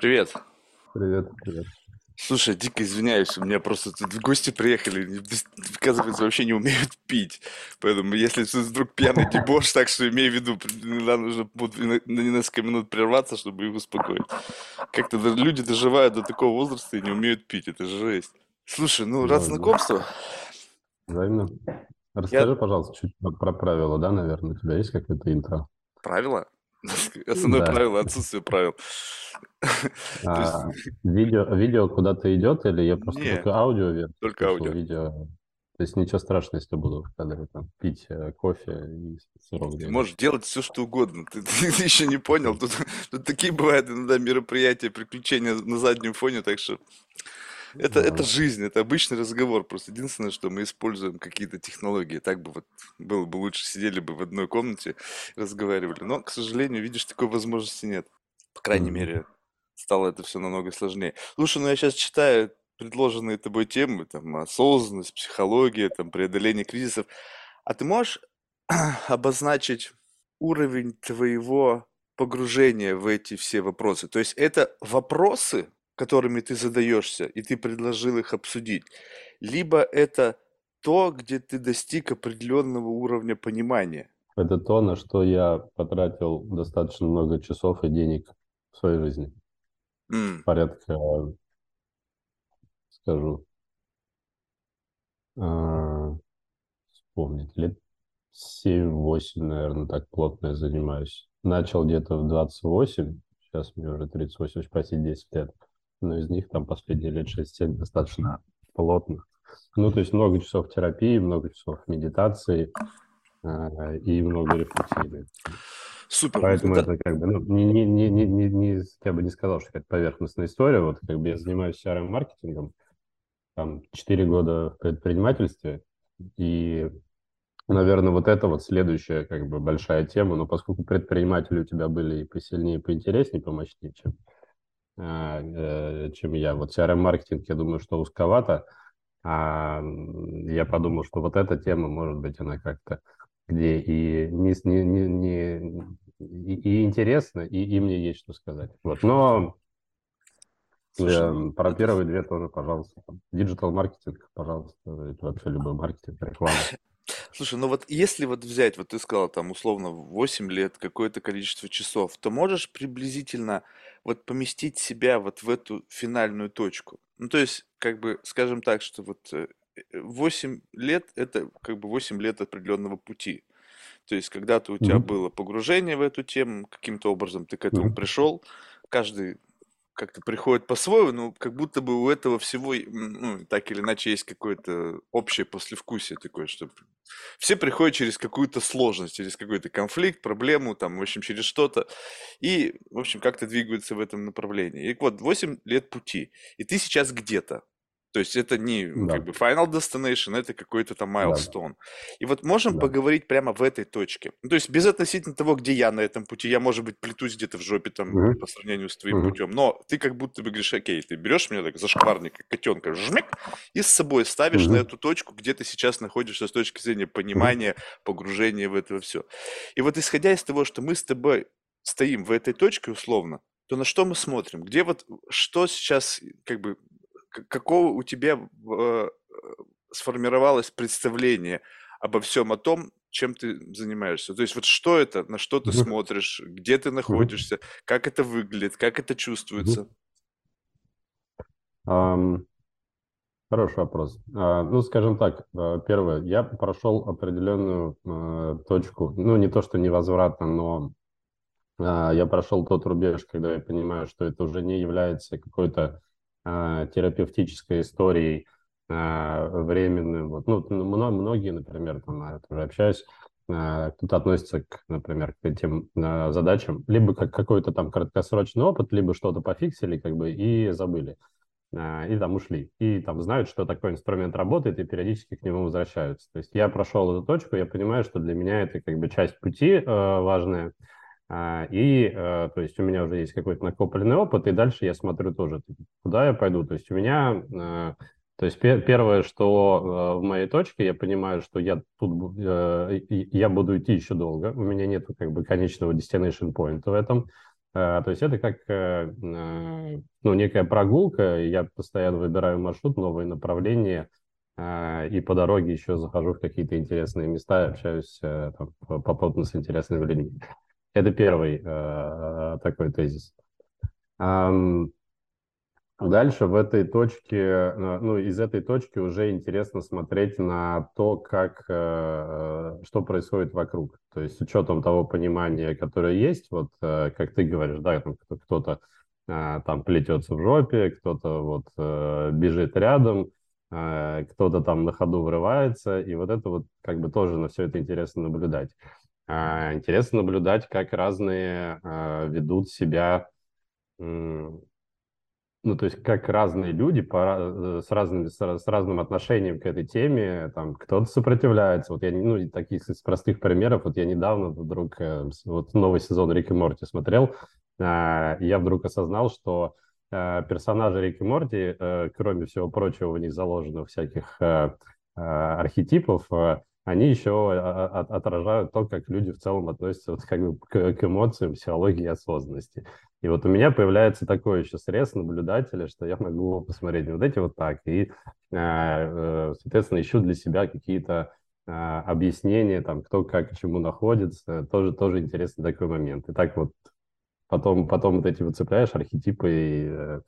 Привет. Привет, привет. Слушай, дико извиняюсь, у меня просто тут гости приехали, оказывается, вообще не умеют пить. Поэтому, если вдруг пьяный дебош, так что имей в виду, иногда нужно на несколько минут прерваться, чтобы их успокоить. Как-то люди доживают до такого возраста и не умеют пить, это жесть. Слушай, ну, рад знакомству. Взаимно. Я Расскажи, пожалуйста, чуть про, про правила, да, наверное, у тебя есть какое-то интро? правила? Основное Да. правило– отсутствие правил. То есть, А, видео, видео куда-то идет или я просто только аудио версию только аудио. видео? То есть ничего страшного, если буду в кадре там пить э, кофе и сырок Ты делать. можешь делать все, что угодно. Ты, ты еще не понял. Тут, тут такие бывают иногда мероприятия, приключения на заднем фоне, так что это, это жизнь, это обычный разговор. Просто единственное, что мы используем какие-то технологии. Так бы вот было бы лучше, сидели бы в одной комнате, разговаривали. Но, к сожалению, видишь, такой возможности нет. По крайней мере, стало это все намного сложнее. Слушай, ну я сейчас читаю предложенные тобой темы, там, осознанность, психология, там, преодоление кризисов. А ты можешь обозначить уровень твоего погружения в эти все вопросы? То есть это вопросы, которыми ты задаешься, и ты предложил их обсудить, либо это то, где ты достиг определенного уровня понимания. Это то, на что я потратил достаточно много часов и денег в своей жизни. М, Порядка, скажу, а, вспомнить, лет 7-8, наверное, так плотно я занимаюсь. Начал где-то в 28, сейчас мне уже 38, уж почти 10 лет. Но из них там последние лет 6-7 достаточно плотно. Ну, то есть много часов терапии, много часов медитации а, и много рефлексии. Супер. Поэтому Это, это как бы, ну, не, не, не, не, не, не- я бы не сказал, что это поверхностная история. Вот как бы я занимаюсь CRM-маркетингом, там 4 года в предпринимательстве, и Наверное, вот это вот следующая как бы большая тема, но поскольку предприниматели у тебя были и посильнее, и поинтереснее, помощнее, чем, э, чем я. Вот CRM-маркетинг, я думаю, что узковато, а я подумал, что вот эта тема, может быть, она как-то где и, не, не, не, не- и, и интересно, и, и мне есть что сказать. Вот. Но слушай, ну, э, про первые две тоже, пожалуйста. Диджитал-маркетинг, пожалуйста, это вообще любой маркетинг, реклама. Слушай, ну вот если вот взять, вот ты сказал там условно 8 лет, какое-то количество часов, то можешь приблизительно вот поместить себя вот в эту финальную точку. Ну то есть, как бы, скажем так, что вот э, э, 8 лет это как бы 8 лет определенного пути. То есть когда-то у тебя Мгм. было погружение в эту тему, каким-то образом ты к этому Мгм. пришел, каждый как-то приходит по-своему, но как будто бы у этого всего, ну, так или иначе, есть какое-то общее послевкусие такое, что все приходят через какую-то сложность, через какой-то конфликт, проблему, там, в общем, через что-то, и, в общем, как-то двигаются в этом направлении. И вот 8 лет пути, и ты сейчас где-то. То есть это не как Да, бы final destination, это какой-то там да, milestone. И вот можем да. поговорить прямо в этой точке. Ну, то есть без относительно того, где я на этом пути, я, может быть, плетусь где-то в жопе там Мгм. по сравнению с твоим Мгм. путем, но ты как будто бы говоришь, окей, ты берешь меня так за шкварник, как котенка, жмяк, и с собой ставишь на Мгм. эту точку, где ты сейчас находишься с точки зрения понимания, погружения в это все. И вот исходя из того, что мы с тобой стоим в этой точке условно, то на что мы смотрим? Где вот, что сейчас, как бы, какого у тебя э, сформировалось представление обо всем о том, чем ты занимаешься? То есть вот что это, на что ты Мгм. смотришь, где ты находишься, как это выглядит, как это Мгм. чувствуется? Ам, Хороший вопрос. А, Ну, скажем так, а, первое, я прошел определенную а, точку, ну, не то, что невозвратно, но я прошел тот рубеж, когда я понимаю, что это уже не является какой-то терапевтической историей а, временным. Вот, ну, мно- многие, например, там, я тоже общаюсь, а, кто-то относится, к, например, к этим а, задачам, либо как какой-то там краткосрочный опыт, либо что-то пофиксили, как бы, и забыли а, и там ушли. И там знают, что такой инструмент работает, и периодически к нему возвращаются. То есть я прошел эту точку, я понимаю, что для меня это как бы часть пути важная, а, и э, то есть у меня уже есть какой-то накопленный опыт, и дальше я смотрю тоже, куда я пойду. То есть у меня, э, то есть пе- первое, что э, в моей точке, я понимаю, что я тут, я буду идти еще долго, у меня нет как бы конечного destination point в этом, То есть это как ну, некая прогулка, я постоянно выбираю маршрут, новые направления, и по дороге еще захожу в какие-то интересные места, общаюсь там, попутно с интересными людьми. Это первый такой тезис. Дальше в этой точке, э, ну, из этой точки уже интересно смотреть на то, как, э, что происходит вокруг. То есть с учетом того понимания, которое есть, вот э, как ты говоришь, да, там кто-то там плетется в жопе, кто-то вот бежит рядом, кто-то там на ходу врывается, и вот это вот как бы тоже на все это интересно наблюдать. Интересно наблюдать, как разные ведут себя ну, то есть как разные люди по, с, разными, с, разным отношением к этой теме, там, кто-то сопротивляется. Вот я, ну, таких из простых примеров, вот я недавно вдруг, э, вот новый сезон Рик и Морти смотрел, и я вдруг осознал, что э, персонажи Рик и Морти, э, кроме всего прочего, в них заложено всяких архетипов, они еще а, а, отражают то, как люди в целом относятся вот как бы к, эмоциям, психологии и осознанности. И вот у меня появляется такой еще срез наблюдателя, что я могу посмотреть вот эти вот так, и, а, э, соответственно, ищу для себя какие-то объяснения, там, кто как к чему находится, тоже, тоже интересный такой момент. И так вот потом, потом вот эти вот цепляешь архетипы, и, э,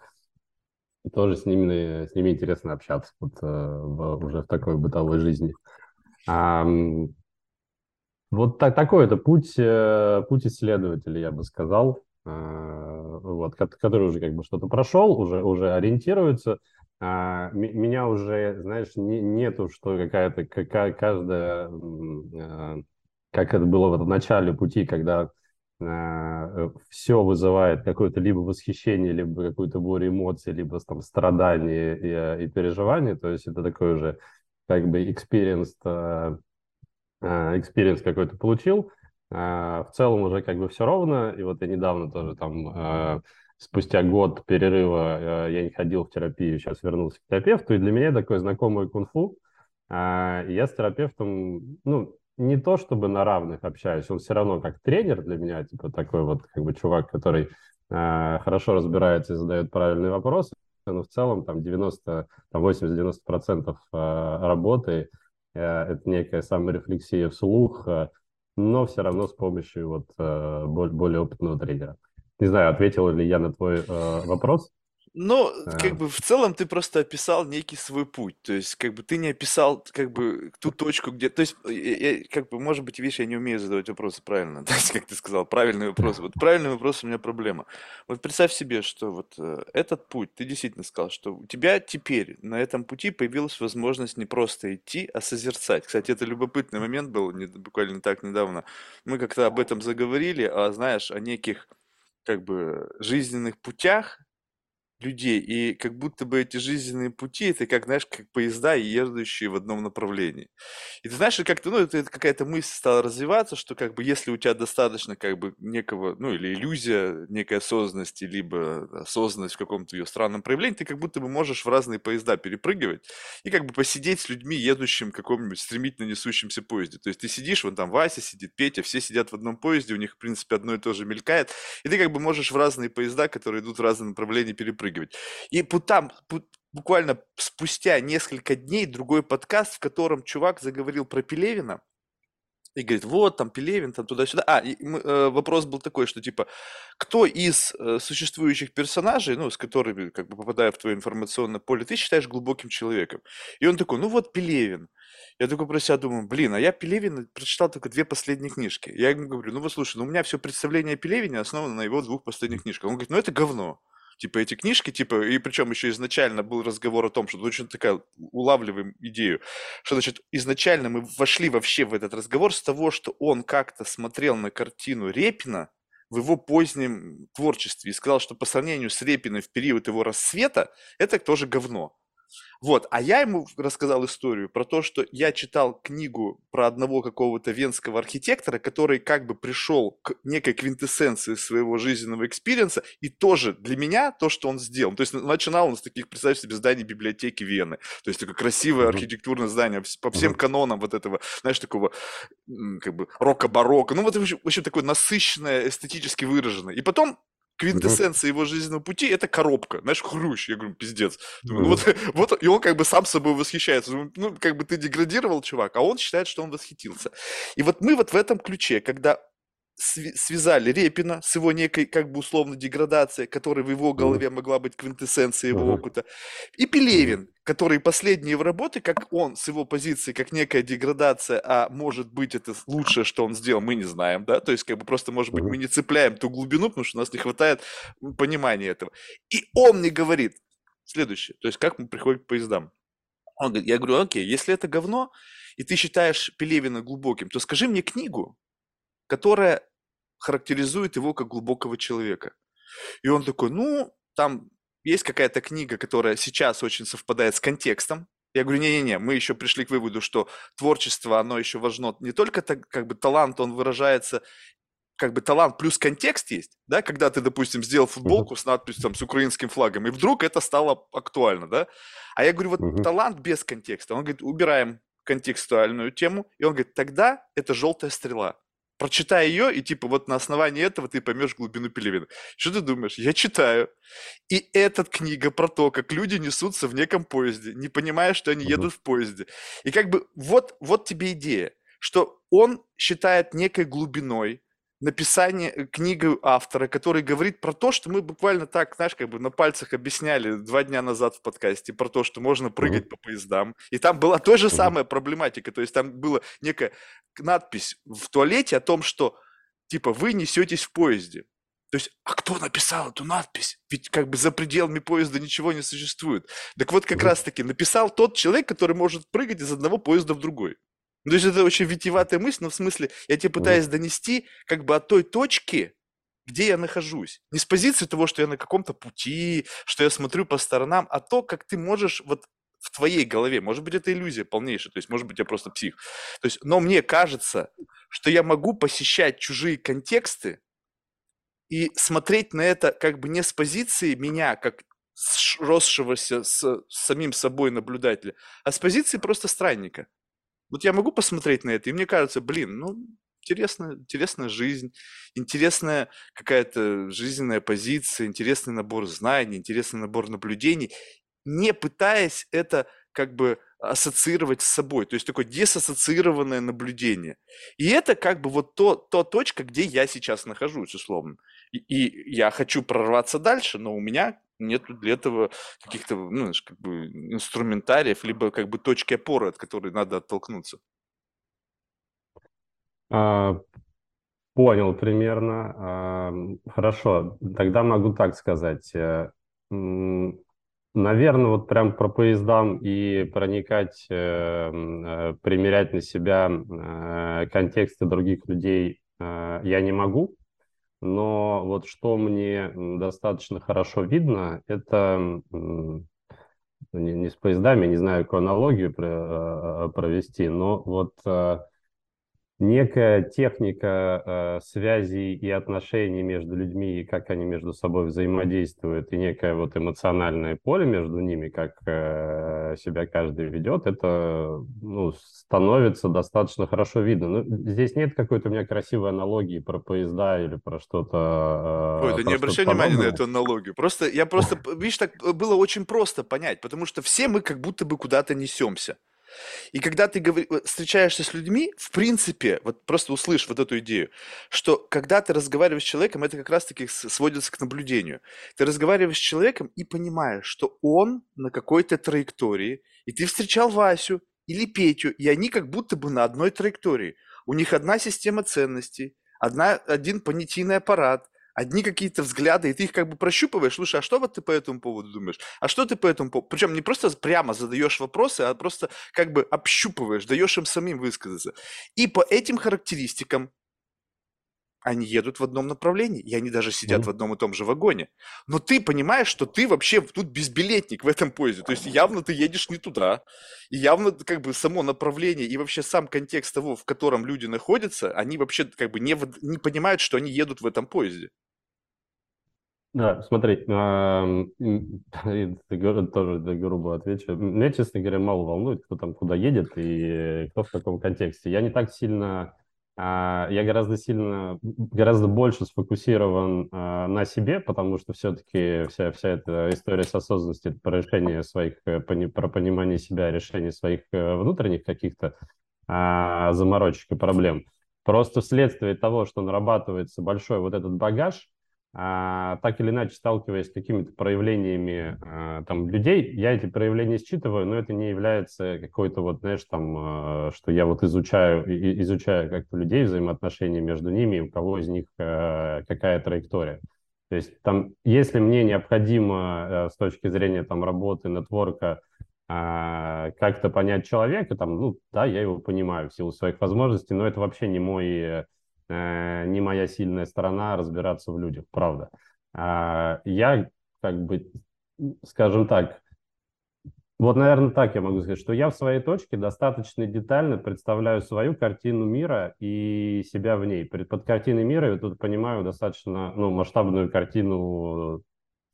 и тоже с ними, с ними интересно общаться вот, э, в, уже в такой бытовой жизни. А, вот так, такой это путь, э, путь исследователя, я бы сказал, а, вот, который уже как бы что-то прошел, уже, уже ориентируется. А, меня уже, знаешь, не, нету, что какая-то, какая, каждая, а, как это было в начале пути, когда все вызывает какое-то либо восхищение, либо какую-то бурю эмоций, либо там страдания и, и переживания. То есть это такой уже как бы experience, э, э, experience какой-то получил. Э, в целом уже как бы все ровно. И вот я недавно тоже там спустя год перерыва я не ходил в терапию, сейчас вернулся к терапевту, и для меня такое знакомое кунг-фу. Я с терапевтом, ну, не то чтобы на равных общаюсь, он все равно как тренер для меня, типа такой вот как бы чувак, который хорошо разбирается и задает правильные вопросы, но в целом там 90, там 80-90% э, работы э, это некая саморефлексия вслух, э, но все равно с помощью вот более опытного тренера. Не знаю, ответил ли я на твой вопрос. Ну, как бы в целом ты просто описал некий свой путь. То есть, как бы ты не описал, как бы, ту точку, где... То есть, я, я, как бы, может быть, видишь, я не умею задавать вопросы правильно. То есть, как ты сказал, правильный вопрос. Вот правильный вопрос у меня проблема. Вот представь себе, что вот э, этот путь, ты действительно сказал, что у тебя теперь на этом пути появилась возможность не просто идти, а созерцать. Кстати, это любопытный момент был, не, буквально так недавно. Мы как-то об этом заговорили, а знаешь, о неких как бы жизненных путях, людей. И как будто бы эти жизненные пути, это как, знаешь, как поезда, едущие в одном направлении. И ты знаешь, как-то, ну, это, какая-то мысль стала развиваться, что как бы если у тебя достаточно как бы некого, ну, или иллюзия некой осознанности, либо осознанность в каком-то ее странном проявлении, ты как будто бы можешь в разные поезда перепрыгивать и как бы посидеть с людьми, едущим в каком-нибудь стремительно несущемся поезде. То есть ты сидишь, вон там Вася сидит, Петя, все сидят в одном поезде, у них, в принципе, одно и то же мелькает, и ты как бы можешь в разные поезда, которые идут в разные направления, перепрыгивать перепрыгивать. И там буквально спустя несколько дней другой подкаст, в котором чувак заговорил про Пелевина, и говорит, вот, там Пелевин, там туда-сюда. А, и э, вопрос был такой, что типа, кто из э, существующих персонажей, ну, с которыми, как бы, попадая в твое информационное поле, ты считаешь глубоким человеком? И он такой, ну вот Пелевин. Я такой про себя думаю, блин, а я Пелевина прочитал только две последние книжки. Я ему говорю, ну вот слушай, ну у меня все представление о Пелевине основано на его двух последних книжках. Он говорит, ну это говно типа, эти книжки, типа, и причем еще изначально был разговор о том, что очень такая улавливаем идею, что, значит, изначально мы вошли вообще в этот разговор с того, что он как-то смотрел на картину Репина в его позднем творчестве и сказал, что по сравнению с Репиной в период его рассвета, это тоже говно. Вот, а я ему рассказал историю про то, что я читал книгу про одного какого-то венского архитектора, который как бы пришел к некой квинтэссенции своего жизненного experience -а, и тоже для меня то, что он сделал. То есть начинал он с таких, представь себе, зданий библиотеки Вены. То есть такое красивое архитектурное здание по всем канонам вот этого, знаешь, такого как бы рока-барокко. Ну вот, в общем, такое насыщенное, эстетически выраженное. И потом квинтэссенция его жизненного пути – это коробка, знаешь, хрущ. Я говорю, пиздец. Думаю, ну вот, вот, и он как бы сам собой восхищается. Ну, как бы ты деградировал, чувак, а он считает, что он восхитился. И вот мы вот в этом ключе, когда связали Репина с его некой, как бы условно, деградацией, которая в его голове могла быть квинтэссенцией его опыта, и Пелевин, который последние его работы, как он с его позиции, как некая деградация, а может быть это лучшее, что он сделал, мы не знаем, да, то есть как бы просто, может быть, мы не цепляем ту глубину, потому что у нас не хватает понимания этого. И он мне говорит следующее, то есть как мы приходим к поездам. Он говорит, я говорю, окей, если это говно, и ты считаешь Пелевина глубоким, то скажи мне книгу, которая характеризует его как глубокого человека. И он такой, ну, там есть какая-то книга, которая сейчас очень совпадает с контекстом. Я говорю, не-не-не, мы еще пришли к выводу, что творчество, оно еще важно. Не только так, как бы талант, он выражается, как бы талант плюс контекст есть, да, когда ты, допустим, сделал футболку с надписью там с украинским флагом, и вдруг это стало актуально, да. А я говорю, вот uh-huh. талант без контекста. Он говорит, убираем контекстуальную тему, и он говорит, тогда это желтая стрела прочитай ее, и типа вот на основании этого ты поймешь глубину Пелевина. Что ты думаешь? Я читаю. И эта книга про то, как люди несутся в неком поезде, не понимая, что они едут в поезде. И как бы вот, вот тебе идея, что он считает некой глубиной, написание э, книги автора, который говорит про то, что мы буквально так, знаешь, как бы на пальцах объясняли два дня назад в подкасте, про то, что можно прыгать mm-hmm. по поездам. И там была та же mm-hmm. самая проблематика, то есть там была некая надпись в туалете о том, что типа вы несетесь в поезде. То есть, а кто написал эту надпись? Ведь как бы за пределами поезда ничего не существует. Так вот, как mm-hmm. раз-таки написал тот человек, который может прыгать из одного поезда в другой. Ну, то есть это очень витиеватая мысль, но в смысле я тебе пытаюсь донести как бы от той точки, где я нахожусь. Не с позиции того, что я на каком-то пути, что я смотрю по сторонам, а то, как ты можешь вот в твоей голове, может быть, это иллюзия полнейшая, то есть, может быть, я просто псих. То есть, но мне кажется, что я могу посещать чужие контексты и смотреть на это как бы не с позиции меня, как росшегося с, с самим собой наблюдателя, а с позиции просто странника. Вот я могу посмотреть на это, и мне кажется, блин, ну, интересная, интересная жизнь, интересная какая-то жизненная позиция, интересный набор знаний, интересный набор наблюдений, не пытаясь это как бы ассоциировать с собой, то есть такое диссоциированное наблюдение. И это как бы вот то, то точка, где я сейчас нахожусь, условно. И, и я хочу прорваться дальше, но у меня нет для этого каких-то, ну, знаешь, как бы инструментариев, либо как бы точки опоры, от которой надо оттолкнуться. А, понял примерно. А, хорошо, тогда могу так сказать. Э, Наверное, вот прям про поездам и проникать, э, э, примерять на себя контексты других людей я не могу. Но вот что мне достаточно хорошо видно, это не, не с поездами, не знаю, какую аналогию э, провести, но вот э, некая техника э, связей и отношений между людьми, и как они между собой взаимодействуют, и некое вот эмоциональное поле между ними, как э, себя каждый ведет, это ну, становится достаточно хорошо видно. Но здесь нет какой-то у меня красивой аналогии про поезда или про что-то. Э, Ой, да не обращай внимания на эту аналогию. Просто я просто, видишь, так было очень просто понять, потому что все мы как будто бы куда-то несемся. И когда ты говор... встречаешься с людьми, в принципе, вот просто услышь вот эту идею, что когда ты разговариваешь с человеком, это как раз-таки сводится к наблюдению. Ты разговариваешь с человеком и понимаешь, что он на какой-то траектории, и ты встречал Васю или Петю, и они как будто бы на одной траектории. У них одна система ценностей, одна, один понятийный аппарат, одни какие-то взгляды, и ты их как бы прощупываешь, слушай, а что вот ты по этому поводу думаешь? А что ты по этому поводу? Причем не просто прямо задаешь вопросы, а просто как бы общупываешь, даешь им самим высказаться. И по этим характеристикам они едут в одном направлении, и они даже сидят mm. в одном и том же вагоне. Но ты понимаешь, что ты вообще тут безбилетник в этом поезде. То есть явно ты едешь не туда. И явно как бы само направление и вообще сам контекст того, в котором люди находятся, они вообще как бы не, не понимают, что они едут в этом поезде. Да, смотри, а, тоже грубо отвечу. Меня, честно говоря, мало волнует, кто там куда едет и кто в каком контексте. Я не так сильно я гораздо сильно, гораздо больше сфокусирован а, на себе, потому что все-таки вся, вся эта история с осознанностью это про решение своих, э, про понимание себя, решение своих э, внутренних каких-то а, заморочек и проблем. Просто вследствие того, что нарабатывается большой вот этот багаж, а, так или иначе сталкиваясь с какими-то проявлениями а, там людей, я эти проявления считываю, но это не является какой-то вот, знаешь, там, а, что я вот изучаю, изучаю как-то людей, взаимоотношения между ними, у кого из них а, какая траектория. То есть там, если мне необходимо а, с точки зрения там работы, нетворка, а, как-то понять человека, там, ну, да, я его понимаю в силу своих возможностей, но это вообще не мой Э, не моя сильная сторона разбираться в людях, правда. А, я как бы, скажем так, вот, наверное, так я могу сказать, что я в своей точке достаточно детально представляю свою картину мира и себя в ней. Под картиной мира я тут понимаю достаточно ну, масштабную картину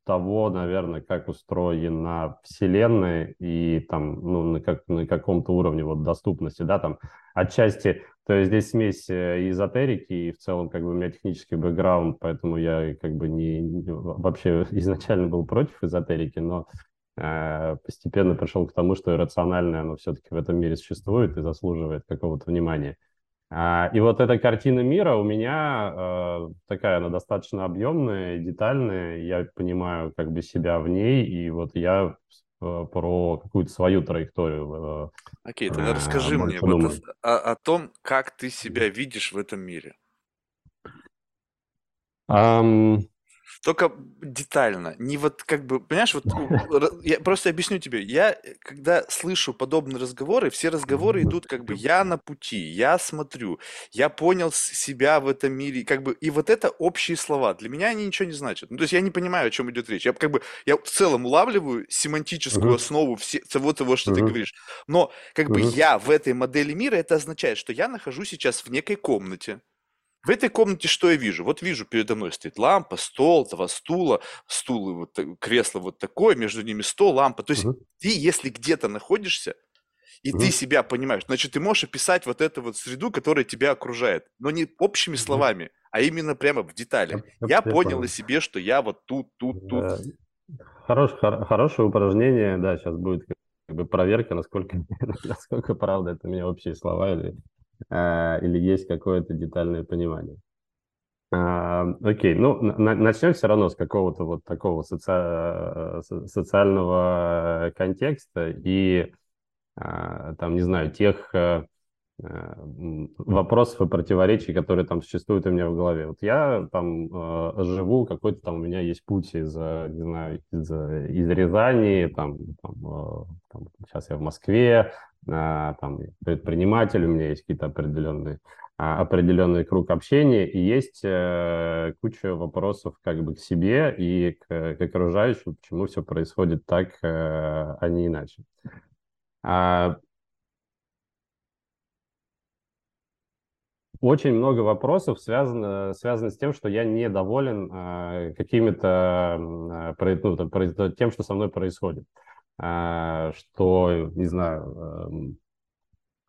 того, наверное, как устроена Вселенная и там, ну, на, как, на каком-то уровне вот доступности, да, там отчасти, то есть здесь смесь э, эзотерики и в целом как бы у меня технический бэкграунд, поэтому я как бы не, вообще изначально был против эзотерики, но э, постепенно пришел к тому, что иррациональное, оно все-таки в этом мире существует и заслуживает какого-то внимания. А, и вот эта картина мира у меня э, такая, она достаточно объемная, детальная, я понимаю как бы себя в ней, и вот я э, про какую-то свою траекторию. Э, Окей, тогда расскажи мне вот о, о том, как ты себя видишь в этом мире. Um, только детально. Не вот как бы, понимаешь, вот я просто объясню тебе. Я, э, когда слышу подобные разговоры, все разговоры идут как бы я на пути, я смотрю, я понял себя в этом мире, как бы, и вот это общие слова. Для меня они ничего не значат. Ну, то есть я не понимаю, о чем идет речь. Я как бы, я в целом улавливаю семантическую uh-huh. основу всего того, что uh-huh. ты говоришь. Но как uh-huh. бы я в этой модели мира, это означает, что я нахожусь сейчас в некой комнате, в этой комнате что я вижу? Вот вижу, передо мной стоит лампа, стол, два стула, стул, вот, кресло вот такое, между ними стол, лампа. То есть uh-huh. ты, если где-то находишься, и uh-huh. ты себя понимаешь, значит, ты можешь описать вот эту вот среду, которая тебя окружает, но не общими словами, а именно прямо в деталях. Я, я понял о себе, что я вот тут, тут, тут. Хорош, хор, хорошее упражнение, да, сейчас будет как бы проверка, насколько, насколько правда это у меня общие слова или или есть какое-то детальное понимание. А, окей, ну на, начнем все равно с какого-то вот такого соци... социального контекста и а, там, не знаю, тех э, э, вопросов и противоречий, которые там существуют у меня в голове. Вот я там э, живу, какой-то там у меня есть путь из, не знаю, из, из Рязани, там, там, там, сейчас я в Москве, там, предприниматель, у меня есть какие-то определенные а, определенный круг общения, и есть э, куча вопросов как бы к себе и к, к окружающим, почему все происходит так, э, а не иначе. А, очень много вопросов связано, связано с тем, что я недоволен э, какими-то, э, ну, тем, что со мной происходит. А, что, не знаю,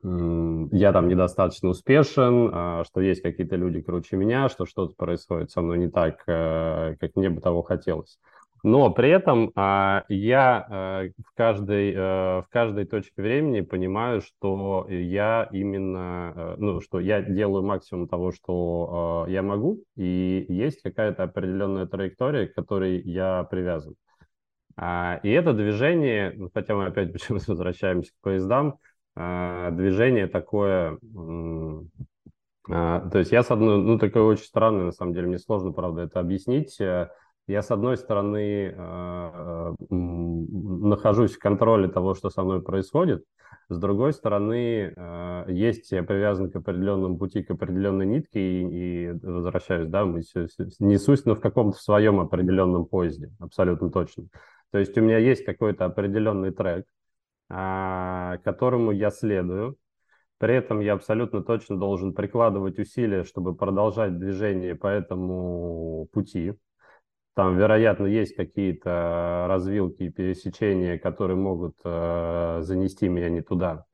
эм, я там недостаточно успешен, а, что есть какие-то люди круче меня, что что-то происходит со мной не так, э, как мне бы того хотелось. Но при этом а, я э, в каждой, э, в каждой точке времени понимаю, что я именно, ну, что я делаю максимум того, что я могу, и есть какая-то определенная траектория, к которой я привязан. А, и это движение, ну, хотя мы опять почему-то возвращаемся к поездам, а, движение такое, а, то есть я с одной, ну такое очень странное, на самом деле, мне сложно, правда, это объяснить. Э, я, с одной стороны, нахожусь в контроле того, что со мной происходит, с другой стороны, есть я привязан к определенному пути, к определенной нитке и, и возвращаюсь, да, несусь, но в каком-то своем определенном поезде, абсолютно точно. То есть у меня есть какой-то определенный трек, а, которому я следую. При этом я абсолютно точно должен прикладывать усилия, чтобы продолжать движение по этому пути. Там, вероятно, есть какие-то развилки и пересечения, которые могут э, занести меня не туда.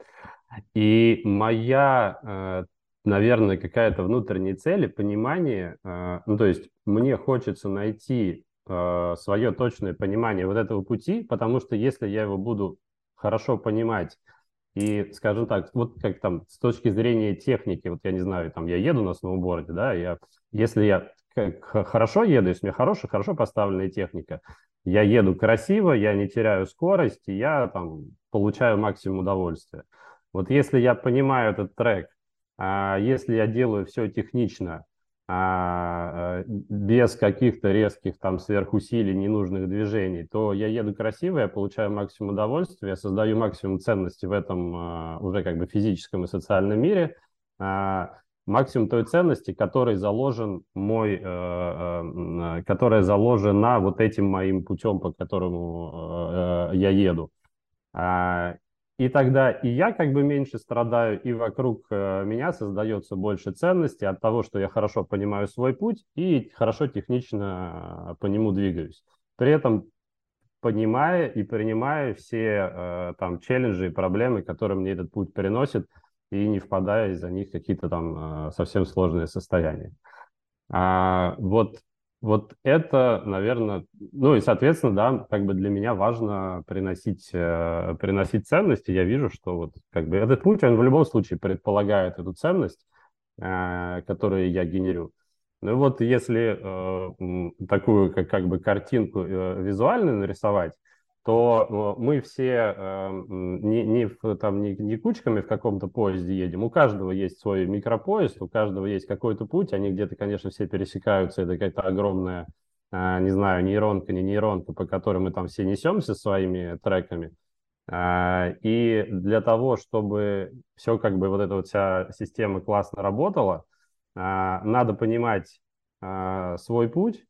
И моя э, наверное, какая-то внутренняя цель и понимание. Э, ну, то есть мне хочется найти э, свое точное понимание вот этого пути, потому что если я его буду хорошо понимать и, скажем так, вот как там с точки зрения техники, вот я не знаю, там я еду на сноуборде, да, я, если я хорошо еду, если у меня хорошая, хорошо поставленная техника, я еду красиво, я не теряю скорость, и я там получаю максимум удовольствия. Вот если я понимаю этот трек, а если я делаю все технично, а, э, без каких-то резких там сверхусилий, ненужных движений, то я еду красиво, я получаю максимум удовольствия, я создаю максимум ценности в этом а, уже как бы физическом и социальном мире, а, максимум той ценности, который заложен мой, э, э, которая заложена вот этим моим путем, по которому я еду. И тогда и я как бы меньше страдаю, и вокруг э, меня создается больше ценности от того, что я хорошо понимаю свой путь и хорошо технично э, по нему двигаюсь. При этом понимая и принимая все э, там челленджи и проблемы, которые мне этот путь приносит, и не впадая из-за них какие-то там совсем сложные состояния. А, вот вот это, наверное, ну и, соответственно, да, как бы для меня важно приносить, э, приносить ценности. Я вижу, что вот как бы этот путь, он в любом случае предполагает эту ценность, э, которую я генерю. Ну и вот если э, такую как, как бы картинку э, визуально нарисовать, то мы все эм, не, не, там, не, не кучками в каком-то поезде едем. У каждого есть свой микропоезд, у каждого есть какой-то путь. Они где-то, конечно, все пересекаются. Это какая-то огромная, э, не знаю, нейронка, не нейронка, по которой мы там все несемся своими треками. Э, и для того, чтобы все как бы вот эта вот вся система классно работала, э, надо понимать свой путь,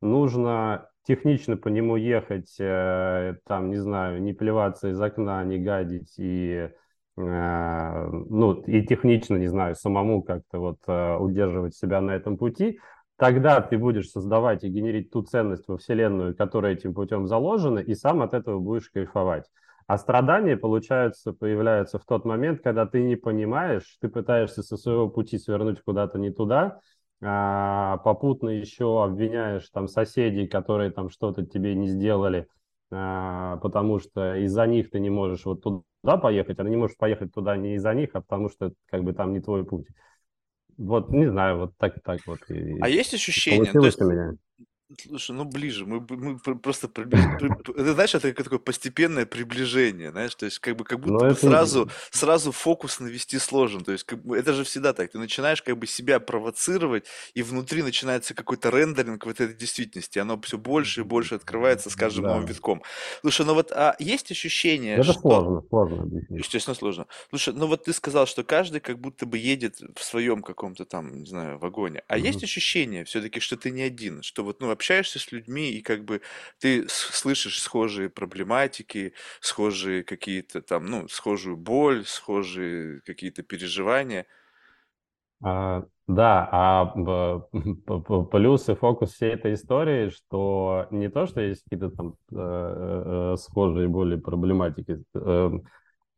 нужно технично по нему ехать, э, там, не знаю, не плеваться из окна, не гадить и, э, ну, и технично, не знаю, самому как-то вот э, удерживать себя на этом пути, тогда ты будешь создавать и генерить ту ценность во Вселенную, которая этим путем заложена, и сам от этого будешь кайфовать. А страдания, получаются, появляются в тот момент, когда ты не понимаешь, ты пытаешься со своего пути свернуть куда-то не туда, попутно еще обвиняешь там соседей, которые там что-то тебе не сделали, а, потому что из-за них ты не можешь вот туда поехать, а не можешь поехать туда не из-за них, а потому что как бы там не твой путь. Вот, не знаю, вот так так вот. А есть ощущение, то есть, меня. Слушай, ну ближе, мы, мы просто приближаем. Это, знаешь, это такое постепенное приближение, знаешь, то есть как бы как будто ну, бы это... сразу, сразу фокус навести сложен, то есть как бы, это же всегда так, ты начинаешь как бы себя провоцировать, и внутри начинается какой-то рендеринг вот этой действительности, оно все больше и больше открывается с каждым да. новым витком. Слушай, ну вот а есть ощущение, это что... сложно, сложно объяснить. Естественно, сложно. Слушай, ну вот ты сказал, что каждый как будто бы едет в своем каком-то там, не знаю, вагоне, а угу. есть ощущение все-таки, что ты не один, что вот, ну, общаешься с людьми, и как бы ты слышишь схожие проблематики, схожие какие-то там, ну, схожую боль, схожие какие-то переживания. А, да, а плюс и фокус всей этой истории, что не то, что есть какие-то там э, э, схожие более проблематики. Э,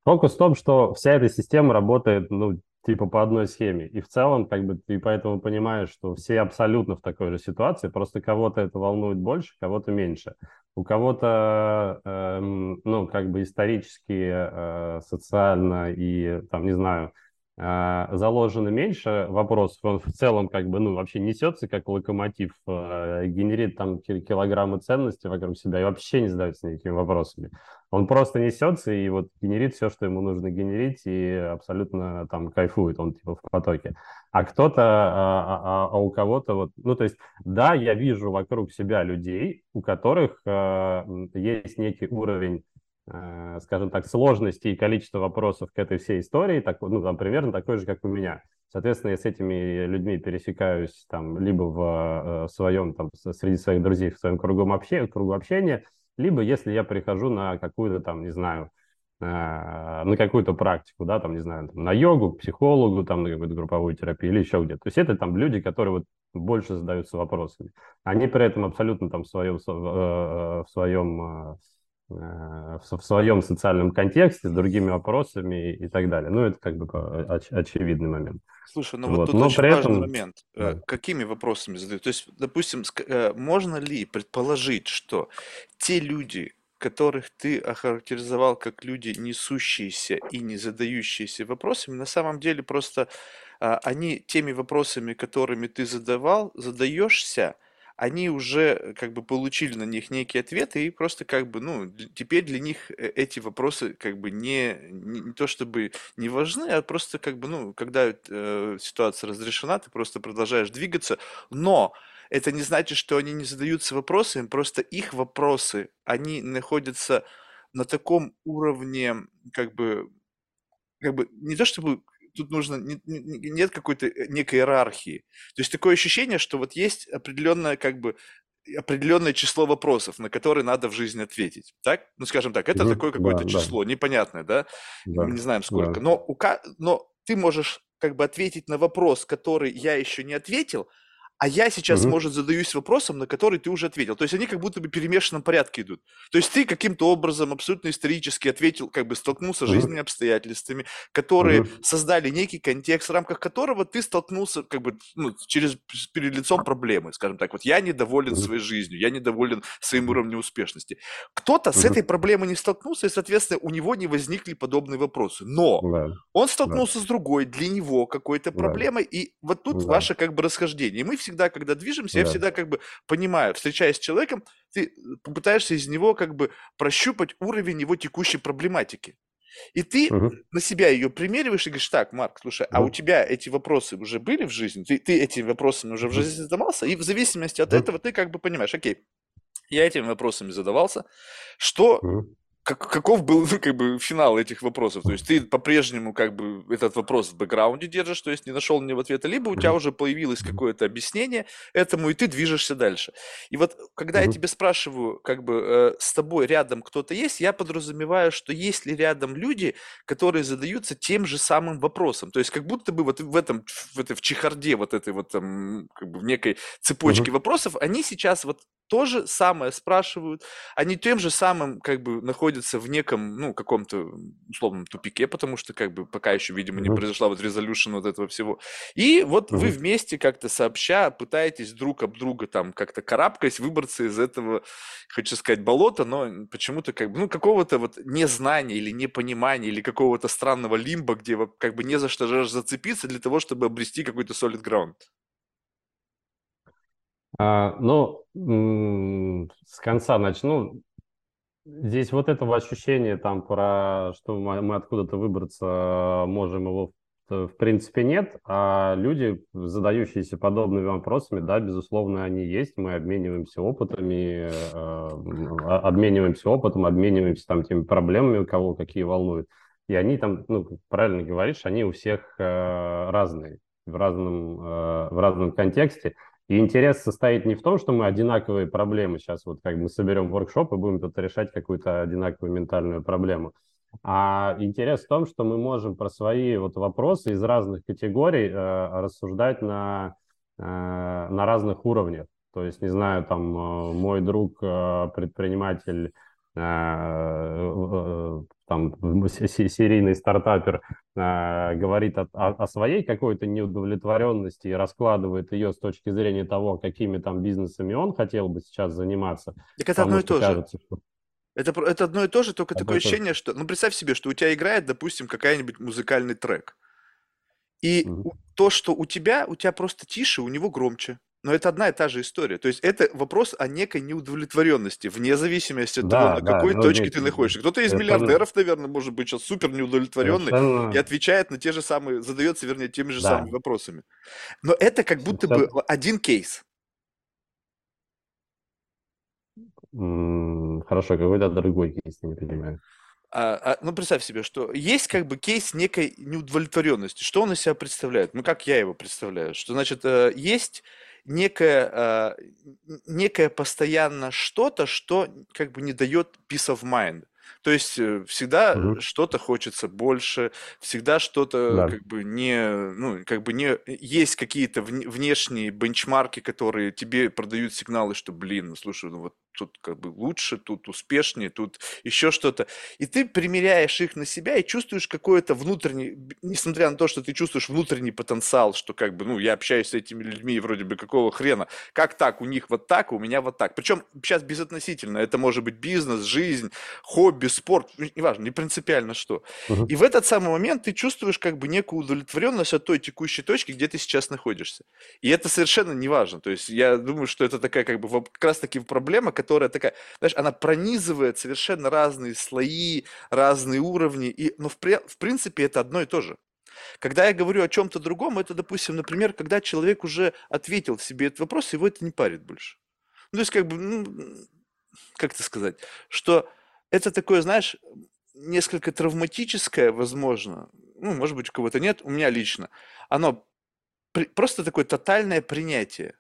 фокус в том, что вся эта система работает, ну, типа по одной схеме. И в целом, как бы, ты поэтому понимаешь, что все абсолютно в такой же ситуации, просто кого-то это волнует больше, кого-то меньше. У кого-то, э, ну, как бы исторически, э, социально и, там, не знаю, заложено меньше вопросов, он в целом как бы, ну, вообще несется как локомотив, э, генерит там килограммы ценности вокруг себя и вообще не задается никакими вопросами. Он просто несется и вот генерит все, что ему нужно генерить, и абсолютно там кайфует, он типа в потоке. А кто-то, а, а, а у кого-то вот, ну, то есть, да, я вижу вокруг себя людей, у которых э, есть некий уровень скажем так, сложности и количество вопросов к этой всей истории, так, ну, там, примерно такой же, как у меня. Соответственно, я с этими людьми пересекаюсь там либо в, э, своем, там, среди своих друзей, в своем кругу, обще, кругу общения, либо если я прихожу на какую-то там, не знаю, э, на какую-то практику, да, там, не знаю, там, на йогу, к психологу, там, на какую-то групповую терапию или еще где-то. То есть это там люди, которые вот больше задаются вопросами. Они при этом абсолютно там в своем, в своем в, в своем социальном контексте, с другими вопросами и, и так далее. Ну, это как бы оч, очевидный момент. Слушай, ну вот, вот тут Но очень важный этом... момент. Да. Какими вопросами задают? То есть, допустим, можно ли предположить, что те люди, которых ты охарактеризовал как люди, несущиеся и не задающиеся вопросами, на самом деле просто а, они теми вопросами, которыми ты задавал, задаешься, они уже как бы получили на них некие ответы, и просто как бы, ну, теперь для них э, эти вопросы как бы не, не, то чтобы не важны, а просто как бы, ну, когда э, ситуация разрешена, ты просто продолжаешь двигаться, но это не значит, что они не задаются вопросами, просто их вопросы, они находятся на таком уровне, как бы, как бы не то чтобы тут нужно, не, не, нет какой-то э, некой иерархии. То есть такое ощущение, что вот есть определенное как бы определенное число вопросов, на которые надо в жизни ответить. Так? Ну, скажем так, это угу, такое какое-то да, число, да. непонятное, да? да? Мы не знаем сколько. Да. Но, у, но ты можешь как бы ответить на вопрос, который я еще не ответил, а я сейчас, угу. может, задаюсь вопросом, на который ты уже ответил. То есть они как будто бы в перемешанном порядке идут. То есть ты каким-то образом абсолютно исторически ответил, как бы столкнулся с угу. жизненными обстоятельствами, которые угу. создали некий контекст, в рамках которого ты столкнулся как бы ну, через, перед лицом проблемы, скажем так. Вот я недоволен угу. своей жизнью, я недоволен своим уровнем успешности. Кто-то угу. с этой проблемой не столкнулся, и, соответственно, у него не возникли подобные вопросы. Но да. он столкнулся да. с другой, для него какой-то проблемой, да. и вот тут да. ваше как бы расхождение. И мы все всегда, когда движемся, да. я всегда как бы понимаю, встречаясь с человеком, ты попытаешься из него как бы прощупать уровень его текущей проблематики. И ты угу. на себя ее примериваешь и говоришь, так, Марк, слушай, угу. а у тебя эти вопросы уже были в жизни? Ты, ты этими вопросами уже в жизни задавался? И в зависимости от угу. этого ты как бы понимаешь, окей, я этими вопросами задавался, что угу как, каков был ну, как бы финал этих вопросов? То есть ты по-прежнему как бы этот вопрос в бэкграунде держишь, то есть не нашел мне в ответа, либо у тебя уже появилось какое-то объяснение этому, и ты движешься дальше. И вот когда я тебе спрашиваю, как бы э, с тобой рядом кто-то есть, я подразумеваю, что есть ли рядом люди, которые задаются тем же самым вопросом. То есть как будто бы вот в этом, в этой в чехарде вот этой вот там, как бы в некой цепочке вопросов, они сейчас вот то же самое спрашивают, они тем же самым как бы находятся в неком, ну, каком-то условном тупике, потому что как бы пока еще, видимо, не произошла вот резолюшн вот этого всего. И вот вы вместе как-то сообща пытаетесь друг об друга там как-то карабкаясь, выбраться из этого, хочу сказать, болота, но почему-то как бы, ну, какого-то вот незнания или непонимания или какого-то странного лимба, где как бы не за что зацепиться для того, чтобы обрести какой-то solid ground. Ну, с конца начну. Здесь вот этого ощущения там про, что мы, откуда-то выбраться можем, его в принципе нет, а люди, задающиеся подобными вопросами, да, безусловно, они есть, мы обмениваемся опытами, э, обмениваемся опытом, обмениваемся там теми проблемами, у кого какие волнуют. И они там, ну, правильно говоришь, они у всех разные, в разном, в разном контексте. И интерес состоит не в том, что мы одинаковые проблемы сейчас, вот как мы соберем воркшоп и будем тут решать какую-то одинаковую ментальную проблему, а интерес в том, что мы можем про свои вот вопросы из разных категорий э, рассуждать на, э, на разных уровнях. То есть, не знаю, там э, мой друг э, предприниматель там серийный стартапер э, говорит о, о своей какой-то неудовлетворенности и раскладывает ее с точки зрения того, какими там бизнесами он хотел бы сейчас заниматься. Так это одно и то же. что... Это, это одно и то же, только одно такое ощущение, что... Ну, представь себе, что у тебя играет, допустим, какая-нибудь музыкальный трек. И угу. то, что у тебя, у тебя просто тише, у него громче. Но это одна и та же история. То есть это вопрос о некой неудовлетворенности, вне зависимости от да, того, на да, какой точке нет, ты находишься. Кто-то из миллиардеров, наверное, может быть сейчас супер неудовлетворенный совершенно... и отвечает на те же самые, задается, вернее, теми же да. самыми вопросами. Но это как будто совершенно... бы один кейс. Хорошо, какой-то другой кейс, я не понимаю. А, а, ну, представь себе, что есть как бы кейс некой неудовлетворенности. Что он из себя представляет? Ну, как я его представляю? Что, значит, э, есть некое, э, некое постоянно что-то, что как бы не дает peace of mind. То есть э, всегда Мгм. что-то хочется больше, всегда что-то Да. как бы не, ну, как бы не, есть какие-то вне- внешние бенчмарки, которые тебе продают сигналы, что, блин, ну слушай, ну вот тут как бы лучше, тут успешнее, тут еще что-то. И ты примеряешь их на себя и чувствуешь какое-то внутренний, б- несмотря на то, что ты чувствуешь внутренний потенциал, что как бы, ну, я общаюсь с этими людьми, и вроде бы какого хрена, как так, у них вот так, у меня вот так. Причем сейчас безотносительно, это может быть бизнес, жизнь, хобби, спорт, ну, неважно, не принципиально что. Мгм. И в этот самый момент ты чувствуешь как бы некую удовлетворенность от той текущей точки, где ты сейчас находишься. И это совершенно не важно. То есть я думаю, что это такая как бы как раз таки проблема, которая такая, знаешь, она пронизывает совершенно разные слои, разные уровни, и, но в, при- в принципе это одно и то же. Когда я говорю о чем-то другом, это, допустим, например, когда человек уже ответил себе этот вопрос, его это не парит больше. Ну, то есть, как бы, ну, как это сказать, что это такое, знаешь, несколько травматическое, возможно, ну, может быть, у кого-то нет, у меня лично, оно при- просто такое тотальное принятие.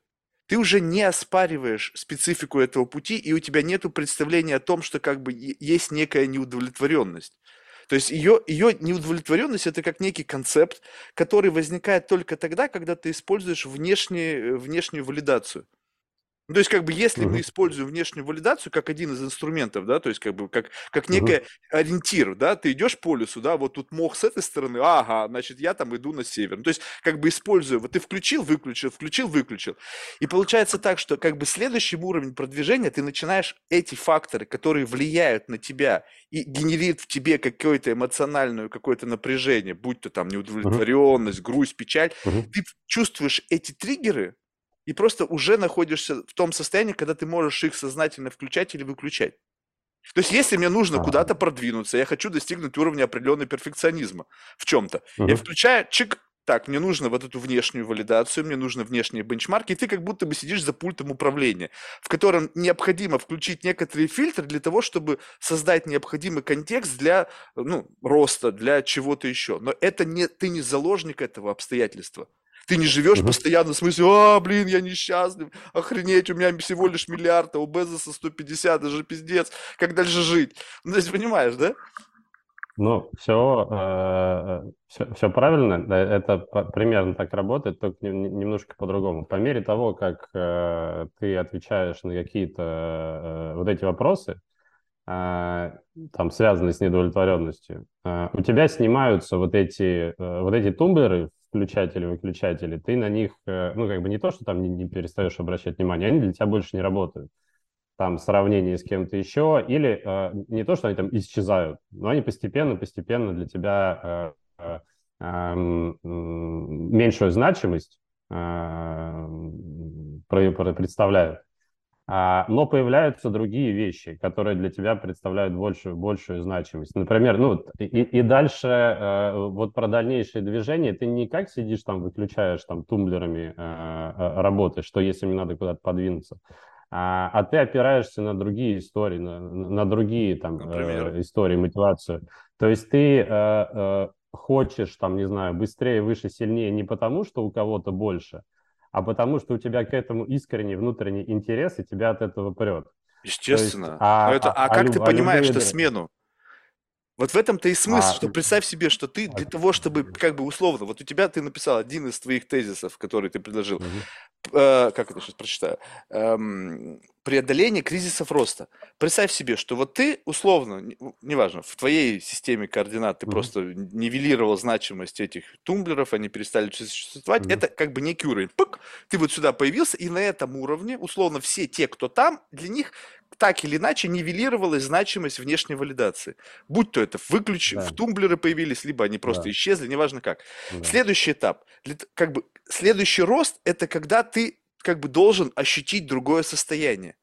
Ты уже не оспариваешь специфику этого пути, и у тебя нет представления о том, что как бы есть некая неудовлетворенность. То есть ее, ее неудовлетворенность это как некий концепт, который возникает только тогда, когда ты используешь внешние, внешнюю валидацию. Ну, то есть, как бы, если мы Мгм. используем внешнюю валидацию как один из инструментов, да, то есть, как бы, как, как некий ориентир, да, ты идешь по лесу, да, вот тут мох с этой стороны, ага, значит, я там иду на север. Ну, то есть, как бы, используя, вот ты включил, выключил, включил, выключил. И получается так, что, как бы, следующий уровень продвижения, ты начинаешь эти факторы, которые влияют на тебя и генерируют в тебе какое-то эмоциональное какое-то напряжение, будь то там неудовлетворенность, грусть, печаль, Мгм. ты чувствуешь эти триггеры, и просто уже находишься в том состоянии, когда ты можешь их сознательно включать или выключать. То есть, если мне нужно А, куда-то продвинуться, я хочу достигнуть уровня определенного перфекционизма в чем-то, я мгм. включаю, чик, так, мне нужно вот эту внешнюю валидацию, мне нужны внешние бенчмарки, и ты как будто бы сидишь за пультом управления, в котором необходимо включить некоторые фильтры для того, чтобы создать необходимый контекст для ну, роста, для чего-то еще. Но это не, ты не заложник этого обстоятельства. Ты не живешь Мгм. постоянно в смысле, а, блин, я несчастлив, охренеть, у меня всего лишь миллиард, а у Безоса 150, даже пиздец, как дальше жить? Ну, то есть, понимаешь, да? Ну, все, все, все правильно. Это примерно так работает, только не- не- немножко по-другому. По мере того, как э, ты отвечаешь на какие-то э, вот эти вопросы, э, там, связанные с недовлетворенностью, э, у тебя снимаются вот эти, э, вот эти тумблеры, включатели, выключатели, ты на них, э, ну, как бы не то, что там не, не перестаешь обращать внимание, они для тебя больше не работают там сравнение с кем-то еще, или э, не то, что они там исчезают, но они постепенно-постепенно для тебя э, э, эм, меньшую значимость э, представляют. А, но появляются другие вещи, которые для тебя представляют большую, большую значимость. Например, ну, и, и дальше э, вот про дальнейшие движения ты не как сидишь там, выключаешь там тумблерами, э, э, работаешь, что если мне надо куда-то подвинуться, а, а ты опираешься на другие истории, на, на другие там Например? э, истории, мотивацию. То есть ты э, э, хочешь там, не знаю, быстрее, выше, сильнее не потому, что у кого-то больше, а потому что у тебя к этому искренний внутренний интерес, и тебя от этого прет. Естественно. а- Но это, а- а, а как люб- ты а понимаешь любые др- смену? Вот в этом-то и смысл, А, что представь себе, что ты для а- того, чтобы, как бы условно, вот у тебя ты написал один из твоих тезисов, который ты предложил, Мгм. э, как это сейчас прочитаю, Эм, преодоление кризисов роста. Представь себе, что вот ты условно, не- неважно, в твоей системе координат ты Мгм. просто нивелировал значимость этих тумблеров, они перестали существовать, Мгм. это как бы некий уровень. Пык, ты вот сюда появился, и на этом уровне, условно, все те, кто там, для них так или иначе нивелировалась значимость внешней валидации. Будь то это выключи, в Да. тумблеры появились, либо они просто Да. исчезли, неважно как. Да. Следующий этап, как бы следующий рост, это когда ты как бы должен ощутить другое состояние.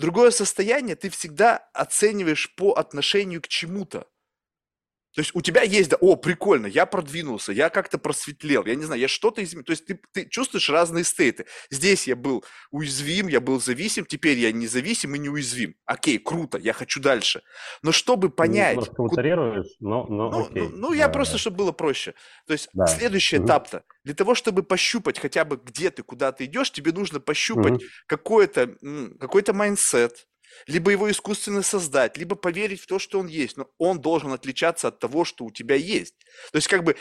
Другое состояние ты всегда оцениваешь по отношению к чему-то. То есть у тебя есть, да, о, прикольно, я продвинулся, я как-то просветлел, я не знаю, я что-то изменил. То есть ты, ты чувствуешь разные стейты. Здесь я был уязвим, я был зависим, теперь я независим и неуязвим. Окей, круто, я хочу дальше. Но чтобы понять, Немножко ку- утрируешь, но, но ну, окей. ну, ну, я Да. просто, чтобы было проще. То есть Да. следующий Мгм. этап-то, для того, чтобы пощупать хотя бы, где ты, куда ты идешь, тебе нужно пощупать Мгм. какой-то, какой-то mindset, либо его искусственно создать, либо поверить в то, что он есть, но он должен отличаться от того, что у тебя есть. То есть как бы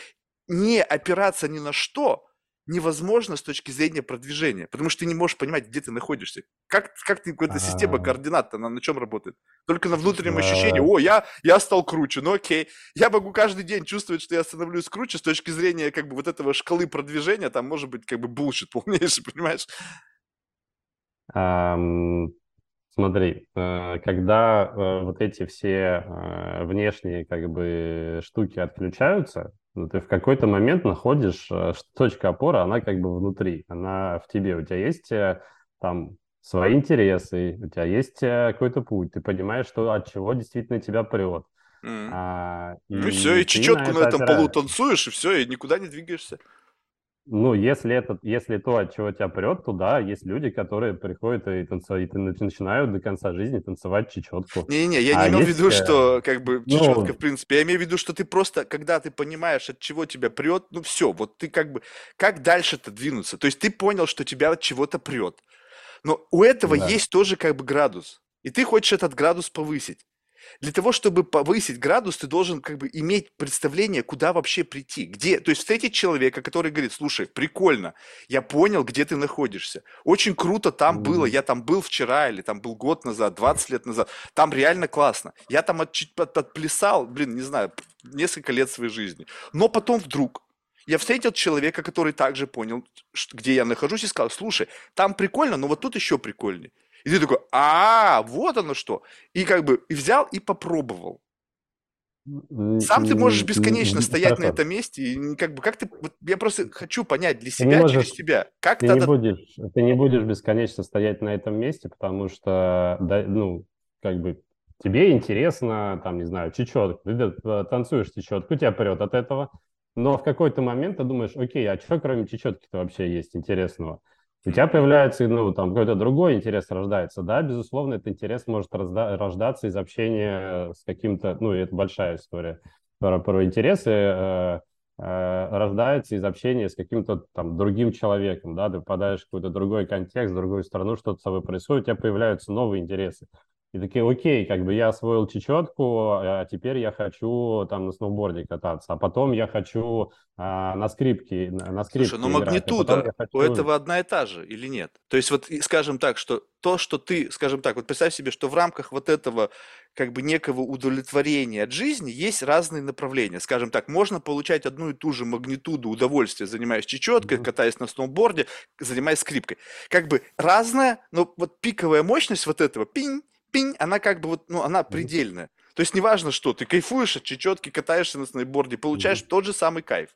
не опираться ни на что невозможно с точки зрения продвижения, потому что ты не можешь понимать, где ты находишься. Как, как ты, эта система А, координат, она на чем работает? Только на внутреннем ощущении, о, я, я стал круче, ну окей. Я могу каждый день чувствовать, что я становлюсь круче с точки зрения как бы вот этого шкалы продвижения, там может быть как бы bullshit полнейший, понимаешь? Смотри, э, когда э, вот эти все э, внешние как бы штуки отключаются, ну, ты в какой-то момент находишь, что точка опоры, она как бы внутри, она в тебе. У тебя есть там свои интересы, у тебя есть какой-то путь, ты понимаешь, что от чего действительно тебя прет. М. А, Ну и все, и на чечетку на это этом полу опираешься. танцуешь, и все, и никуда не двигаешься. Ну, если это, если то, от чего тебя прет, то да, есть люди, которые приходят и, танцуют, и нач- начинают до конца жизни танцевать чечетку. Не-не-не, я не А имел в виду, что как бы чечетка, в ну, принципе. Я имею в виду, что ты просто, когда ты понимаешь, от чего тебя прет, ну все, вот ты как бы, как дальше-то двинуться? То есть ты понял, что тебя от чего-то прет. Но у этого да. есть тоже как бы градус. И ты хочешь этот градус повысить. Для того, чтобы повысить градус, ты должен как бы иметь представление, куда вообще прийти. Где, то есть встретить человека, который говорит, слушай, прикольно, я понял, где ты находишься. Очень круто там было, я там был вчера или там был год назад, 20 лет назад. Там реально классно. Я там отчи- от- отплясал, блин, не знаю, несколько лет своей жизни. Но потом вдруг я встретил человека, который также понял, где я нахожусь, и сказал, слушай, там прикольно, но вот тут еще прикольнее. И ты такой, а, вот оно что. И как бы и взял и попробовал. Сам ты можешь бесконечно стоять на этом месте, и не как бы, как ты, вот я просто хочу понять для Ты не себя, через можешь, себя, как ты не тогда, будешь, ты не будешь бесконечно стоять на этом месте, потому что, да, ну, как бы тебе интересно, там, не знаю, чечетку, ты э, танцуешь чечетку, тебя прет от этого, но в какой-то момент ты думаешь, окей, а что кроме чечетки-то вообще есть интересного? У тебя появляется, ну, там, какой-то другой интерес рождается, да, безусловно, этот интерес может рождаться из общения с каким-то, ну, это большая история про, про интересы, э, э, рождается из общения с каким-то там другим человеком, да, ты попадаешь в какой-то другой контекст, в другую страну, что-то с тобой происходит, у тебя появляются новые интересы. И такие, окей, как бы я освоил чечетку, а теперь я хочу там на сноуборде кататься, а потом я хочу а, на скрипке, на, на Слушай, но скрипке играть, а магнитуда у хочу... этого одна и та же или нет? То есть вот, скажем так, что то, что ты, скажем так, вот представь себе, что в рамках вот этого как бы некого удовлетворения от жизни есть разные направления. Скажем так, можно получать одну и ту же магнитуду удовольствия, занимаясь чечеткой, Мгм, катаясь на сноуборде, занимаясь скрипкой. Как бы разная, но вот пиковая мощность вот этого пинь, пинь, она как бы вот, ну, она предельная. То есть неважно что, ты кайфуешь от чечетки, катаешься на сноуборде, получаешь мгм. тот же самый кайф.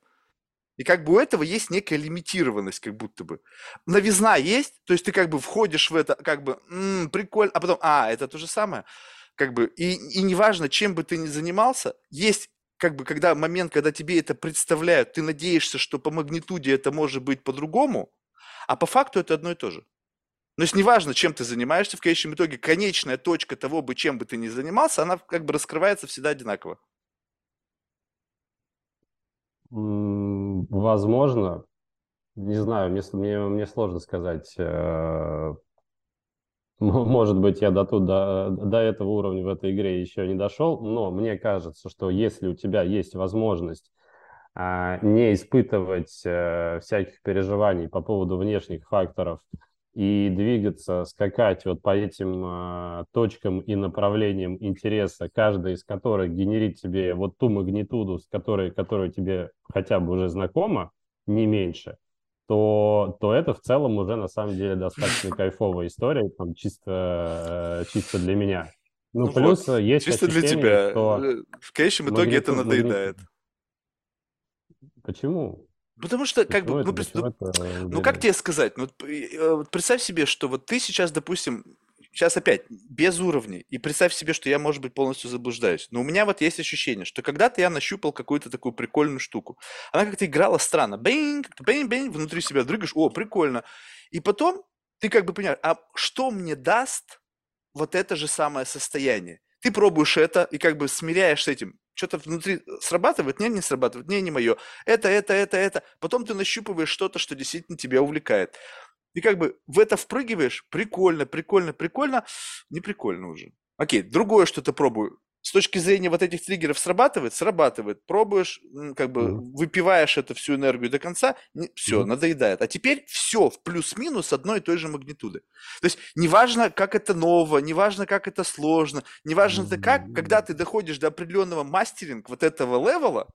И как бы у этого есть некая лимитированность, как будто бы. Новизна есть, то есть ты как бы входишь в это, как бы, «М, прикольно, а потом, а, это то же самое. Как бы, и, и неважно, чем бы ты ни занимался, есть как бы, когда момент, когда тебе это представляют, ты надеешься, что по магнитуде это может быть по-другому, а по факту это одно и то же. То есть неважно, чем ты занимаешься, в конечном итоге конечная точка того, бы, чем бы ты ни занимался, она как бы раскрывается всегда одинаково. Возможно, не знаю, мне, мне, мне сложно сказать. э, Может быть, я до, тут, до, до этого уровня в этой игре еще не дошел, но мне кажется, что если у тебя есть возможность а, не испытывать э, всяких переживаний по поводу внешних факторов и двигаться, скакать вот по этим а, точкам и направлениям интереса, каждая из которых генерит тебе вот ту магнитуду, с которой, которая тебе хотя бы уже знакома, не меньше, то, то это в целом уже на самом деле достаточно кайфовая история, там, чисто, э, чисто для меня. Ну, Ну вот, плюс э, есть чисто для тебя. что Э, В конечном итоге это надоедает. Почему? Потому что, как бы, ну, это, ну, это ну, как тебе сказать, ну, представь себе, что вот ты сейчас, допустим, сейчас опять без уровней, и представь себе, что я, может быть, полностью заблуждаюсь, но у меня вот есть ощущение, что когда-то я нащупал какую-то такую прикольную штуку, она как-то играла странно, бэнь, как-то бэнь-бэнь, внутри себя дрыгаешь, о, прикольно, и потом ты как бы понимаешь, а что мне даст вот это же самое состояние. Ты пробуешь это и как бы смиряешь с этим. Что-то внутри срабатывает, не, не срабатывает, не, не мое. Это, это, это, это. Потом ты нащупываешь что-то, что действительно тебя увлекает. И как бы в это впрыгиваешь, прикольно, прикольно, прикольно, не прикольно уже. Окей, другое что-то пробую. С точки зрения вот этих триггеров срабатывает? Срабатывает. Пробуешь, как бы mm-hmm. выпиваешь эту всю энергию до конца, не, все, mm-hmm. надоедает. А теперь все в плюс-минус одной и той же магнитуды. То есть неважно, как это ново, неважно, как это сложно, неважно mm-hmm. это как, когда ты доходишь до определенного мастеринга вот этого левела,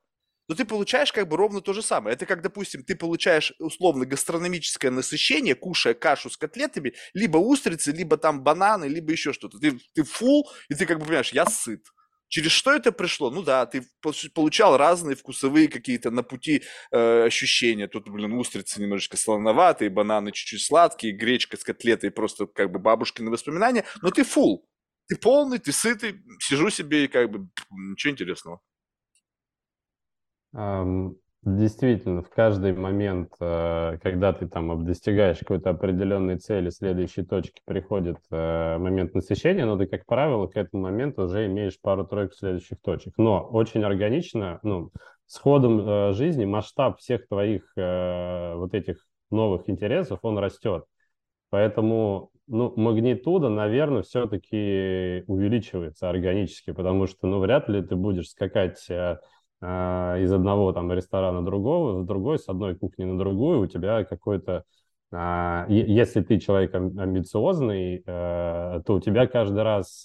то ты получаешь как бы ровно то же самое. Это как, допустим, ты получаешь условно гастрономическое насыщение, кушая кашу с котлетами, либо устрицы, либо там бананы, либо еще что-то. Ты, ты фул, и ты как бы понимаешь, я сыт. Через что это пришло? Ну да, ты получал разные вкусовые какие-то на пути э, ощущения. Тут, блин, устрицы немножечко слоноватые, бананы чуть-чуть сладкие, гречка с котлетой просто как бы бабушкины воспоминания. Но ты фул. Ты полный, ты сытый, сижу себе и как бы ничего интересного. Действительно, в каждый момент, э, когда ты там достигаешь какой-то определенной цели, следующей точки приходит э, момент насыщения, но ты, как правило, к этому моменту уже имеешь пару-тройку следующих точек. Но очень органично, ну, с ходом э, жизни масштаб всех твоих вот этих новых интересов, он растет. Поэтому, ну, магнитуда, наверное, все-таки увеличивается органически, потому что, ну, вряд ли ты будешь скакать из одного там ресторана другого, в другой, с одной кухни на другую, у тебя какой-то а, если ты человек амбициозный, э, то у тебя каждый раз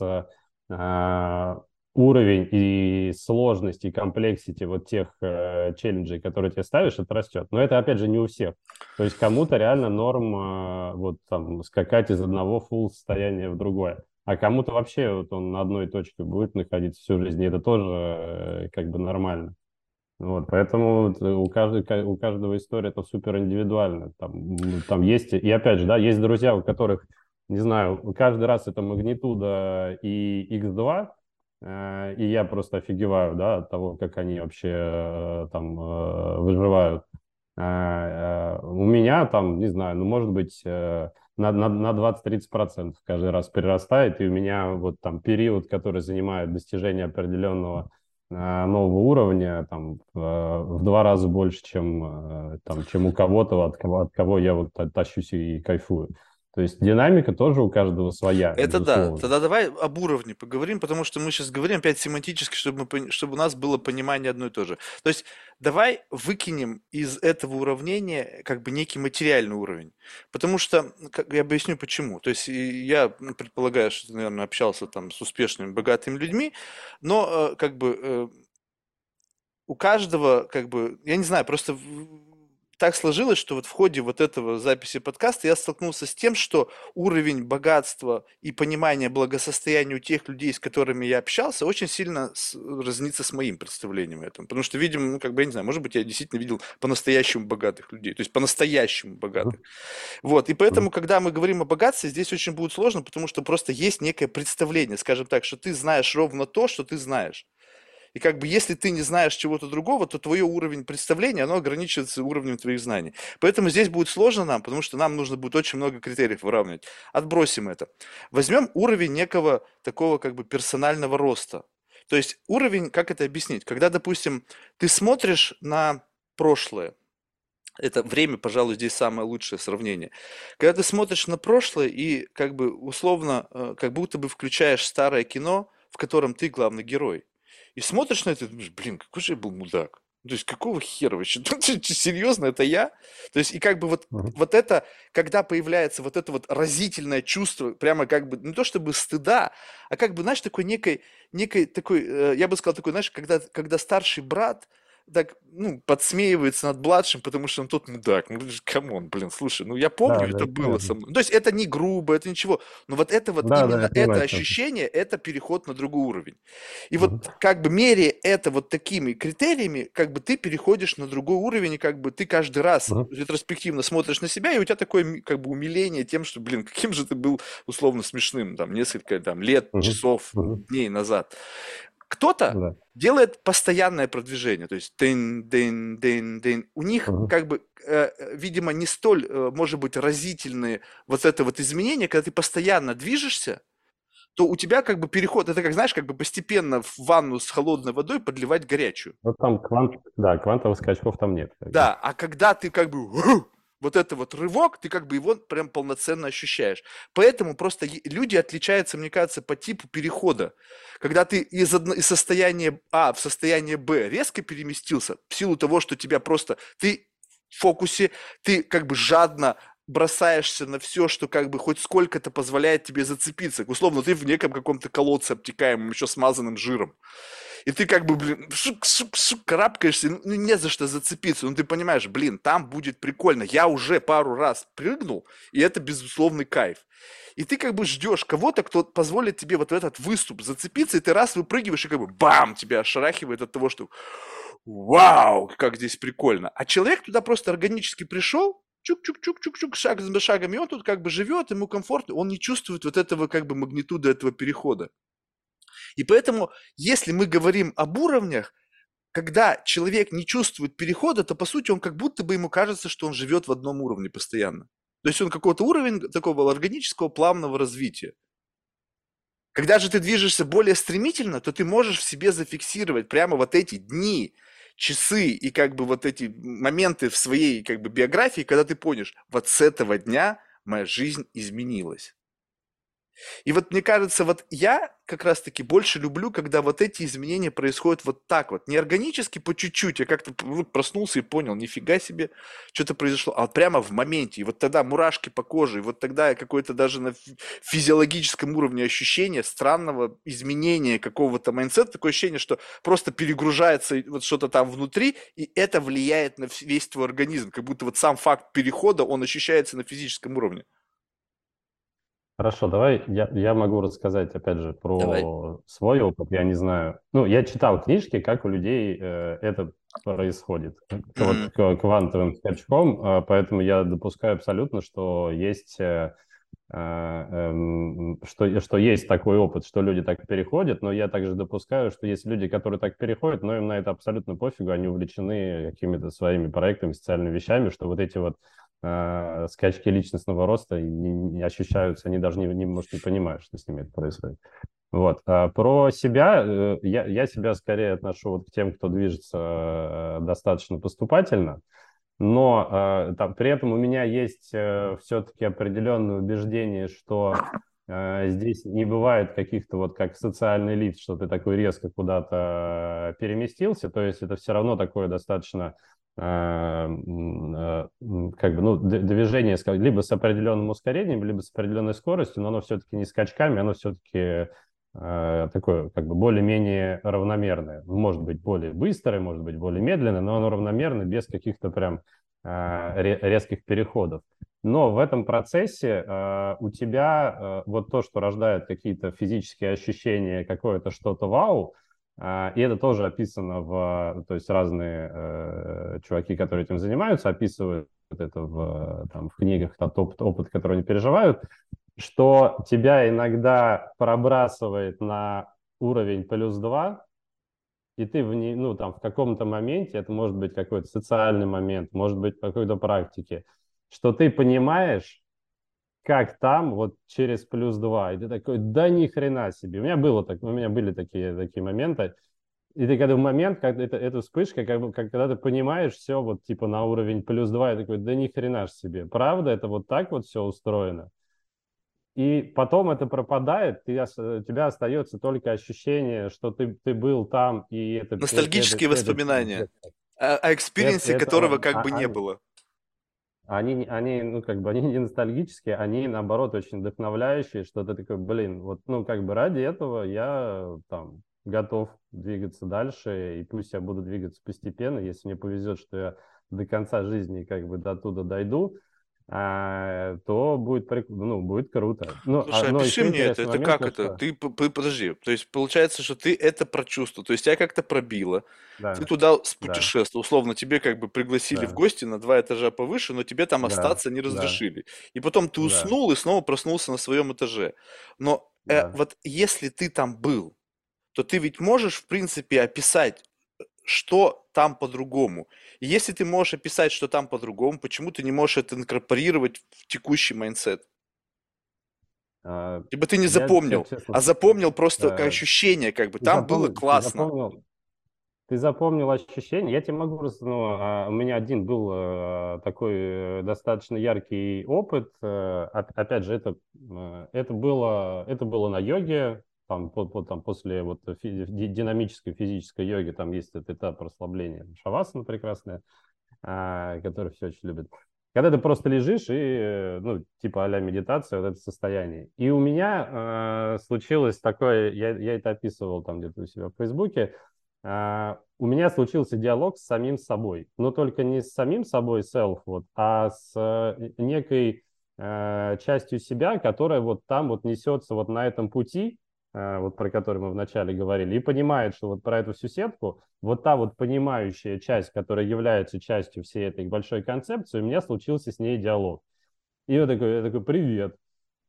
а, уровень и сложность и комплексити вот тех э, челленджей, которые тебе ставишь, это растет. Но это, опять же, не у всех. То есть кому-то реально норм вот там скакать из одного фул состояния в другое. А кому-то вообще вот он на одной точке будет находиться всю жизнь, и это тоже э, как бы нормально. Вот, поэтому у, каждого, у каждого история это супер индивидуально. Там, там есть, и опять же, да, есть друзья, у которых, не знаю, каждый раз это магнитуда и x2, э, и я просто офигеваю, да, от того, как они вообще э, там э, выживают. Э, э, у меня там, не знаю, ну, может быть, э, на, на, на 20-30% каждый раз прирастает, и у меня вот там период, который занимает достижение определенного э, нового уровня, там в два раза больше, чем, э, там, чем у кого-то, от кого, от кого я вот тащусь и кайфую. То есть динамика тоже у каждого своя. Это безусловно. да. Тогда давай об уровне поговорим, потому что мы сейчас говорим опять семантически, чтобы, мы, чтобы у нас было понимание одно и то же. То есть давай выкинем из этого уравнения как бы некий материальный уровень. Потому что, как, я объясню почему. То есть я предполагаю, что ты, наверное, общался там с успешными, богатыми людьми, но э, как бы э, у каждого, как бы, я не знаю, просто так сложилось, что вот в ходе вот этого записи подкаста я столкнулся с тем, что уровень богатства и понимания благосостояния у тех людей, с которыми я общался, очень сильно с, разнится с моим представлением этом. Потому что, видимо, ну, как бы, я не знаю, может быть, я действительно видел по-настоящему богатых людей, то есть по-настоящему богатых. Вот, и поэтому, когда мы говорим о богатстве, здесь очень будет сложно, потому что просто есть некое представление, скажем так, что ты знаешь ровно то, что ты знаешь. И как бы если ты не знаешь чего-то другого, то твой уровень представления, оно ограничивается уровнем твоих знаний. Поэтому здесь будет сложно нам, потому что нам нужно будет очень много критериев выравнивать. Отбросим это. Возьмем уровень некого такого как бы персонального роста. То есть уровень, как это объяснить? Когда, допустим, ты смотришь на прошлое, это время, пожалуй, здесь самое лучшее сравнение. Когда ты смотришь на прошлое и как бы условно, э, как будто бы включаешь старое кино, в котором ты главный герой. И смотришь на это и думаешь, блин, какой же я был мудак. То есть какого хера вообще? Серьезно, это я? То есть и как бы вот, uh-huh. вот это, когда появляется вот это вот разительное чувство, прямо как бы не то чтобы стыда, а как бы, знаешь, такой некой, некой такой, э, я бы сказал такой, знаешь, когда, когда старший брат, так, ну, подсмеивается над младшим, потому что он тот мудак. Ну, come on, блин, слушай, ну я помню, да, это да, было да. со мной. То есть это не грубо, это ничего. Но вот это вот, да, именно да, это ощущение, это переход на другой уровень. И вот как бы мере это вот такими критериями, как бы ты переходишь на другой уровень, и как бы ты каждый раз угу. ретроспективно смотришь на себя, и у тебя такое как бы умиление тем, что, блин, каким же ты был условно смешным, там, несколько там лет, угу. часов, угу. дней назад. Кто-то да. делает постоянное продвижение, то есть дын, дын, дын, дын. У них uh как бы, э, видимо, не столь, э, может быть, разительные вот это вот изменение, когда ты постоянно движешься, то у тебя как бы переход, это как, знаешь, как бы постепенно в ванну с холодной водой подливать горячую. Вот там квант, да, квантовых скачков там нет. Да, а когда ты как бы вот это вот рывок, ты как бы его прям полноценно ощущаешь. Поэтому просто люди отличаются, мне кажется, по типу перехода. Когда ты из, одно, из состояния А в состояние Б резко переместился, в силу того, что тебя просто, ты в фокусе, ты как бы жадно бросаешься на все, что как бы хоть сколько-то позволяет тебе зацепиться. Условно, ты в неком каком-то колодце обтекаемом, еще смазанным жиром и ты как бы, блин, шук, шук, шук, карабкаешься, ну не за что зацепиться, ну ты понимаешь, блин, там будет прикольно, я уже пару раз прыгнул, и это безусловный кайф. И ты как бы ждешь кого-то, кто позволит тебе вот в этот выступ зацепиться, и ты раз выпрыгиваешь, и как бы бам, тебя ошарахивает от того, что вау, как здесь прикольно. А человек туда просто органически пришел, чук-чук-чук-чук-чук, шаг за шагом, и он тут как бы живет, ему комфортно, он не чувствует вот этого как бы магнитуды этого перехода. И поэтому, если мы говорим об уровнях, когда человек не чувствует перехода, то по сути он как будто бы ему кажется, что он живет в одном уровне постоянно. То есть он какой-то уровень такого органического плавного развития. Когда же ты движешься более стремительно, то ты можешь в себе зафиксировать прямо вот эти дни, часы и как бы вот эти моменты в своей как бы биографии, когда ты понял, вот с этого дня моя жизнь изменилась. И вот мне кажется, вот я как раз-таки больше люблю, когда вот эти изменения происходят вот так вот, не органически по чуть-чуть, я как-то проснулся и понял, нифига себе, что-то произошло, а вот прямо в моменте, и вот тогда мурашки по коже, и вот тогда какое-то даже на физиологическом уровне ощущение странного изменения какого-то mindset -а, такое ощущение, что просто перегружается вот что-то там внутри, и это влияет на весь твой организм, как будто вот сам факт перехода, он ощущается на физическом уровне. Хорошо, давай я, я могу рассказать, опять же, про Давай. свой опыт. Я не знаю. Ну, я читал книжки, как у людей э, это происходит. К- Вот квантовым скачком, э, поэтому я допускаю абсолютно, что есть, э, э, эм, что, что есть такой опыт, что люди так переходят, но я также допускаю, что есть люди, которые так переходят, но им на это абсолютно пофигу, они увлечены какими-то своими проектами, социальными вещами, что вот эти вот э, скачки личностного роста не, не ощущаются, они даже не, не, может, не понимают, что с ними это происходит. Вот. А про себя, э, я, я себя скорее отношу вот к тем, кто движется э, достаточно поступательно, но э, там, при этом у меня есть все-таки определенное убеждение, что здесь не бывает каких-то вот как социальный лифт, что ты такой резко куда-то переместился, то есть это все равно такое достаточно Э, э, как бы, ну, движение либо с определенным ускорением, либо с определенной скоростью, но оно все-таки не скачками, оно все-таки э, такое, как бы, более-менее равномерное. Может быть, более быстрое, может быть, более медленное, но оно равномерно, без каких-то прям резких переходов. Но в этом процессе э, у тебя э, вот то, что рождает какие-то физические ощущения, какое-то что-то вау, а, и это тоже описано в, то есть разные э, чуваки, которые этим занимаются, описывают это в, там, в книгах, тот опыт, опыт, который они переживают, что тебя иногда пробрасывает на уровень плюс два, и ты в, не, ну, там, в каком-то моменте, это может быть какой-то социальный момент, может быть, какой-то практике, что ты понимаешь, как там, вот через плюс 2. И ты такой, да ни хрена себе. У меня было так, у меня были такие, такие моменты. И ты когда в момент, как это, эта вспышка, как, как, когда ты понимаешь все вот типа на уровень плюс 2, я такой, да ни хрена ж себе. Правда, это вот так вот все устроено. И потом это пропадает, ты, у тебя остается только ощущение, что ты, ты был там, и это... Ностальгические это, воспоминания. Это, о, о experience -е, которого как а, бы не а, было? Они, они, ну, как бы, они не ностальгические, они, наоборот, очень вдохновляющие, что ты такой, блин, вот, ну, как бы ради этого я, там, готов двигаться дальше, и пусть я буду двигаться постепенно, если мне повезет, что я до конца жизни, как бы, до туда дойду, а, то будет, ну, будет круто. Ну, Слушай, а, опиши мне это, это как это? Что... Ты, подожди, то есть получается, что ты это прочувствовал, то есть тебя как-то пробило, да. ты туда путешествовал, да. условно, тебе как бы пригласили да. в гости на два этажа повыше, но тебе там да. остаться не разрешили. Да. И потом ты уснул да. и снова проснулся на своем этаже. Но э, да. э, вот если ты там был, то ты ведь можешь, в принципе, описать, что там по-другому. И если ты можешь описать, что там по-другому, почему ты не можешь это инкорпорировать в текущий mindset? А, Либо ты не запомнил, честно, а запомнил просто да. ощущение, как бы там запомнил, было классно. Запомнил, ты запомнил ощущение? Я тебе могу... Ну, а, у меня один был э, такой э, достаточно яркий опыт. Э, опять же, это, это, было, это было на йоге. Там, по, по, там, после вот фи, динамической физической йоги там есть этот этап расслабления. Шавасана прекрасная, а, который все очень любят. Когда ты просто лежишь и, ну, типа а медитация, вот это состояние. И у меня э, случилось такое, я, я это описывал там где-то у себя в Фейсбуке, а, у меня случился диалог с самим собой, но только не с самим собой self, вот, а с э, некой э, частью себя, которая вот там вот несется вот на этом пути, э, вот про который мы вначале говорили, и понимает, что вот про эту всю сетку, вот та вот понимающая часть, которая является частью всей этой большой концепции, у меня случился с ней диалог. И я такой, я такой, привет.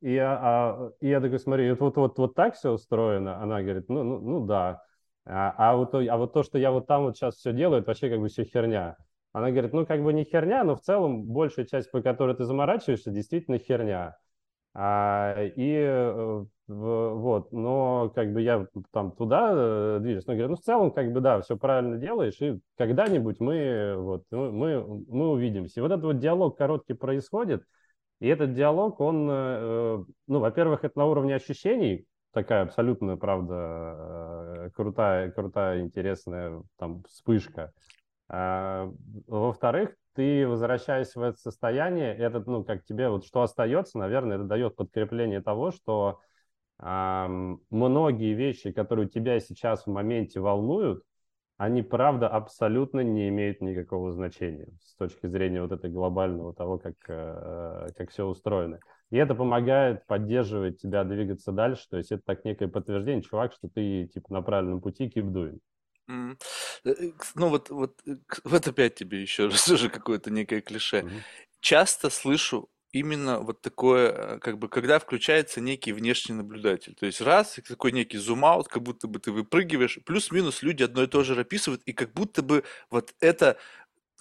И я, а, и я такой, смотри, вот, вот, вот, вот так все устроено? Она говорит, ну, ну, ну да. А, а, вот, а вот то, что я вот там вот сейчас все делаю, это вообще как бы все херня. Она говорит, ну как бы не херня, но в целом большая часть, по которой ты заморачиваешься, действительно херня. А, и э, вот, но как бы я там туда э, движусь, но говорю, ну в целом как бы да, все правильно делаешь, и когда-нибудь мы вот мы, мы увидимся. И вот этот вот диалог короткий происходит, и этот диалог, он, э, ну, во-первых, это на уровне ощущений, такая абсолютно, правда, крутая, крутая, интересная там вспышка. А, во-вторых, ты возвращаясь в это состояние, этот, ну, как тебе, вот что остается, наверное, это дает подкрепление того, что а, многие вещи, которые тебя сейчас в моменте волнуют, они, правда, абсолютно не имеют никакого значения с точки зрения вот этой глобального того, как, э, как все устроено. И это помогает поддерживать тебя двигаться дальше. То есть это так некое подтверждение, чувак, что ты типа на правильном пути, keep doing. Mm. Ну вот, вот, вот опять тебе еще раз уже какое-то некое клише. Часто слышу именно вот такое, как бы, когда включается некий внешний наблюдатель. То есть раз, такой некий зум-аут, как будто бы ты выпрыгиваешь, плюс-минус люди одно и то же описывают, и как будто бы вот это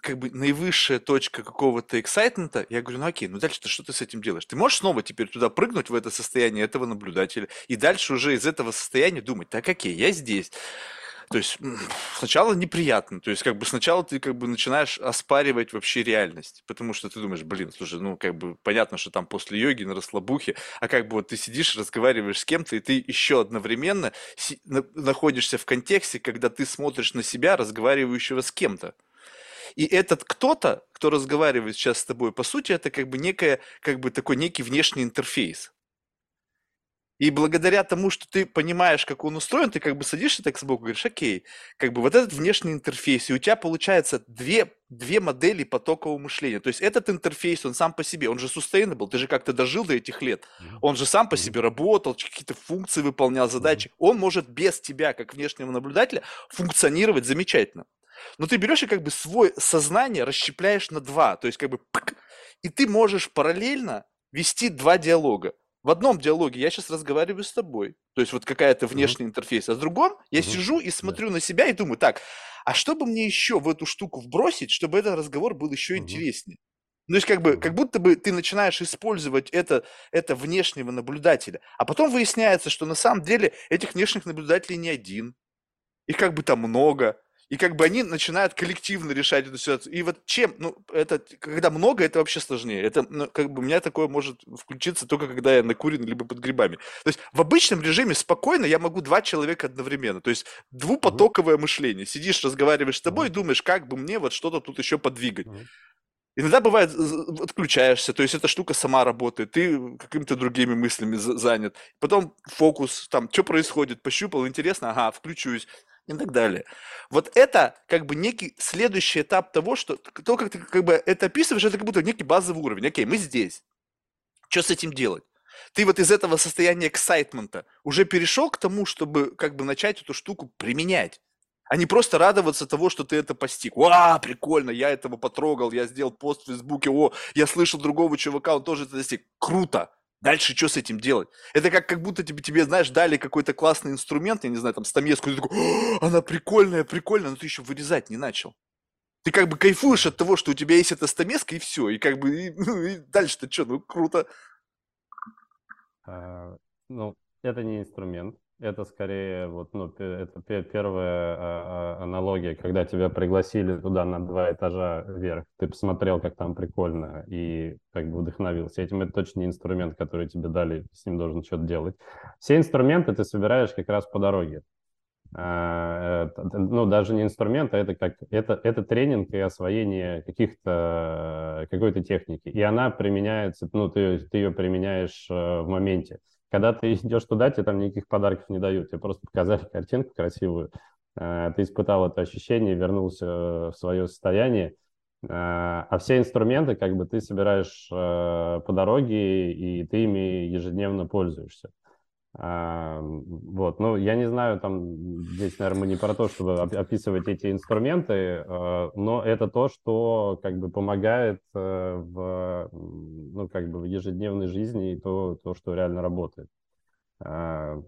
как бы наивысшая точка какого-то эксайтмента, я говорю, ну окей, ну дальше-то что ты с этим делаешь? Ты можешь снова теперь туда прыгнуть, в это состояние этого наблюдателя, и дальше уже из этого состояния думать, так окей, я здесь. То есть сначала неприятно, то есть как бы сначала ты как бы начинаешь оспаривать вообще реальность, потому что ты думаешь, блин, слушай, ну как бы понятно, что там после йоги на расслабухе, а как бы вот ты сидишь, разговариваешь с кем-то, и ты еще одновременно находишься в контексте, когда ты смотришь на себя, разговаривающего с кем-то. И этот кто-то, кто разговаривает сейчас с тобой, по сути, это как бы некая, как бы такой некий внешний интерфейс. И благодаря тому, что ты понимаешь, как он устроен, ты как бы садишься так сбоку и говоришь, окей, как бы вот этот внешний интерфейс, и у тебя получается две, две модели потокового мышления. То есть этот интерфейс, он сам по себе, он же sustainable, ты же как-то дожил до этих лет. Он же сам по себе работал, какие-то функции выполнял, задачи. Он может без тебя, как внешнего наблюдателя, функционировать замечательно. Но ты берешь и как бы свое сознание расщепляешь на два, то есть как бы и ты можешь параллельно вести два диалога. В одном диалоге я сейчас разговариваю с тобой, то есть вот какая-то внешний mm-hmm. интерфейс, а в другом я mm-hmm. сижу и смотрю yeah. на себя и думаю, так, а что бы мне еще в эту штуку вбросить, чтобы этот разговор был еще mm-hmm. интереснее? Ну, то есть как бы, как будто бы ты начинаешь использовать это, это внешнего наблюдателя, а потом выясняется, что на самом деле этих внешних наблюдателей не один, их как бы там много, и как бы они начинают коллективно решать эту ситуацию. И вот чем, ну, это, когда много, это вообще сложнее. Это, ну, как бы, у меня такое может включиться только когда я накурен, либо под грибами. То есть в обычном режиме спокойно я могу два человека одновременно. То есть двупотоковое mm-hmm. мышление. Сидишь, разговариваешь с тобой mm-hmm. и думаешь, как бы мне вот что-то тут еще подвигать. Mm-hmm. Иногда бывает, отключаешься, то есть эта штука сама работает, ты какими-то другими мыслями занят. Потом фокус, там, что происходит, пощупал, интересно, ага, включусь и так далее. Вот это как бы некий следующий этап того, что то, как ты как бы это описываешь, это как будто некий базовый уровень. Окей, мы здесь. Что с этим делать? Ты вот из этого состояния эксайтмента уже перешел к тому, чтобы как бы начать эту штуку применять а не просто радоваться того, что ты это постиг. Ва, прикольно, я этого потрогал, я сделал пост в Фейсбуке, о, я слышал другого чувака, он тоже это достиг. Круто! Дальше что с этим делать? Это как, как будто тебе, тебе, знаешь, дали какой-то классный инструмент, я не знаю, там, стамеску, и ты такой, она прикольная, прикольная, но ты еще вырезать не начал. Ты как бы кайфуешь от того, что у тебя есть эта стамеска, и все. И как бы, и, ну, и дальше-то что, ну, круто. А, ну, это не инструмент, это скорее вот, ну, это первая а, а, аналогия, когда тебя пригласили туда на два этажа вверх, ты посмотрел, как там прикольно, и как бы вдохновился. Этим это точно не инструмент, который тебе дали, с ним должен что-то делать. Все инструменты ты собираешь как раз по дороге. А, ну, даже не инструмент, а это как это, это тренинг и освоение каких-то какой-то техники. И она применяется, ну, ты, ты ее применяешь э, в моменте. Когда ты идешь туда, тебе там никаких подарков не дают. Тебе просто показали картинку красивую. Э, ты испытал это ощущение, вернулся в свое состояние. Э, а все инструменты, как бы, ты собираешь по дороге, и ты ими ежедневно пользуешься. А, вот, ну, я не знаю, там, здесь, наверное, мы не про то, чтобы описывать эти инструменты, а, но это то, что, как бы, помогает э, в, ну, как бы, в ежедневной жизни и то, то что реально работает. А,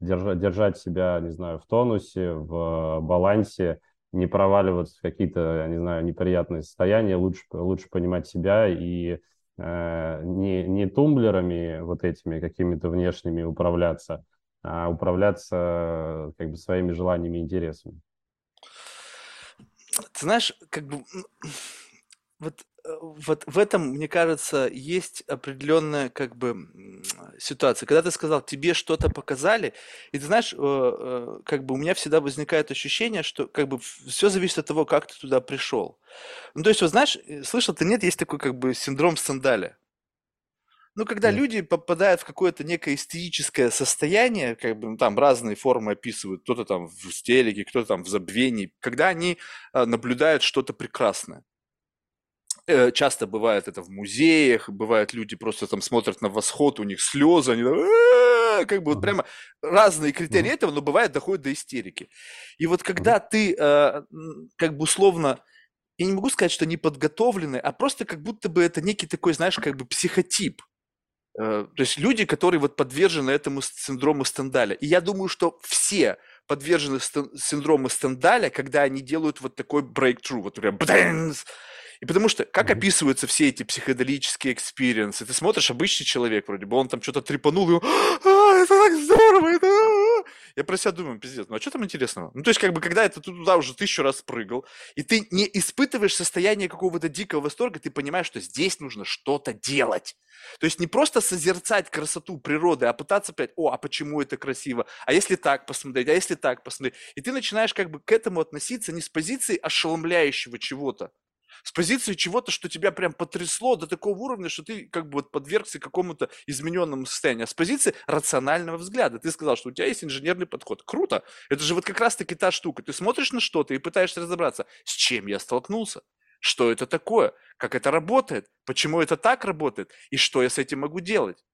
держать, держать себя, не знаю, в тонусе, в балансе, не проваливаться в какие-то, я не знаю, неприятные состояния, лучше, лучше понимать себя и не, не тумблерами вот этими какими-то внешними управляться, а управляться как бы своими желаниями и интересами. Ты знаешь, как бы вот вот в этом, мне кажется, есть определенная как бы ситуация. Когда ты сказал, тебе что-то показали, и ты знаешь, э, э, как бы у меня всегда возникает ощущение, что как бы все зависит от того, как ты туда пришел. Ну, то есть, вот знаешь, э, слышал ты, нет, есть такой как бы синдром сандаля. Ну, когда Нет. люди попадают в какое-то некое истерическое состояние, как бы ну, там разные формы описывают, кто-то там в истерике, кто-то там в забвении, когда они наблюдают что-то прекрасное. Э, часто бывает это в музеях, бывают люди просто там смотрят на восход, у них слезы, они как бы вот прямо разные критерии этого, но бывает доходит до истерики. И вот когда ты э, как бы условно, я не могу сказать, что не подготовленный, а просто как будто бы это некий такой, знаешь, как бы психотип. Э, то есть люди, которые вот подвержены этому синдрому Стендаля. И я думаю, что все подвержены синдрому Стендаля, когда они делают вот такой breakthrough, вот прям и потому что, как описываются все эти психоделические experience -ы? Ты смотришь, обычный человек вроде бы, он там что-то трепанул, и он, а, это так здорово, это... А, я про себя думаю, пиздец, ну а что там интересного? Ну то есть как бы, когда это ты туда уже тысячу раз прыгал, и ты не испытываешь состояние какого-то дикого восторга, ты понимаешь, что здесь нужно что-то делать. То есть не просто созерцать красоту природы, а пытаться опять, о, а почему это красиво? А если так посмотреть? А если так посмотреть? И ты начинаешь как бы к этому относиться не с позиции ошеломляющего чего-то, с позиции чего-то, что тебя прям потрясло до такого уровня, что ты как бы вот подвергся какому-то измененному состоянию. А с позиции рационального взгляда. Ты сказал, что у тебя есть инженерный подход. Круто. Это же вот как раз-таки та штука. Ты смотришь на что-то и пытаешься разобраться, с чем я столкнулся. Что это такое? Как это работает? Почему это так работает? И что я с этим могу делать?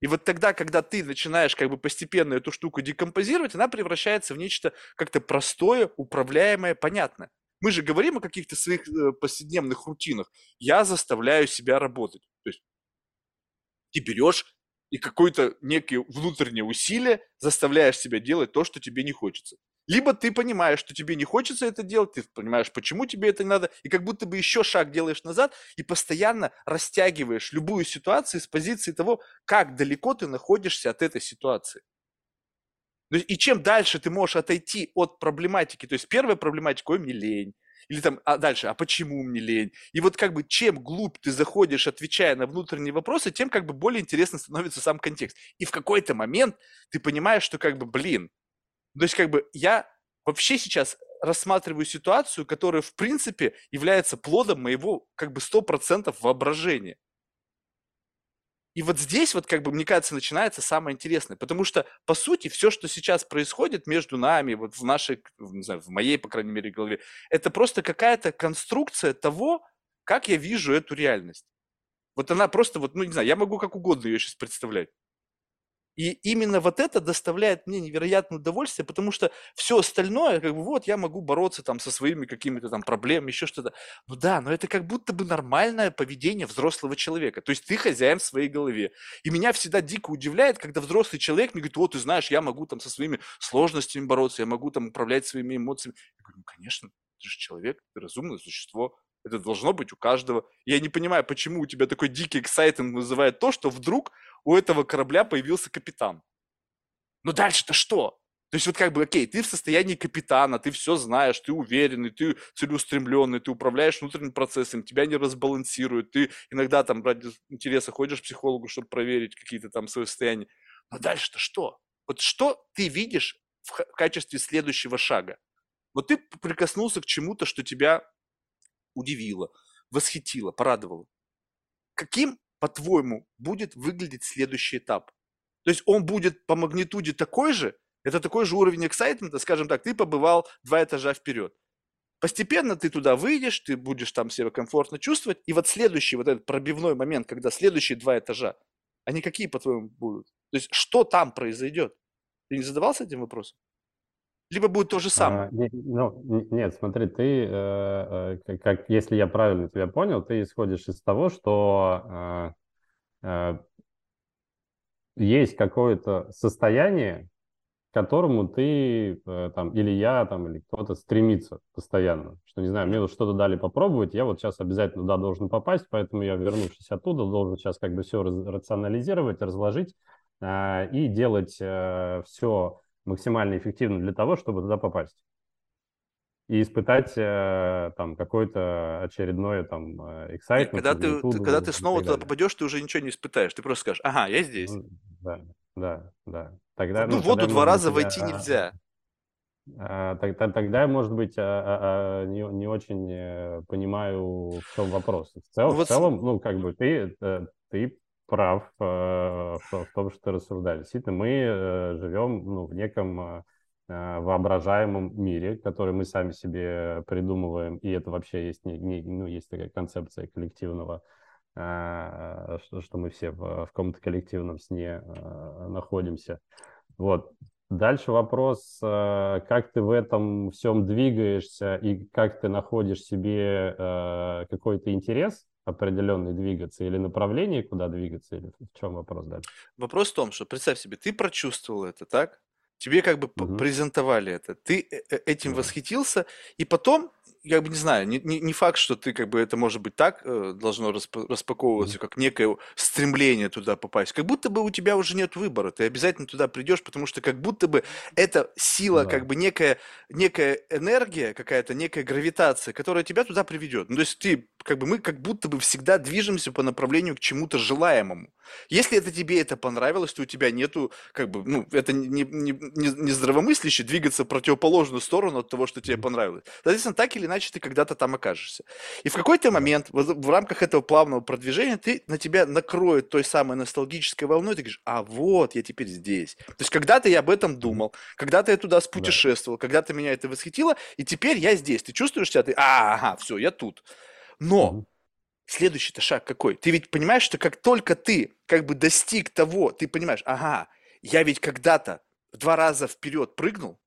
И вот тогда, когда ты начинаешь как бы постепенно эту штуку декомпозировать, она превращается в нечто как-то простое, управляемое, понятное. Мы же говорим о каких-то своих э, повседневных рутинах. Я заставляю себя работать. То есть ты берешь и какое-то некое внутреннее усилие заставляешь себя делать то, что тебе не хочется. Либо ты понимаешь, что тебе не хочется это делать, ты понимаешь, почему тебе это надо, и как будто бы еще шаг делаешь назад и постоянно растягиваешь любую ситуацию с позиции того, как далеко ты находишься от этой ситуации. И чем дальше ты можешь отойти от проблематики, то есть первая проблематика, ой, мне лень, или там, а дальше, а почему мне лень? И вот как бы чем глубь ты заходишь, отвечая на внутренние вопросы, тем как бы более интересно становится сам контекст. И в какой-то момент ты понимаешь, что как бы, блин, то есть как бы я вообще сейчас рассматриваю ситуацию, которая в принципе является плодом моего как бы 100% воображения. И вот здесь вот, как бы, мне кажется, начинается самое интересное, потому что, по сути, все, что сейчас происходит между нами, вот в нашей, не знаю, в моей, по крайней мере, голове, это просто какая-то конструкция того, как я вижу эту реальность. Вот она просто, вот, ну, не знаю, я могу как угодно ее сейчас представлять. И именно вот это доставляет мне невероятное удовольствие, потому что все остальное, как бы вот я могу бороться там со своими какими-то там проблемами, еще что-то. Ну да, но это как будто бы нормальное поведение взрослого человека. То есть ты хозяин в своей голове. И меня всегда дико удивляет, когда взрослый человек мне говорит, вот ты знаешь, я могу там со своими сложностями бороться, я могу там управлять своими эмоциями. Я говорю, ну конечно, ты же человек, ты разумное существо, это должно быть у каждого. Я не понимаю, почему у тебя такой дикий эксайтинг вызывает то, что вдруг у этого корабля появился капитан. Но дальше-то что? То есть вот как бы, окей, ты в состоянии капитана, ты все знаешь, ты уверенный, ты целеустремленный, ты управляешь внутренним процессом, тебя не разбалансируют, ты иногда там ради интереса ходишь к психологу, чтобы проверить какие-то там свои состояния. Но дальше-то что? Вот что ты видишь в качестве следующего шага? Вот ты прикоснулся к чему-то, что тебя удивило, восхитило, порадовало. Каким, по-твоему, будет выглядеть следующий этап? То есть он будет по магнитуде такой же, это такой же уровень эксайтмента, скажем так, ты побывал два этажа вперед. Постепенно ты туда выйдешь, ты будешь там себя комфортно чувствовать, и вот следующий вот этот пробивной момент, когда следующие два этажа, они какие, по-твоему, будут? То есть что там произойдет? Ты не задавался этим вопросом? Либо будет то же самое? А, не, ну, нет, смотри, ты, э, э, как, если я правильно тебя понял, ты исходишь из того, что э, э, есть какое-то состояние, к которому ты э, там, или я, там, или кто-то стремится постоянно. Что, не знаю, мне вот что-то дали попробовать, я вот сейчас обязательно туда должен попасть, поэтому я, вернувшись оттуда, должен сейчас как бы все рационализировать, разложить э, и делать э, все максимально эффективно для того, чтобы туда попасть и испытать э, там какой-то очередной там excitement. когда ты, ты, когда ты снова туда попадешь, ты уже ничего не испытаешь. Ты просто скажешь, ага, я здесь. Да, да, да. Тогда, ну, ну, в воду два раза быть, войти а, нельзя. А, тогда, тогда, может быть, а, а, не, не очень э, понимаю, в чем вопрос. В, цел, ну, вот... в целом, ну, как бы ты, э, ты прав э, в, том, что ты рассуждаешь. Действительно, мы живем ну, в неком воображаемом мире, который мы сами себе придумываем, и это вообще есть, не, не, ну, есть такая концепция коллективного что, что мы все в, в каком-то коллективном сне находимся. Вот. Дальше вопрос, как ты в этом всем двигаешься и как ты находишь себе какой-то интерес определенный двигаться или направление, куда двигаться, или в чем вопрос дальше? Вопрос в том, что представь себе, ты прочувствовал это, так? Тебе как бы угу. презентовали это, ты э, э, этим да. восхитился, и потом я бы не знаю, не, не, не факт, что ты как бы это может быть так э, должно распа- распаковываться, mm-hmm. как некое стремление туда попасть. Как будто бы у тебя уже нет выбора, ты обязательно туда придешь, потому что как будто бы эта сила, да. как бы некая, некая энергия, какая-то некая гравитация, которая тебя туда приведет. Ну, то есть ты, как бы мы как будто бы всегда движемся по направлению к чему-то желаемому. Если это тебе это понравилось, то у тебя нету, как бы, ну, это не, не, не, не здравомысляще двигаться в противоположную сторону от того, что тебе понравилось. Соответственно, так или иначе ты когда-то там окажешься. И в какой-то момент в, в рамках этого плавного продвижения ты на тебя накроет той самой ностальгической волной, ты говоришь, а вот я теперь здесь. То есть когда-то я об этом думал, когда-то я туда спутешествовал, когда-то меня это восхитило, и теперь я здесь. Ты чувствуешь себя, ты, а, ага, все, я тут. Но Следующий-то шаг какой? Ты ведь понимаешь, что как только ты как бы достиг того, ты понимаешь, ага, я ведь когда-то в два раза вперед прыгнул,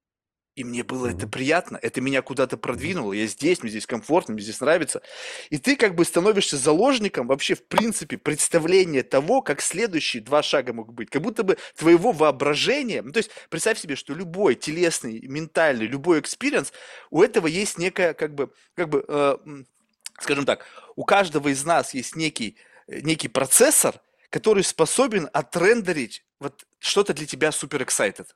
и мне было это приятно, это меня куда-то продвинуло, я здесь, мне здесь комфортно, мне здесь нравится. И ты как бы становишься заложником вообще в принципе представления того, как следующие два шага могут быть. Как будто бы твоего воображения, ну то есть представь себе, что любой телесный, ментальный, любой experience, у этого есть некая как бы, как бы э, скажем так, у каждого из нас есть некий, э, некий процессор, который способен отрендерить вот что-то для тебя супер excited.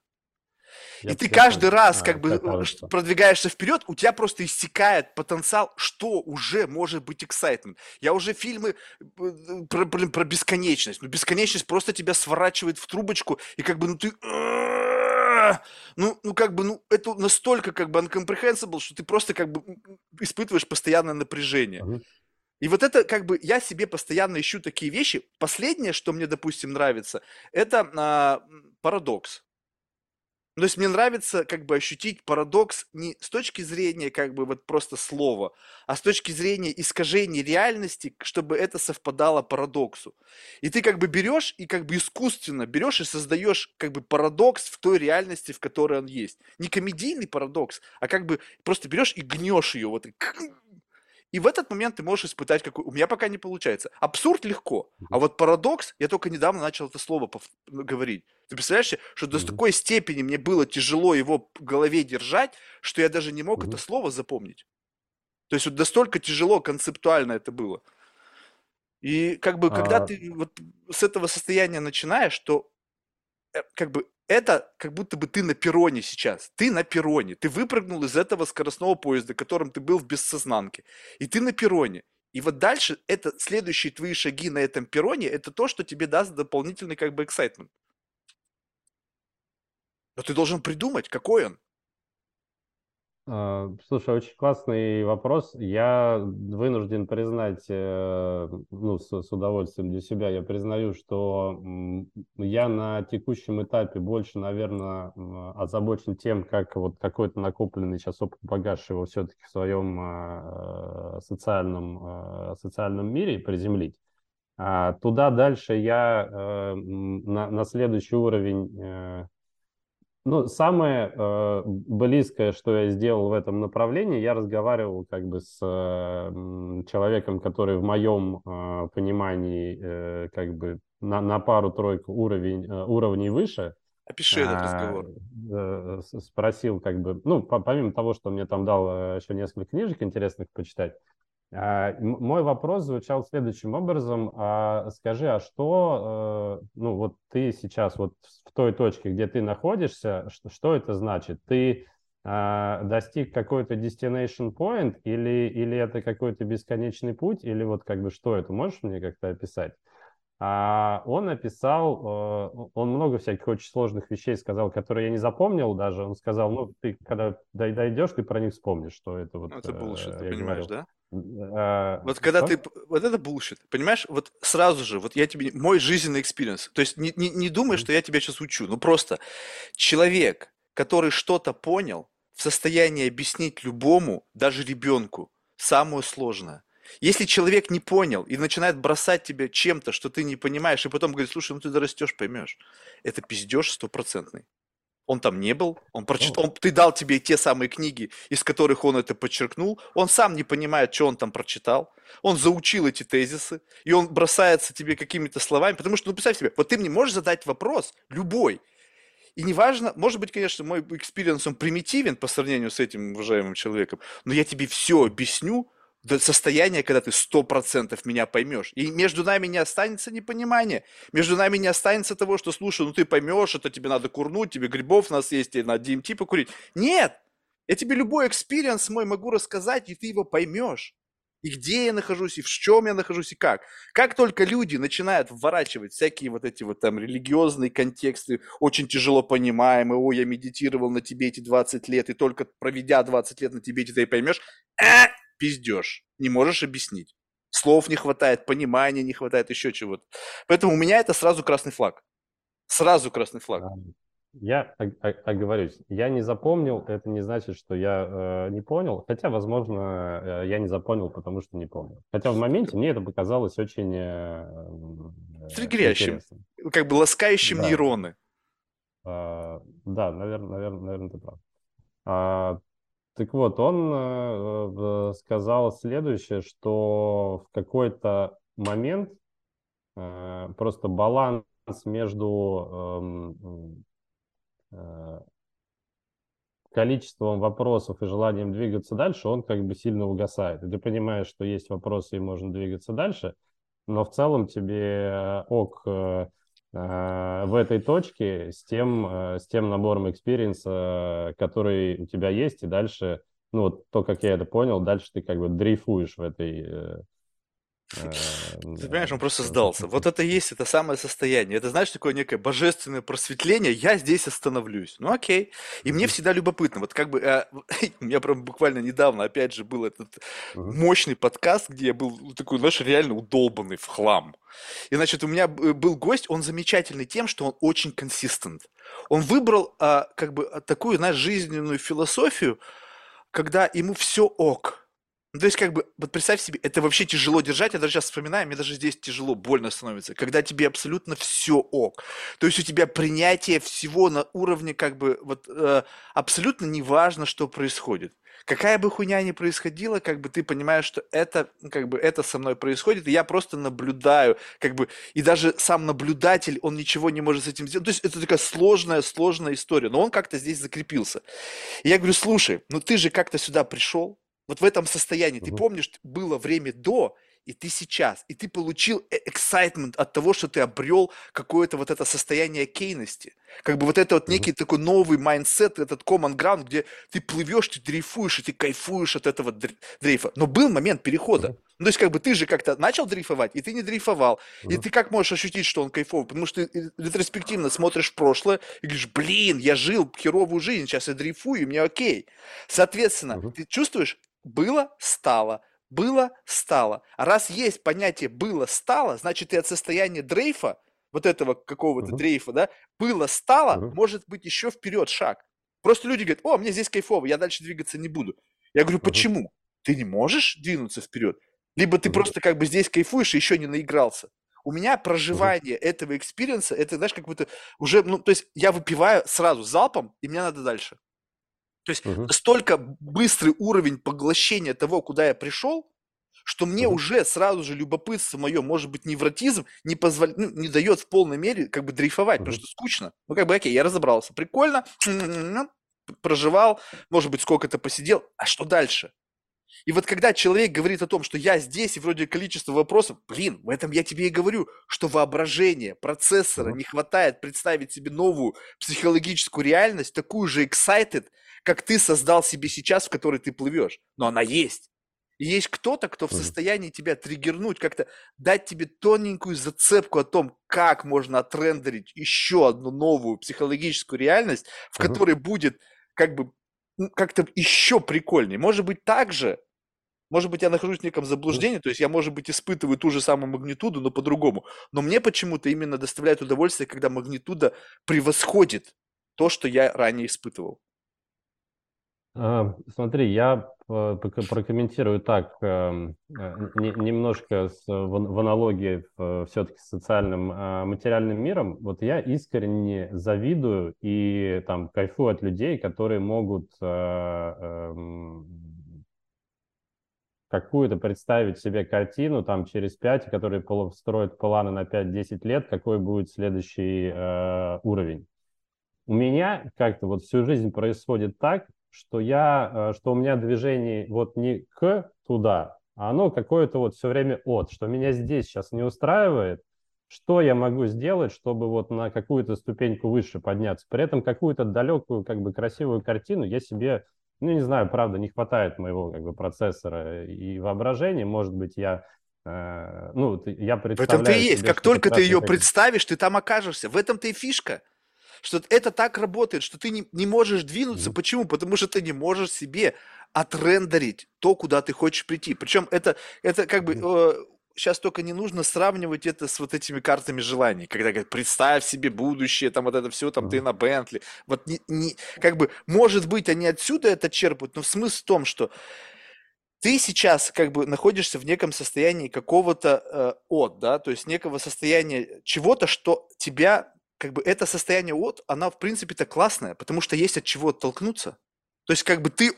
И ты каждый понял. раз, а, как бы, кажется. продвигаешься вперед, у тебя просто истекает потенциал, что уже может быть excitement. Я уже фильмы э, про, блин, про бесконечность. Ну, бесконечность просто тебя сворачивает в трубочку, и как бы, ну, ты ну, ну, как бы, ну, это настолько, как бы, uncomprehensible, что ты просто, как бы, испытываешь постоянное напряжение. И вот это, как бы, я себе постоянно ищу такие вещи. Последнее, что мне, допустим, нравится, это а, парадокс. То есть мне нравится как бы ощутить парадокс не с точки зрения как бы вот просто слова, а с точки зрения искажения реальности, чтобы это совпадало парадоксу. И ты как бы берешь и как бы искусственно берешь и создаешь как бы парадокс в той реальности, в которой он есть. Не комедийный парадокс, а как бы просто берешь и гнешь ее вот в этот момент ты можешь испытать, какой... У меня пока не получается. Абсурд легко, а вот парадокс, я только недавно начал это слово пов... Говорить. Ты представляешь, что до такой степени мне было тяжело его в голове держать, что я даже не мог это слово запомнить. То есть вот настолько тяжело концептуально это было. И как бы, когда а... ты вот с этого состояния начинаешь, то э, как бы это как будто бы ты на перроне сейчас. Ты на перроне. Ты выпрыгнул из этого скоростного поезда, которым ты был в бессознанке. И ты на перроне. И вот дальше это следующие твои шаги на этом перроне, это то, что тебе даст дополнительный как бы excitement. Но ты должен придумать, какой он. А, слушай, очень классный вопрос. Я вынужден признать, э, ну, с, удовольствием для себя, я признаю, что я на текущем этапе больше, наверное, озабочен тем, как вот какой-то накопленный сейчас опыт багаж его все-таки в своем а, социальном, а, социальном мире приземлить. Туда дальше я э, на, на следующий уровень э, ну, самое э, близкое, что я сделал в этом направлении, я разговаривал как бы с э, человеком, который в моем э, понимании э, как бы на, на пару-тройку уровень, э, уровней выше. Опиши этот разговор. Э, э, спросил как бы, ну, по, помимо того, что мне там дал э, еще несколько книжек интересных почитать, а, мой вопрос звучал следующим образом. А скажи, а что, э, ну вот ты сейчас вот в той точке, где ты находишься, что это значит? Ты а, достиг какой-то destination point или, или это какой-то бесконечный путь, или вот как бы что это? Можешь мне как-то описать? А он описал, э, он много всяких очень сложных вещей сказал, которые я не запомнил даже. Он сказал, ну, ты когда дойдешь, ты про них вспомнишь, что это вот... Ну, это bullshit, ты понимаешь, говорил. да? А, вот когда что? ты, вот это bullshit, понимаешь, вот сразу же, вот я тебе, мой жизненный experience, то есть не, не, не думай, что я тебя сейчас учу, ну просто человек, который что-то понял, в состоянии объяснить любому, даже ребенку, самое сложное. Если человек не понял и начинает бросать тебя чем-то, что ты не понимаешь, и потом говорит, слушай, ну ты дорастешь, поймешь, это пиздеж стопроцентный он там не был, он прочитал, он, ты дал тебе те самые книги, из которых он это подчеркнул, он сам не понимает, что он там прочитал, он заучил эти тезисы, и он бросается тебе какими-то словами, потому что, ну, представь себе, вот ты мне можешь задать вопрос, любой, и неважно, может быть, конечно, мой experience, он примитивен по сравнению с этим уважаемым человеком, но я тебе все объясню, до состояния, когда ты сто процентов меня поймешь. И между нами не останется непонимания. Между нами не останется того, что, слушай, ну ты поймешь, это тебе надо курнуть, тебе грибов наесть, тебе надо DMT покурить. Нет! Я тебе любой experience мой могу рассказать, и ты его поймешь. И где я нахожусь, и в чем я нахожусь, и как. Как только люди начинают вворачивать всякие вот эти вот там религиозные контексты, очень тяжело понимаемые, о, я медитировал на Тибете 20 лет, и только проведя 20 лет на Тибете ты поймешь, э, пиздёжь, не можешь объяснить. Слов не хватает, понимания не хватает, еще чего-то. Поэтому у меня это сразу красный флаг. Сразу красный флаг. Я оговорюсь, я не запомнил, это не значит, что я э, не понял, хотя, возможно, э, я не запомнил, потому что не помню. Хотя в моменте мне это показалось очень э, Триггерящим, как бы ласкающим да. нейроны. А, да, наверное, наверное, наверное, ты прав. А, так вот, он э, сказал следующее, что в какой-то момент э, просто баланс между эм, э, количеством вопросов и желанием двигаться дальше, он как бы сильно угасает. И ты понимаешь, что есть вопросы и можно двигаться дальше, но в целом тебе ok в этой точке с тем, э, с тем набором experience а, который у тебя есть, и дальше, ну, вот то, как я это понял, дальше ты как бы дрейфуешь в этой э, ты понимаешь, он просто сдался. Вот это и есть это самое состояние. Это, знаешь, такое некое божественное просветление. Я здесь остановлюсь. Ну, окей. И мне всегда любопытно. Вот как бы... Э, у меня прям буквально недавно, опять же, был этот мощный подкаст, где я был такой, знаешь, реально удолбанный в хлам. И, значит, у меня был гость, он замечательный тем, что он очень консистент. Он выбрал а, как бы такую, знаешь, жизненную философию, когда ему все ок ну, то есть, как бы, вот представь себе, это вообще тяжело держать. Я даже сейчас вспоминаю, мне даже здесь тяжело, больно становится, когда тебе абсолютно все ок. То есть у тебя принятие всего на уровне, как бы, вот э, абсолютно неважно, что происходит. Какая бы хуйня ни происходила, как бы ты понимаешь, что это, ну, как бы, это со мной происходит, и я просто наблюдаю, как бы, и даже сам наблюдатель, он ничего не может с этим сделать. То есть это такая сложная, сложная история, но он как-то здесь закрепился. И я говорю, слушай, ну ты же как-то сюда пришел, вот в этом состоянии. Ты помнишь, было время до и ты сейчас, и ты получил э, excitement от того, что ты обрел какое-то вот это состояние кейности. Как бы вот это вот некий такой новый mindset, этот common ground, где ты плывешь, ты дрейфуешь, и ты кайфуешь от этого дрейфа. Но был момент перехода. Ну, то есть, как бы ты же как-то начал дрейфовать, и ты не дрейфовал. И ты как можешь ощутить, что он кайфовый? Потому что ты ретроспективно смотришь в прошлое и говоришь, блин, я жил херовую жизнь, сейчас я дрейфую, и мне окей. Соответственно, ты чувствуешь, было, стало, было, стало. А раз есть понятие было, стало, значит, и от состояния дрейфа, вот этого какого-то uh-huh. дрейфа, да, было, стало, uh-huh. может быть еще вперед шаг. Просто люди говорят, о, мне здесь кайфово, я дальше двигаться не буду. Я говорю, почему? Uh-huh. Ты не можешь двинуться вперед? Либо ты uh-huh. просто как бы здесь кайфуешь и еще не наигрался. У меня проживание uh-huh. этого experience а, это, знаешь, как будто уже, ну, то есть я выпиваю сразу залпом, и мне надо дальше. То есть угу. настолько быстрый уровень поглощения того, куда я пришел, что мне угу. уже сразу же любопытство мое, может быть, невротизм не позволяет, ну, не дает в полной мере как бы дрейфовать, угу. потому что скучно. Ну, как бы, окей, я разобрался, прикольно, проживал, может быть, сколько-то посидел, а что дальше? И вот когда человек говорит о том, что я здесь, и вроде количество вопросов, блин, в этом я тебе и говорю, что воображение, процессора не хватает представить себе новую психологическую реальность, такую же excited, как ты создал себе сейчас, в которой ты плывешь. Но она есть. И есть кто-то, кто в состоянии тебя триггернуть, как-то дать тебе тоненькую зацепку о том, как можно отрендерить еще одну новую психологическую реальность, в которой будет как бы как-то еще прикольнее. Может быть, так же, может быть, я нахожусь в неком заблуждении, то есть я, может быть, испытываю ту же самую магнитуду, но по-другому. Но мне почему-то именно доставляет удовольствие, когда магнитуда превосходит то, что я ранее испытывал. А, смотри, я прокомментирую так, эм, э, немножко в аналогии все-таки с социальным а, материальным миром. Вот я искренне завидую и там кайфую от людей, которые могут э, эм, какую-то представить себе картину там через 5, которые строят планы на 5-10 лет, какой будет следующий э, уровень. У меня как-то вот всю жизнь происходит так, что я, э, что у меня движение вот не к туда, а оно какое-то вот все время от, что меня здесь сейчас не устраивает, что я могу сделать, чтобы вот на какую-то ступеньку выше подняться. При этом какую-то далекую, как бы красивую картину я себе, ну не знаю, правда, не хватает моего как бы процессора и воображения. Может быть, я э, ну, я представляю... В этом-то и есть. Как только ты ее представишь, ты там окажешься. В этом-то и фишка что это так работает, что ты не, не можешь двинуться. Mm-hmm. Почему? Потому что ты не можешь себе отрендерить то, куда ты хочешь прийти. Причем это, это как бы... Э, сейчас только не нужно сравнивать это с вот этими картами желаний, когда говорят, представь себе будущее, там вот это все, там ты на Бентли. Вот не, не, как бы, может быть, они отсюда это черпают, но смысл в том, что ты сейчас как бы находишься в неком состоянии какого-то э, от, да, то есть некого состояния чего-то, что тебя как бы это состояние от, она в принципе-то классная, потому что есть от чего оттолкнуться. То есть как бы ты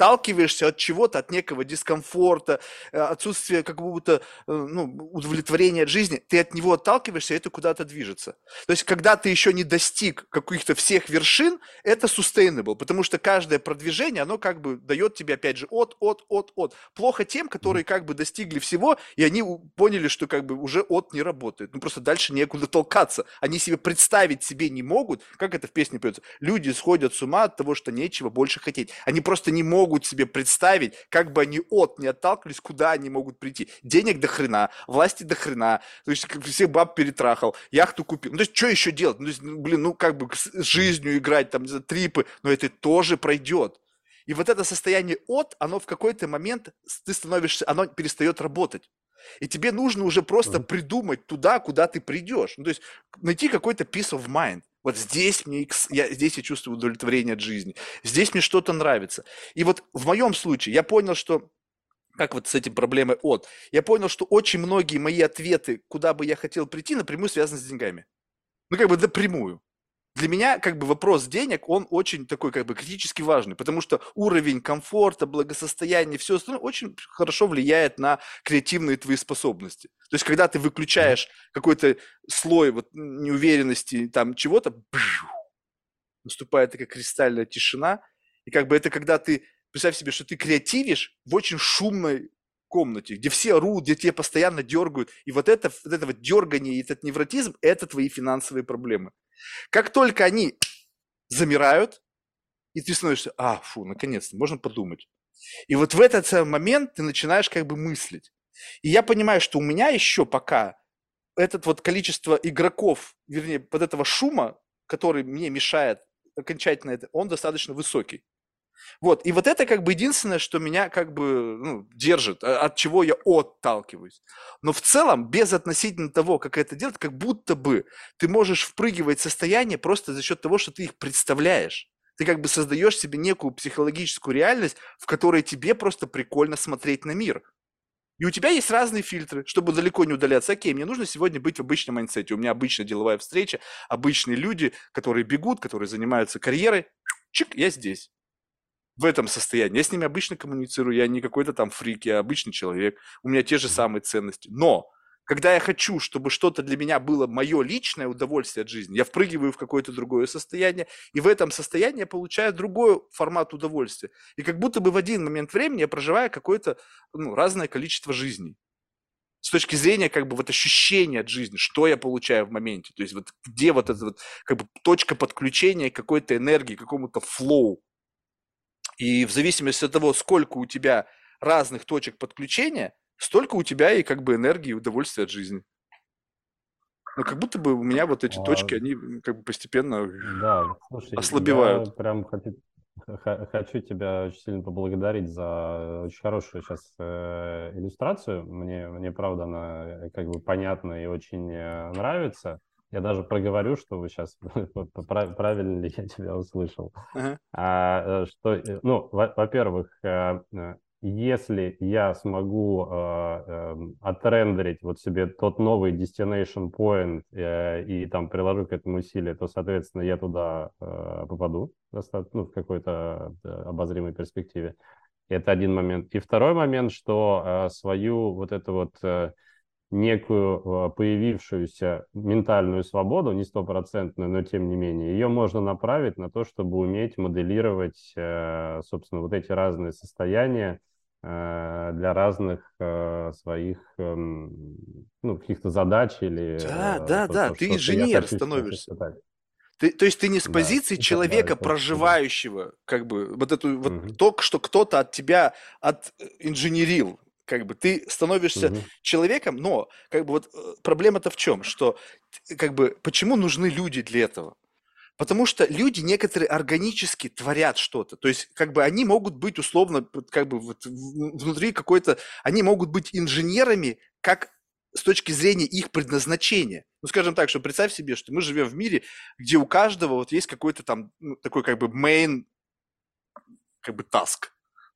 отталкиваешься от чего-то, от некого дискомфорта, э, отсутствия какого-то э, ну, удовлетворения от жизни, ты от него отталкиваешься, и это куда-то движется. То есть когда ты еще не достиг каких-то всех вершин, это sustainable, потому что каждое продвижение, оно как бы дает тебе опять же от, от, от, от. Плохо тем, которые как бы достигли всего, и они поняли, что как бы уже от не работает. Ну просто дальше некуда толкаться. Они себе представить себе не могут, как это в песне поется. Люди сходят с ума от того, что нечего больше больше хотеть. Они просто не могут себе представить, как бы они от не отталкивались, куда они могут прийти. Денег до хрена, власти до хрена, то есть как всех баб перетрахал, яхту купил. Ну, то есть что еще делать? Ну, то есть, блин, ну как бы с жизнью играть, там, трипы, но это тоже пройдет. И вот это состояние от, оно в какой-то момент, ты становишься, оно перестает работать. И тебе нужно уже просто mm-hmm. придумать туда, куда ты придешь. Ну, то есть найти какой-то peace of mind. Вот здесь мне, я, здесь я чувствую удовлетворение от жизни. Здесь мне что-то нравится. И вот в моем случае я понял, что как вот с этим проблемой от, я понял, что очень многие мои ответы, куда бы я хотел прийти, напрямую связаны с деньгами. Ну, как бы напрямую для меня как бы вопрос денег, он очень такой как бы критически важный, потому что уровень комфорта, благосостояния, все остальное очень хорошо влияет на креативные твои способности. То есть, когда ты выключаешь какой-то слой вот неуверенности, там чего-то, наступает такая кристальная тишина, и как бы это когда ты, представь себе, что ты креативишь в очень шумной комнате, где все орут, где тебя постоянно дергают. И вот это, вот это вот дергание и этот невротизм – это твои финансовые проблемы. Как только они замирают, и ты становишься, а, фу, наконец-то, можно подумать. И вот в этот момент ты начинаешь как бы мыслить. И я понимаю, что у меня еще пока этот вот количество игроков, вернее, вот этого шума, который мне мешает окончательно это, он достаточно высокий. Вот, и вот это как бы единственное, что меня как бы ну, держит, а, от чего я отталкиваюсь. Но в целом, без относительно того, как это делать, как будто бы ты можешь впрыгивать в состояние просто за счет того, что ты их представляешь. Ты как бы создаешь себе некую психологическую реальность, в которой тебе просто прикольно смотреть на мир. И у тебя есть разные фильтры, чтобы далеко не удаляться. Окей, мне нужно сегодня быть в обычном mindset е. У меня обычная деловая встреча, обычные люди, которые бегут, которые занимаются карьерой. Чик, я здесь в этом состоянии. Я с ними обычно коммуницирую, я не какой-то там фрик, я обычный человек, у меня те же самые ценности. Но когда я хочу, чтобы что-то для меня было мое личное удовольствие от жизни, я впрыгиваю в какое-то другое состояние, и в этом состоянии я получаю другой формат удовольствия. И как будто бы в один момент времени я проживаю какое-то ну, разное количество жизней. С точки зрения как бы вот ощущения от жизни, что я получаю в моменте, то есть вот где вот эта вот как бы точка подключения какой-то энергии, какому-то флоу. И в зависимости от того, сколько у тебя разных точек подключения, столько у тебя и как бы энергии и удовольствия от жизни. Но как будто бы у меня вот эти а, точки, они как бы постепенно да, слушай, ослабевают. Я прям хочу, хочу тебя очень сильно поблагодарить за очень хорошую сейчас э, иллюстрацию. Мне, мне правда она э, как бы понятна и очень э, нравится. Я даже проговорю, что вы сейчас правильно ли я тебя услышал. Uh-huh. А, э, что, э, ну, во-первых, э, если я смогу э, э, отрендерить вот себе тот новый destination point э, и там приложу к этому усилие, то, соответственно, я туда э, попаду ну, в какой-то обозримой перспективе. Это один момент. И второй момент, что э, свою вот эту вот э, некую э, появившуюся ментальную свободу, не стопроцентную, но тем не менее, ее можно направить на то, чтобы уметь моделировать, э, собственно, вот эти разные состояния э, для разных своих эм, ну, каких-то задач или... Да, да, то, да, то, ты инженер становишься. Ты, то есть ты не с позиции да, человека, да, проживающего, как бы, вот эту, вот угу. то, что кто-то от тебя отинженерил, как бы ты становишься угу. человеком, но как бы вот э, проблема-то в чем, что как бы почему нужны люди для этого? Потому что люди некоторые органически творят что-то. То есть, как бы они могут быть условно, как бы вот внутри какой-то, они могут быть инженерами, как с точки зрения их предназначения. Ну, скажем так, что представь себе, что мы живем в мире, где у каждого вот есть какой-то там ну, такой как бы main, как бы task.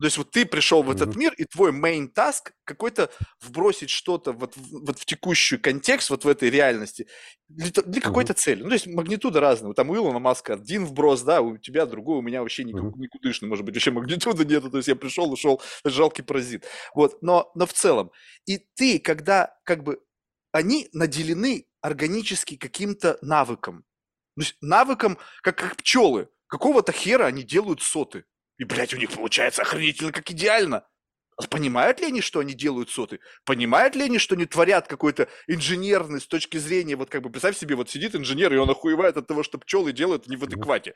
То есть вот ты пришел в этот мир, и твой main task какой-то вбросить что-то вот, вот в текущий контекст, вот в этой реальности, для, для какой-то цели. Ну, то есть магнитуда разная. Там у Илона Маска один вброс, да, у тебя другой, у меня вообще никак, никудышный, может быть, вообще магнитуды нету. То есть я пришел, ушел, жалкий паразит. Вот, но, но в целом. И ты, когда как бы они наделены органически каким-то навыком. То есть навыком, как, как пчелы. Какого-то хера они делают соты. И, блядь, у них получается охренительно как идеально. Понимают ли они, что они делают соты? Понимают ли они, что они творят какой-то инженерный с точки зрения, вот как бы, представь себе, вот сидит инженер, и он охуевает от того, что пчелы делают не в адеквате.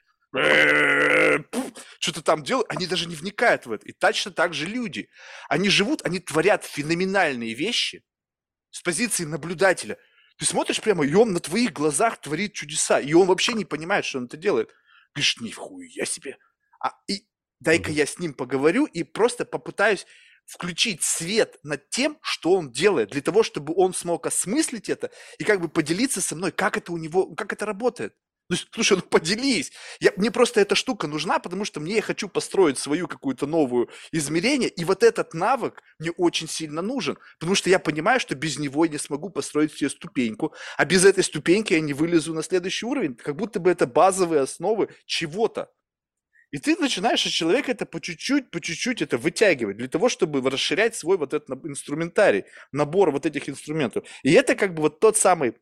Что-то там делают, они даже не вникают в это. И точно так же люди. Они живут, они творят феноменальные вещи с позиции наблюдателя. Ты смотришь прямо, и он на твоих глазах творит чудеса, и он вообще не понимает, что он это делает. Говоришь, нихуя себе. А, и дай-ка я с ним поговорю и просто попытаюсь включить свет над тем, что он делает, для того, чтобы он смог осмыслить это и как бы поделиться со мной, как это у него, как это работает. Ну, слушай, ну поделись. Я, мне просто эта штука нужна, потому что мне я хочу построить свою какую-то новую измерение, и вот этот навык мне очень сильно нужен, потому что я понимаю, что без него я не смогу построить себе ступеньку, а без этой ступеньки я не вылезу на следующий уровень, как будто бы это базовые основы чего-то. И ты начинаешь от человека это по чуть-чуть, по чуть-чуть это вытягивать для того, чтобы расширять свой вот этот инструментарий, набор вот этих инструментов. И это как бы вот тот самый,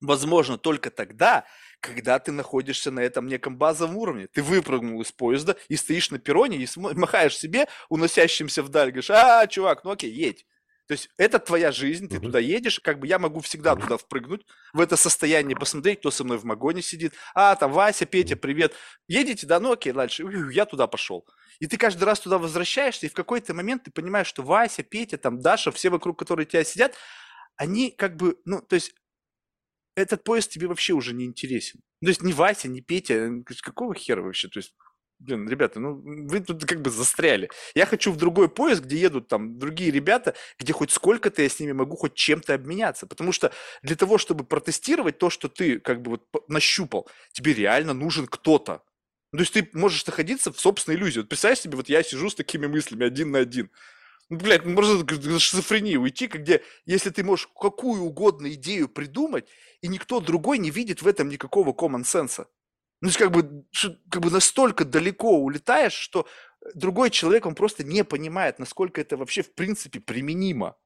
возможно, только тогда, когда ты находишься на этом неком базовом уровне. Ты выпрыгнул из поезда и стоишь на перроне и махаешь себе, уносящимся вдаль, говоришь, а, чувак, ну окей, едь. То есть это твоя жизнь, ты uh-huh. туда едешь, как бы я могу всегда uh-huh. туда впрыгнуть, в это состояние посмотреть, кто со мной в магоне сидит. А, там Вася, Петя, привет. Едете, да, ну окей, дальше. Я туда пошел. И ты каждый раз туда возвращаешься, и в какой-то момент ты понимаешь, что Вася, Петя, там Даша, все вокруг, которые тебя сидят, они как бы, ну, то есть этот поезд тебе вообще уже не интересен. То есть ни Вася, ни Петя, какого хера вообще? То есть Блин, ребята, ну вы тут как бы застряли. Я хочу в другой поезд, где едут там другие ребята, где хоть сколько-то я с ними могу хоть чем-то обменяться. Потому что для того, чтобы протестировать то, что ты как бы вот нащупал, тебе реально нужен кто-то. То есть ты можешь находиться в собственной иллюзии. Вот представь себе, вот я сижу с такими мыслями один на один. Ну, блядь, ну, можно на шизофрению уйти, где если ты можешь какую угодно идею придумать, и никто другой не видит в этом никакого common sense. Ну, есть как бы, как бы настолько далеко улетаешь, что другой человек, он просто не понимает, насколько это вообще в принципе применимо.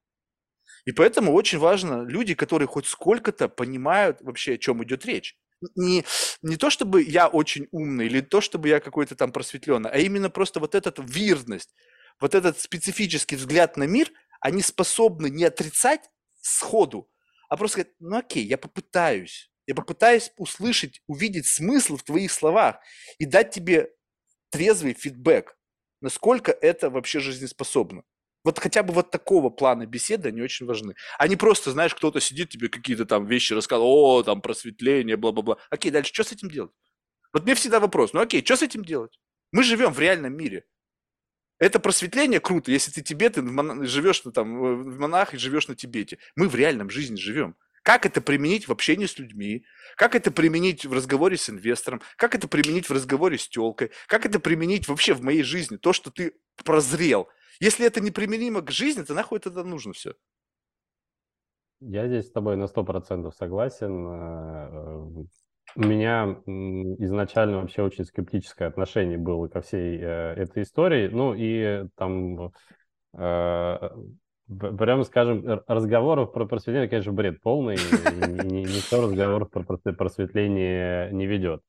И поэтому очень важно люди, которые хоть сколько-то понимают вообще, о чем идет речь не, не то, чтобы я очень умный, или то, чтобы я какой-то там просветленный, а именно просто вот эта вирность, вот этот специфический взгляд на мир, они способны не отрицать сходу, а просто сказать, ну окей, я попытаюсь. Я попытаюсь услышать, увидеть смысл в твоих словах и дать тебе трезвый фидбэк, насколько это вообще жизнеспособно. Вот хотя бы вот такого плана беседы, они очень важны. А не просто, знаешь, кто-то сидит, тебе какие-то там вещи рассказывает, о, там просветление, бла-бла-бла. Окей, дальше что с этим делать? Вот мне всегда вопрос, ну окей, что с этим делать? Мы живем в реальном мире. Это просветление круто, если ты Тибет, ты живешь на, там, в монах и живешь на Тибете. Мы в реальном жизни живем. Как это применить в общении с людьми? Как это применить в разговоре с инвестором? Как это применить в разговоре с телкой? Как это применить вообще в моей жизни? То, что ты прозрел – если это неприменимо к жизни, то нахуй это нужно все? Я здесь с тобой на сто процентов согласен. Э, у меня изначально вообще очень скептическое отношение было ко всей э, этой истории. Ну и там, э, прямо скажем, разговоров про просветление, конечно, бред полный. Никто разговоров про просветление не ведет.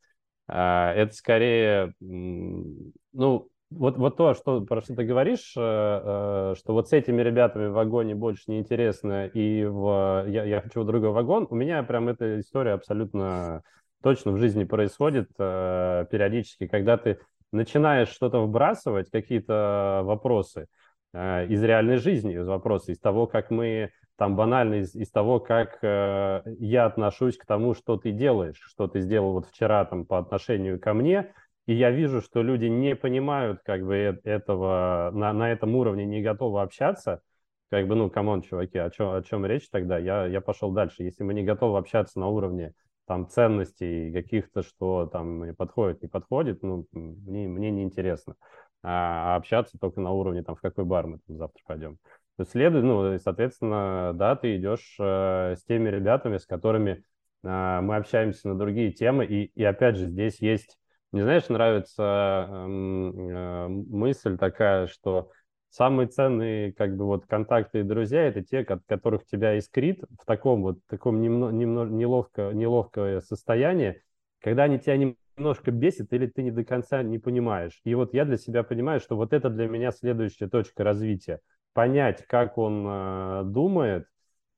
А, это скорее, ну, вот, вот то, что, про что ты говоришь, э, э, что вот с этими ребятами в вагоне больше не интересно, и в, я, я хочу в другой вагон, у меня прям эта история абсолютно точно в жизни происходит э, периодически, когда ты начинаешь что-то вбрасывать, какие-то вопросы из реальной жизни, из вопросов, из того, как мы там банально из, из того, как э, я отношусь к тому, что ты делаешь, что ты сделал вот вчера там по отношению ко мне, и я вижу, что люди не понимают как бы этого, на, на этом уровне не готовы общаться, как бы, ну, come on, чуваки, о чем, о чем речь тогда? Я, я пошел дальше. Если мы не готовы общаться на уровне там ценностей каких-то, что там подходит, не подходит, ну, мне, мне неинтересно. А, общаться только на уровне, там, в какой бар мы там завтра пойдем. То следует, ну, соответственно, да, ты идешь э, с теми ребятами, с которыми э, мы общаемся на другие темы, и, и опять же, здесь есть мне, знаешь, нравится э, мысль такая, что самые ценные, как бы, вот контакты и друзья – это те, от которых тебя искрит в таком вот, таком немно, немно, неловко, неловкое состояние, когда они тебя немножко бесят или ты не до конца не понимаешь. И вот я для себя понимаю, что вот это для меня следующая точка развития. Понять, как он э, думает,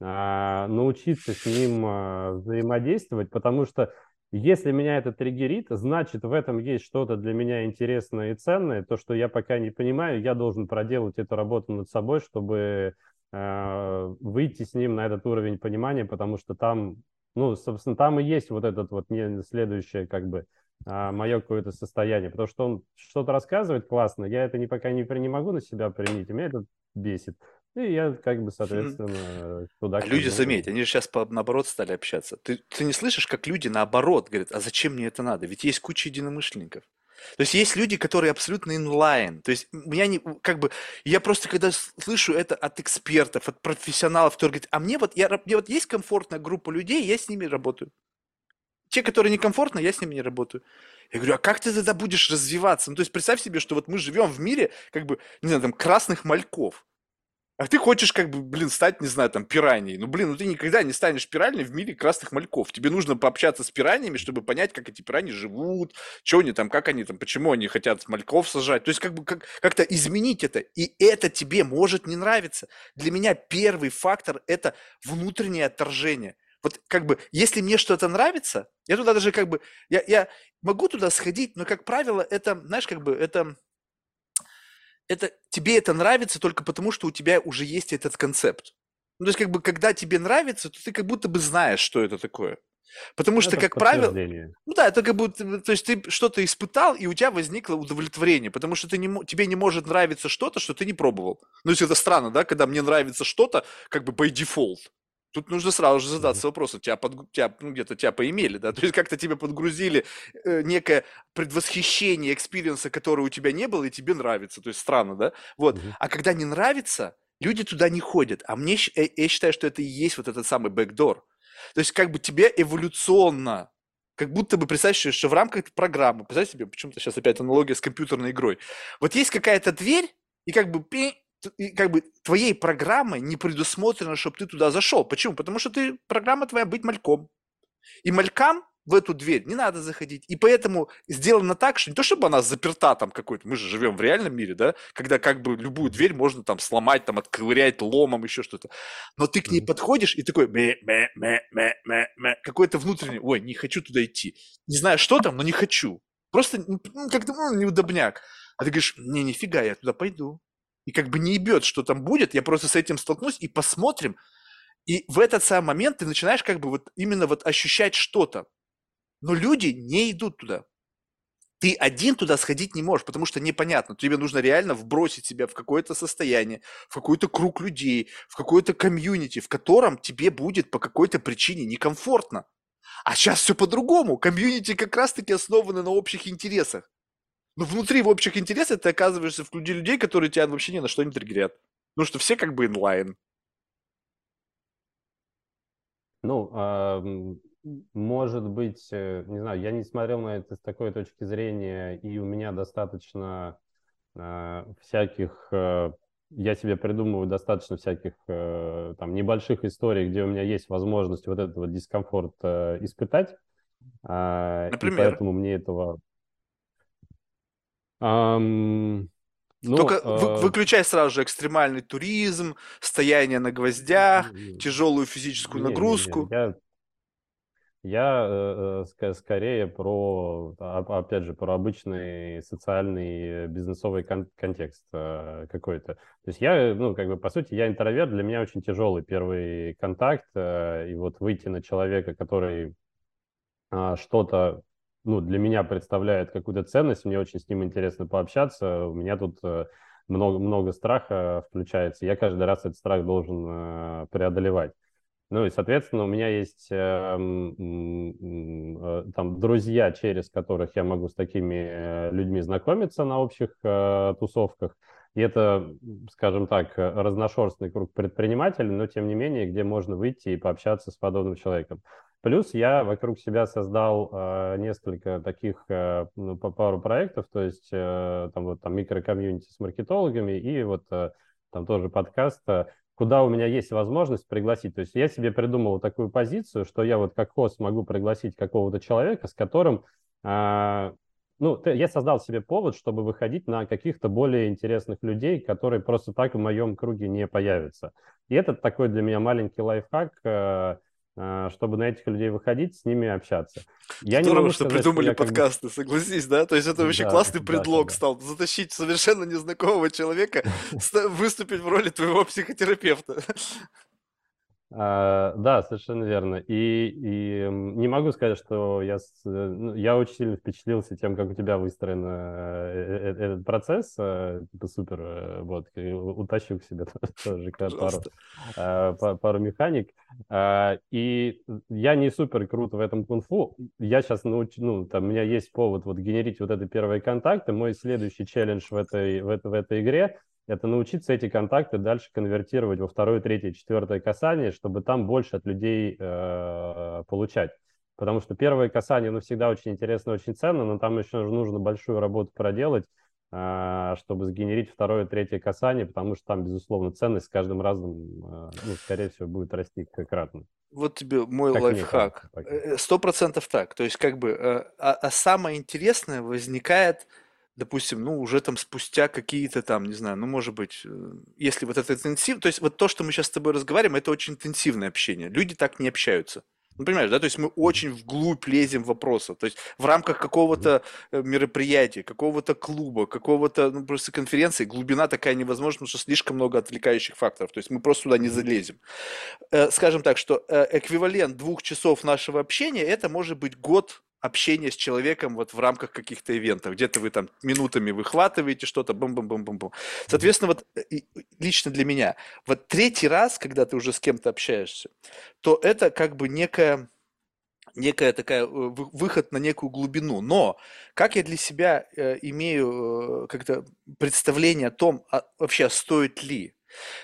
э, научиться с ним э, взаимодействовать, потому что если меня это триггерит, значит, в этом есть что-то для меня интересное и ценное. То, что я пока не понимаю, я должен проделать эту работу над собой, чтобы э, выйти с ним на этот уровень понимания, потому что там, ну, собственно, там и есть вот этот вот не следующее, как бы, мое какое-то состояние. Потому что он что-то рассказывает классно, я это не, пока не, не могу на себя применить, меня это бесит. И я как бы, соответственно, туда... А люди, заметь, они же сейчас по, наоборот стали общаться. Ты, ты не слышишь, как люди наоборот говорят, а зачем мне это надо? Ведь есть куча единомышленников. То есть есть люди, которые абсолютно инлайн. То есть меня не, как бы, я просто когда слышу это от экспертов, от профессионалов, которые говорят, а мне вот, я, мне вот есть комфортная группа людей, я с ними работаю. Те, которые некомфортно, я с ними не работаю. Я говорю, а как ты тогда будешь развиваться? Ну, то есть представь себе, что вот мы живем в мире, как бы, не знаю, там, красных мальков. А ты хочешь, как бы, блин, стать, не знаю, там, пираньей. Ну, блин, ну ты никогда не станешь пираньей в мире красных мальков. Тебе нужно пообщаться с пираньями, чтобы понять, как эти пираньи живут, что они там, как они там, почему они хотят мальков сажать. То есть, как бы, как, как-то изменить это. И это тебе может не нравиться. Для меня первый фактор – это внутреннее отторжение. Вот как бы, если мне что-то нравится, я туда даже как бы, я, я могу туда сходить, но, как правило, это, знаешь, как бы, это это, тебе это нравится только потому, что у тебя уже есть этот концепт. Ну, то есть, как бы, когда тебе нравится, то ты как будто бы знаешь, что это такое. Потому что, Это как правило, ну да, это как будто, то есть ты что-то испытал, и у тебя возникло удовлетворение, потому что ты не, тебе не может нравиться что-то, что ты не пробовал. Ну, если это странно, да, когда мне нравится что-то, как бы by default. Тут нужно сразу же задаться вопросом, тебя, подгру- тебя ну, где-то тебя поимели, да, то есть как-то тебе подгрузили э, некое предвосхищение experience а, который у тебя не было, и тебе нравится, то есть странно, да, вот. Мгм. А когда не нравится, люди туда не ходят, а мне, щ- э, я считаю, что это и есть вот этот самый backdoor. То есть как бы тебе эволюционно, как будто бы представь, что в рамках программы, представь себе, почему-то сейчас опять аналогия с компьютерной игрой. Вот есть какая-то дверь, и как бы пи- как бы твоей программой не предусмотрено, чтобы ты туда зашел. Почему? Потому что ты программа твоя быть мальком. И малькам в эту дверь не надо заходить. И поэтому сделано так, что не то, чтобы она заперта там какой-то, мы же живем в реальном мире, да, когда как бы любую дверь можно там сломать, там отковырять ломом, еще что-то. Но ты к ней подходишь и такой мэ, мэ, мэ, мэ, мэ, мэ, какой-то внутренний, ой, не хочу туда идти. Не знаю, что там, но не хочу. Просто ну, как-то ну, неудобняк. А ты говоришь, не, нифига, я туда пойду. И как бы не ебет, что там будет, я просто с этим столкнусь и посмотрим. И в этот самый момент ты начинаешь как бы вот именно вот ощущать что-то. Но люди не идут туда. Ты один туда сходить не можешь, потому что непонятно. Тебе нужно реально вбросить себя в какое-то состояние, в какой-то круг людей, в какое-то комьюнити, в котором тебе будет по какой-то причине некомфортно. А сейчас все по-другому. Community как раз-таки основаны на общих интересах. Но внутри в общих интересах ты оказываешься в клубе людей, которые тебя вообще ни на что не триггерят. Потому что все как бы inline. Ну, а, может быть, э, не знаю, я не смотрел на это с такой точки зрения, и у меня достаточно а, всяких, э, я себе придумываю достаточно всяких э, там небольших историй, где у меня есть возможность вот этот вот дискомфорт э, испытать, А, и Например? поэтому мне этого... Ам, Ну, Только вы- э, выключай сразу же экстремальный туризм, стояние на гвоздях, м, тяжелую физическую не, не, не, нагрузку. я Я э, э, скорее про, а- опять же, про обычный социальный э, бизнесовый кон- контекст э, какой-то. То есть я, ну, как бы, по сути, я интроверт, для меня очень тяжелый первый контакт, э, и вот выйти на человека, который а, что-то, ну, для меня представляет какую-то ценность, мне очень с ним интересно пообщаться, у меня тут э, много, много страха включается, я каждый раз этот страх должен э, преодолевать. Ну и, соответственно, у меня есть э, м, э, там друзья, через которых я могу с такими э, людьми знакомиться на общих э, тусовках. И это, скажем так, э, разношерстный круг предпринимателей, но тем не менее, где можно выйти и пообщаться с подобным человеком. Плюс я вокруг себя создал э, несколько таких, э, ну, пару проектов, то есть э, там вот там микрокомьюнити с маркетологами и вот э, там тоже подкаст, э, куда у меня есть возможность пригласить. То есть я себе придумал такую позицию, что я вот как хост могу пригласить какого-то человека, с которым, а, ну, я создал себе повод, чтобы выходить на каких-то более интересных людей, которые просто так в моем круге не появятся. И это такой для меня маленький лайфхак, э, э, чтобы на этих людей выходить, с ними общаться. Я не Здорово, могу что сказать, придумали как бы- подкасты, согласись, да? То есть это вообще Да, классный да, предлог да, стал затащить совершенно незнакомого человека, выступить в роли твоего психотерапевта. А, Да, совершенно верно. И, и не могу сказать, что я, э, ну, я очень сильно впечатлился тем, как у тебя выстроен э, э, этот процесс. Типа супер. Вот, и у- утащил к себе тоже пару, па- пару механик. А, И я не супер крут в этом кунг-фу. Я сейчас научу, ну, там, у меня есть повод вот генерить вот это первые контакты. Мой следующий челлендж в этой, в этой, в этой игре это научиться эти контакты дальше конвертировать во второе, третье, четвертое касание, чтобы там больше от людей э, получать. Потому что первое касание, ну, всегда очень интересно, очень ценно, но там еще нужно большую работу проделать. а, чтобы сгенерить второе, третье касание, потому что там, безусловно, ценность с каждым разом, а, ну, скорее всего, будет расти кратно. Вот тебе мой как лайфхак. Э, э, сто процентов так. То есть, как бы, э, а, а самое интересное возникает допустим, ну, уже там спустя какие-то там, не знаю, ну, может быть, э, если вот это интенсив, то есть вот то, что мы сейчас с тобой разговариваем, это очень интенсивное общение. Люди так не общаются. Ну, понимаешь, да, то есть мы очень вглубь лезем вопроса, то есть в рамках какого-то э, мероприятия, какого-то клуба, какого-то, ну, просто конференции, глубина такая невозможна, потому что слишком много отвлекающих факторов, то есть мы просто туда не залезем. Э, скажем так, что эквивалент двух часов нашего общения, это может быть год общение с человеком вот в рамках каких-то ивентов. Где-то вы там минутами выхватываете что-то, бум-бум-бум-бум-бум. Соответственно, вот э, лично для меня, вот третий раз, когда ты уже с кем-то общаешься, то это как бы некая некая такая э, выход на некую глубину. Но как я для себя э, имею как-то представление о том, а, вообще стоит ли,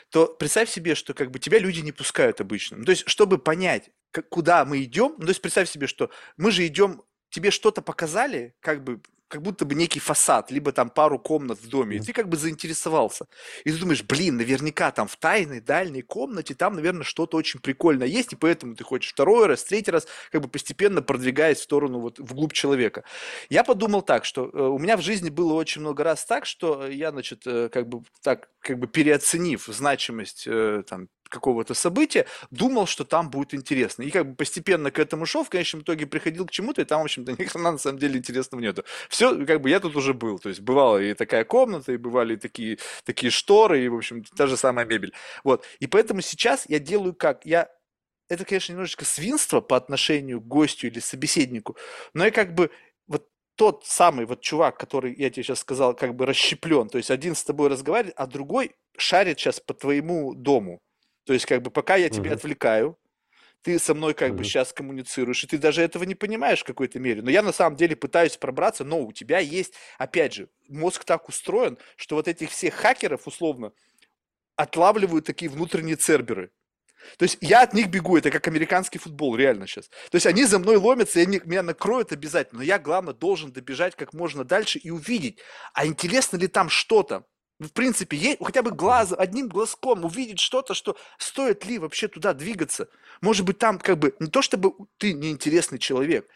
то представь себе, что как бы тебя люди не пускают обычно. Ну, то есть, чтобы понять, куда мы идем, ну, то есть представь себе, что мы же идем тебе что-то показали, как бы как будто бы некий фасад, либо там пару комнат в доме, и ты как бы заинтересовался. И ты думаешь, блин, наверняка там в тайной дальней комнате там, наверное, что-то очень прикольное есть, и поэтому ты хочешь второй раз, третий раз, как бы постепенно продвигаясь в сторону, вот, вглубь человека. Я подумал так, что э, у меня в жизни было очень много раз так, что я, значит, э, как бы так, как бы переоценив значимость э, там какого-то события, думал, что там будет интересно. И как бы постепенно к этому шел, в конечном итоге приходил к чему-то, и там, в общем-то, ни хрена на самом деле интересного нету. Все, как бы я тут уже был. То есть бывала и такая комната, и бывали такие, такие шторы, и, в общем, та же самая мебель. Вот. И поэтому сейчас я делаю как? Я это, конечно, немножечко свинство по отношению к гостю или собеседнику, но я как бы вот тот самый вот чувак, который, я тебе сейчас сказал, как бы расщеплен, то есть один с тобой разговаривает, а другой шарит сейчас по твоему дому. То есть, как бы, пока я тебя угу. отвлекаю, ты со мной как угу. бы сейчас коммуницируешь, и ты даже этого не понимаешь в какой-то мере. Но я на самом деле пытаюсь пробраться, но у тебя есть, опять же, мозг так устроен, что вот этих всех хакеров, условно, отлавливают такие внутренние церберы. То есть я от них бегу, это как американский футбол, реально сейчас. То есть они за мной ломятся, и они меня накроют обязательно, но я, главное, должен добежать как можно дальше и увидеть, а интересно ли там что-то в принципе, есть, хотя бы глаз, одним глазком увидеть что-то, что стоит ли вообще туда двигаться. Может быть, там как бы не то, чтобы ты неинтересный человек.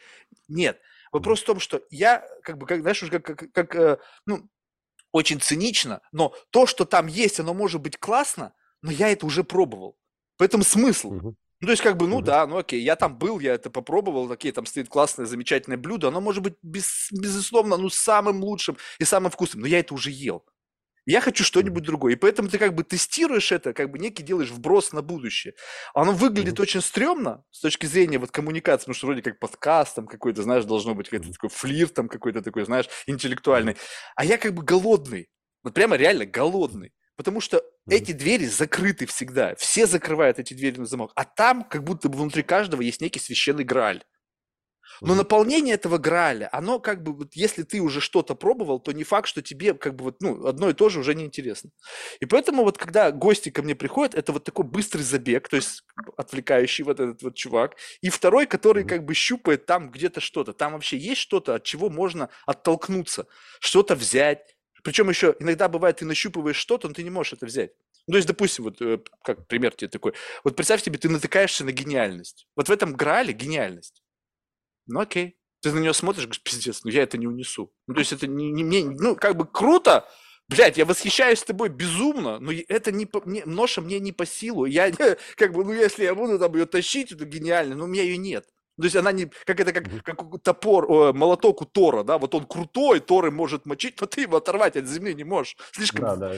Нет. Вопрос в том, что я, как бы, как, знаешь, как, как, как э, ну, очень цинично, но то, что там есть, оно может быть классно, но я это уже пробовал. Поэтому смысл. Ну, то есть, как бы, ну да, ну окей, я там был, я это попробовал, окей, там стоит классное, замечательное блюдо, оно может быть, без, безусловно, ну, самым лучшим и самым вкусным, но я это уже ел. Я хочу что-нибудь другое. И поэтому ты как бы тестируешь это, как бы некий делаешь вброс на будущее. Оно выглядит mm-hmm. очень стрёмно с точки зрения вот коммуникации, потому что вроде как подкаст там какой-то, знаешь, должно быть какой-то такой флирт там какой-то такой, знаешь, интеллектуальный. А я как бы голодный. Вот прямо реально голодный. Потому что эти двери закрыты всегда. Все закрывают эти двери на замок. А там как будто бы внутри каждого есть некий священный грааль. Но наполнение этого Граля, оно как бы, вот, если ты уже что-то пробовал, то не факт, что тебе как бы вот, ну, одно и то же уже неинтересно. И поэтому вот когда гости ко мне приходят, это вот такой быстрый забег, то есть отвлекающий вот этот вот чувак. И второй, который как бы щупает там где-то что-то. Там вообще есть что-то, от чего можно оттолкнуться, что-то взять. Причем еще иногда бывает, ты нащупываешь что-то, но ты не можешь это взять. Ну, то есть, допустим, вот э, как пример тебе такой. Вот представь себе, ты натыкаешься на гениальность. Вот в этом Граале гениальность. Ну окей. Ты на нее смотришь, говоришь, пиздец, ну я это не унесу. Ну то есть это не, не мне, ну как бы круто, блядь, я восхищаюсь тобой безумно, но это не, не ноша мне не по силу. Я как бы, ну если я буду там ее тащить, это гениально, но у меня ее нет. То есть она не, как это, как, как топор, о, молоток у Тора, да, вот он крутой, Торы может мочить, но ты его оторвать от земли не можешь. Слишком... Да, да.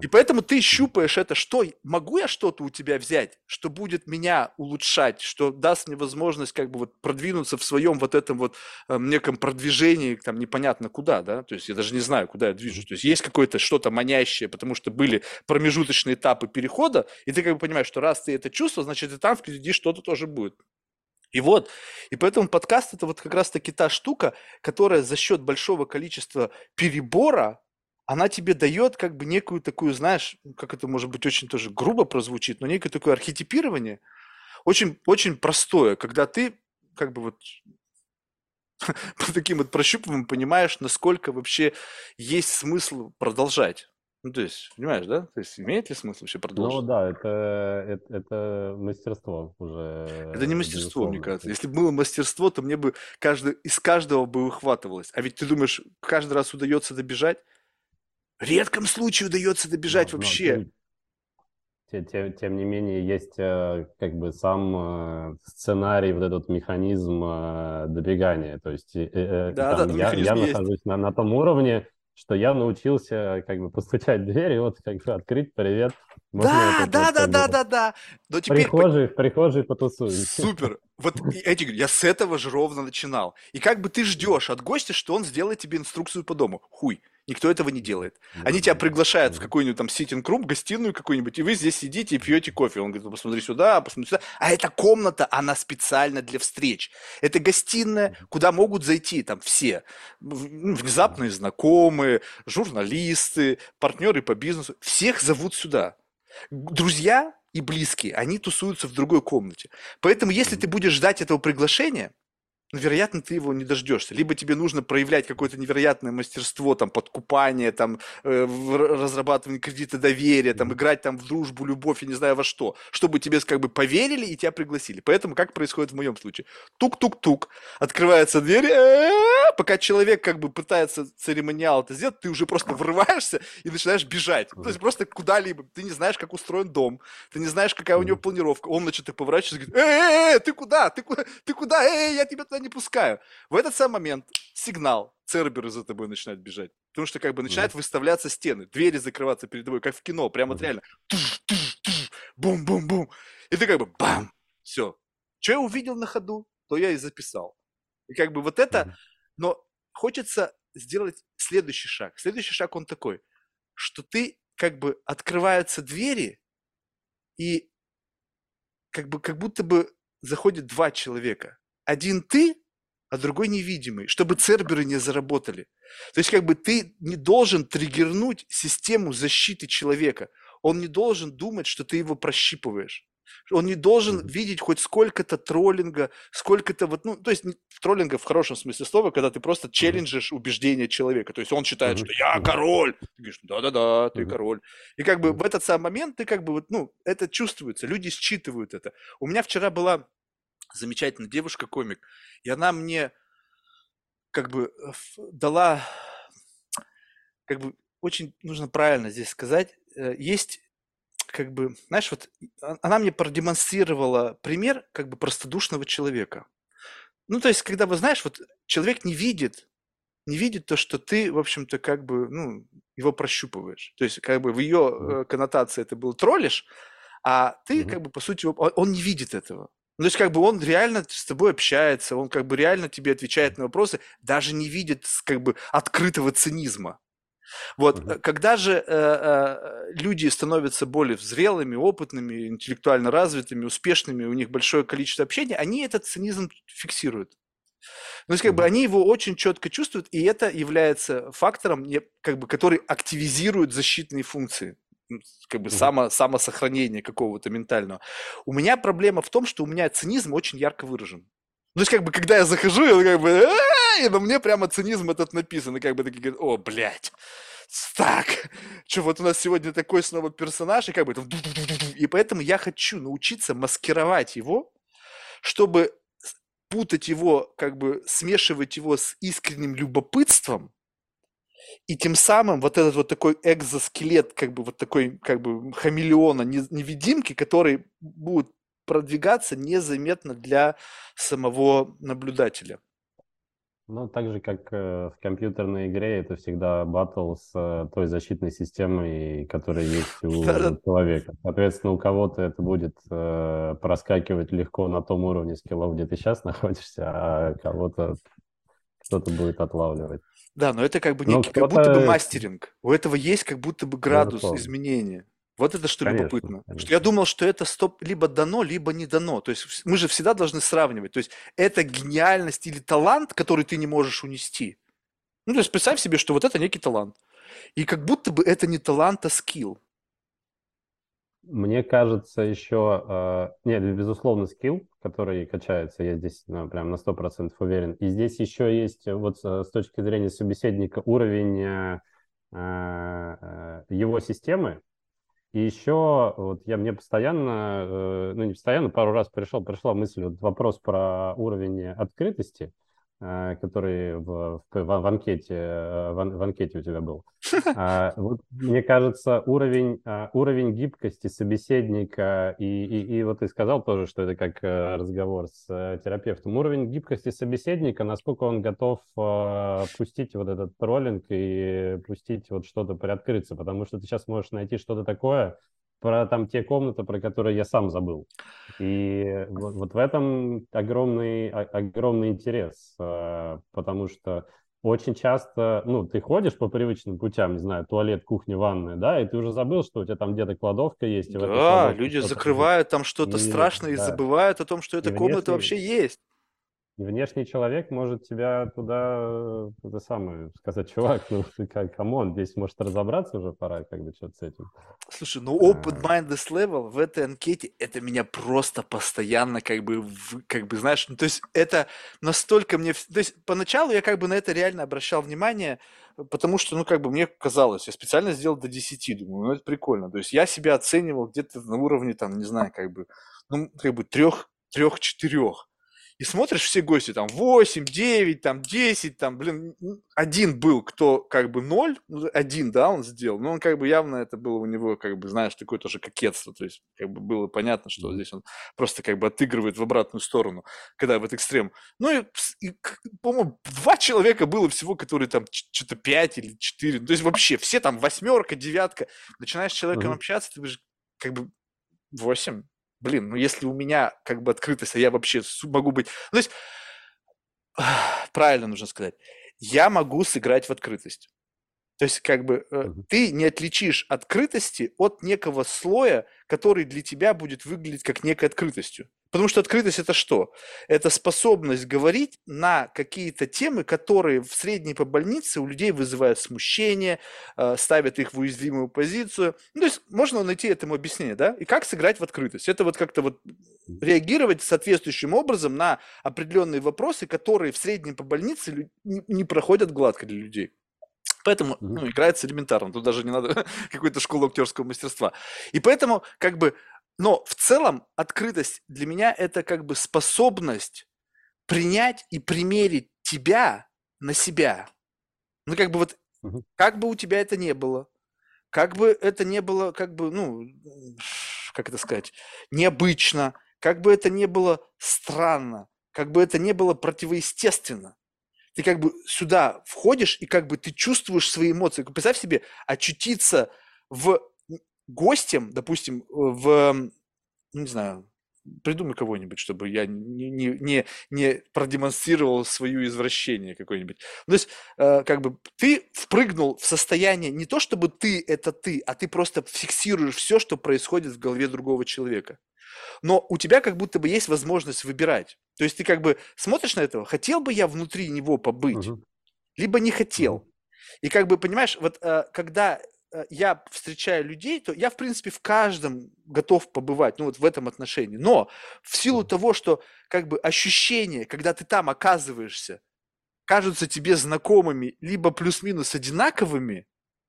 И поэтому ты щупаешь это, что, могу я что-то у тебя взять, что будет меня улучшать, что даст мне возможность как бы вот продвинуться в своем вот этом вот э, неком продвижении, там непонятно куда, да, то есть я даже не знаю, куда я движусь. То есть есть какое-то что-то манящее, потому что были промежуточные этапы перехода, и ты как бы понимаешь, что раз ты это чувствовал, значит и там впереди что-то тоже будет. И вот, и поэтому подкаст это вот как раз-таки та штука, которая за счет большого количества перебора, она тебе дает как бы некую такую, знаешь, как это может быть очень тоже грубо прозвучит, но некое такое архетипирование, очень, очень простое, когда ты как бы вот по таким вот прощупываниям понимаешь, насколько вообще есть смысл продолжать. Ну, то есть, понимаешь, да? То есть, имеет ли смысл вообще Ну продолжить? да, это, это, это мастерство Это не уже, мастерство, мне кажется. Если бы было мастерство, то мне бы каждый, из каждого бы выхватывалось. А ведь ты думаешь, каждый раз удается добежать? В редком случае удается добежать Но, но вообще. тем, те- те- тем не менее, есть э, как бы сам э, сценарий, вот этот механизм э, добегания. То есть Да, да, там ну, я, я механизм есть. нахожусь на, на том уровне, что я научился как бы постучать в дверь и вот как бы открыть, привет, можно Да, да, вот да, да, да, да. Но теперь, прихожей, в прихожей. Супер! Вот эти, я с этого же ровно начинал. И как бы ты ждешь от гостя, что он сделает тебе инструкцию по дому. Хуй. Никто этого не делает. Они тебя приглашают в какой-нибудь там sitting room, гостиную какую-нибудь, и вы здесь сидите и пьете кофе. Он говорит, «Ну, посмотри сюда, посмотри сюда. А эта комната, она специально для встреч. Это гостиная, куда могут зайти там все. Ну, Внезапные знакомые, журналисты, партнеры по бизнесу. Всех зовут сюда. Друзья и близкие, они тусуются в другой комнате. Поэтому, если ты будешь ждать этого приглашения, ну, вероятно, ты его не дождешься. Либо тебе нужно проявлять какое-то невероятное мастерство, там, подкупание, там, э, разрабатывание кредита доверия, там, играть там в дружбу, любовь, я не знаю во что, чтобы тебе как бы поверили и тебя пригласили. Поэтому как происходит в моем случае? Тук-тук-тук, открывается дверь, э, пока человек как бы пытается церемониал это сделать, ты уже просто врываешься и начинаешь бежать. То есть просто куда-либо. Ты не знаешь, как устроен дом, ты не знаешь, какая у него планировка. Он начинает поворачиваться и говорит, эй, эй, ты куда? Ты куда? Ты куда? Эй, я тебя туда не пускаю. В этот самый момент сигнал, церберы за тобой начинают бежать. Потому что как бы начинают Мгм. выставляться стены, двери закрываться перед тобой, как в кино, прям вот реально. Бум-бум-бум. И ты как бы бам, все. Что я увидел на ходу, то я и записал. И как бы вот это, но хочется сделать следующий шаг. Следующий шаг он такой, что ты как бы открываются двери, и как бы как будто бы заходит два человека. Один ты, а другой невидимый, чтобы церберы не заработали. То есть как бы ты не должен триггернуть систему защиты человека. Он не должен думать, что ты его прощипываешь. Он не должен Мгм. видеть хоть сколько-то троллинга, сколько-то вот, ну, то есть троллинга в хорошем смысле слова, когда ты просто челленджишь убеждения человека. То есть он считает, Мгм. что я король. Ты говоришь, да-да-да, ты Мгм. король. И как бы в этот самый момент ты как бы вот, ну, это чувствуется, люди считывают это. У меня вчера была замечательная девушка-комик, и она мне как бы э, дала, как бы очень нужно правильно здесь сказать, э, есть как бы, знаешь, вот а- она мне продемонстрировала пример как бы простодушного человека. Ну, то есть, когда, вы знаешь, вот человек не видит, не видит то, что ты, в общем-то, как бы, ну, его прощупываешь. То есть, как бы в ее э, коннотации это был троллишь, а ты, Мгм. как бы, по сути, он не видит этого. Ну, то есть, как бы он реально с тобой общается, он как бы реально тебе отвечает на вопросы, даже не видит, как бы, открытого цинизма. Вот, э, когда же э, э, люди становятся более зрелыми, опытными, интеллектуально развитыми, успешными, у них большое количество общения, они этот цинизм фиксируют. То есть, как бы Мгм. они его очень четко чувствуют, и это является фактором, как бы, который активизирует защитные функции, как бы Мгм. само, самосохранение какого-то ментального. У меня проблема в том, что у меня цинизм очень ярко выражен. Ну, то есть, как бы, когда я захожу, я как бы, и на мне прямо цинизм этот написан, и как бы такие говорят, о, блядь, так, что вот у нас сегодня такой снова персонаж, и как бы, и поэтому я хочу научиться маскировать его, чтобы путать его, как бы смешивать его с искренним любопытством, и тем самым вот этот вот такой экзоскелет, как бы вот такой, как бы хамелеона, не- невидимки, который будет продвигаться незаметно для самого наблюдателя. Ну, так же, как э, в компьютерной игре, это всегда батл с э, той защитной системой, которая есть у человека. Соответственно, у кого-то это будет э, проскакивать легко на том уровне скиллов, где ты сейчас находишься, а кого-то кто-то будет отлавливать. Да, но это как бы Но некий, как будто бы мастеринг. У этого есть как будто бы градус безусловно, изменения. Вот это что конечно, любопытно. Что я конечно. думал, что это стоп либо дано, либо не дано. То есть мы же всегда должны сравнивать. То есть это гениальность или талант, который ты не можешь унести. Ну, то есть представь себе, что вот это некий талант. И как будто бы это не талант, а скилл. Мне кажется, еще, э, нет, безусловно, скилл, который качается, я здесь ну, прям на 100% уверен. И здесь еще есть вот с точки зрения собеседника уровень его системы, и еще вот я мне постоянно, ну не постоянно, пару раз пришел, пришла мысль, вот вопрос про уровень открытости. Э, который в, в, в, анкете, э, в, в анкете у тебя был. А, вот, мне кажется, уровень, а, уровень гибкости собеседника, и, и, и вот ты сказал тоже, что это как э, разговор с терапевтом, уровень гибкости собеседника, насколько он готов пустить вот этот троллинг и пустить вот что-то приоткрыться, потому что ты сейчас можешь найти что-то такое, про там те комнаты, про которые я сам забыл. И вот, вот в этом огромный, огромный интерес, э, потому что очень часто, ну, ты ходишь по привычным путям, не знаю, туалет, кухня, ванная, да, и ты уже забыл, что у тебя там где-то кладовка есть. И да, люди закрывают там что-то страшное и да. забывают о том, что эта и комната внешне... вообще есть. Внешний человек может тебя туда, э, это самое, сказать, чувак, ну ты как, come on, здесь может разобраться уже пора, как бы, что-то с этим. Слушай, ну open а. mindedness level в этой анкете, это меня просто постоянно, как бы, как бы, знаешь, ну, то есть это настолько мне, то есть поначалу я как бы на это реально обращал внимание, потому что, ну, как бы мне казалось, я специально сделал до 10, думаю, ну, это прикольно. То есть я себя оценивал где-то на уровне, там, не знаю, как бы, ну, как бы трех, трех-четырех и смотришь все гости, там 8, 9, там 10, там, блин, один был, кто как бы ноль, ну, один, да, он сделал, но он как бы явно это было у него, как бы, знаешь, такое тоже кокетство, то есть как бы было понятно, что здесь он просто как бы отыгрывает в обратную сторону, когда в этот экстрем. Ну и, и по-моему, два человека было всего, которые там что-то 5 или 4, ну, то есть вообще все там восьмерка, девятка, начинаешь с человеком mm-hmm. общаться, ты же как бы 8, блин, ну если у меня как бы открытость, а я вообще могу быть... Ну, то есть, правильно нужно сказать, я могу сыграть в открытость. То есть, как бы, э, ты не отличишь открытости от некого слоя, который для тебя будет выглядеть как некой открытостью. Потому что открытость это что? Это способность говорить на какие-то темы, которые в средней по больнице у людей вызывают смущение, э, ставят их в уязвимую позицию. Ну, то есть можно найти этому объяснение, да? И как сыграть в открытость? Это вот как-то вот реагировать соответствующим образом на определенные вопросы, которые в среднем по больнице не проходят гладко для людей. Поэтому ну, играется элементарно. Тут даже не надо какой-то школы актерского мастерства. И поэтому, как бы, но в целом открытость для меня это как бы способность принять и примерить тебя на себя. Ну, как бы вот, как бы у тебя это не было, как бы это не было, как бы, ну, как это сказать, необычно, как бы это не было странно, как бы это не было противоестественно ты как бы сюда входишь, и как бы ты чувствуешь свои эмоции. Представь себе очутиться в гостем, допустим, в, ну, не знаю, придумай кого-нибудь, чтобы я не, не, не, не продемонстрировал свое извращение какое-нибудь. То есть, э, как бы ты впрыгнул в состояние не то, чтобы ты это ты, а ты просто фиксируешь все, что происходит в голове другого человека но у тебя как будто бы есть возможность выбирать. То есть ты как бы смотришь на этого, хотел бы я внутри него побыть, uh-huh. либо не хотел. Uh-huh. И как бы, понимаешь, вот э, когда э, я встречаю людей, то я, в принципе, в каждом готов побывать, ну вот в этом отношении. Но в силу того, что как бы ощущения, когда ты там оказываешься, кажутся тебе знакомыми, либо плюс-минус одинаковыми,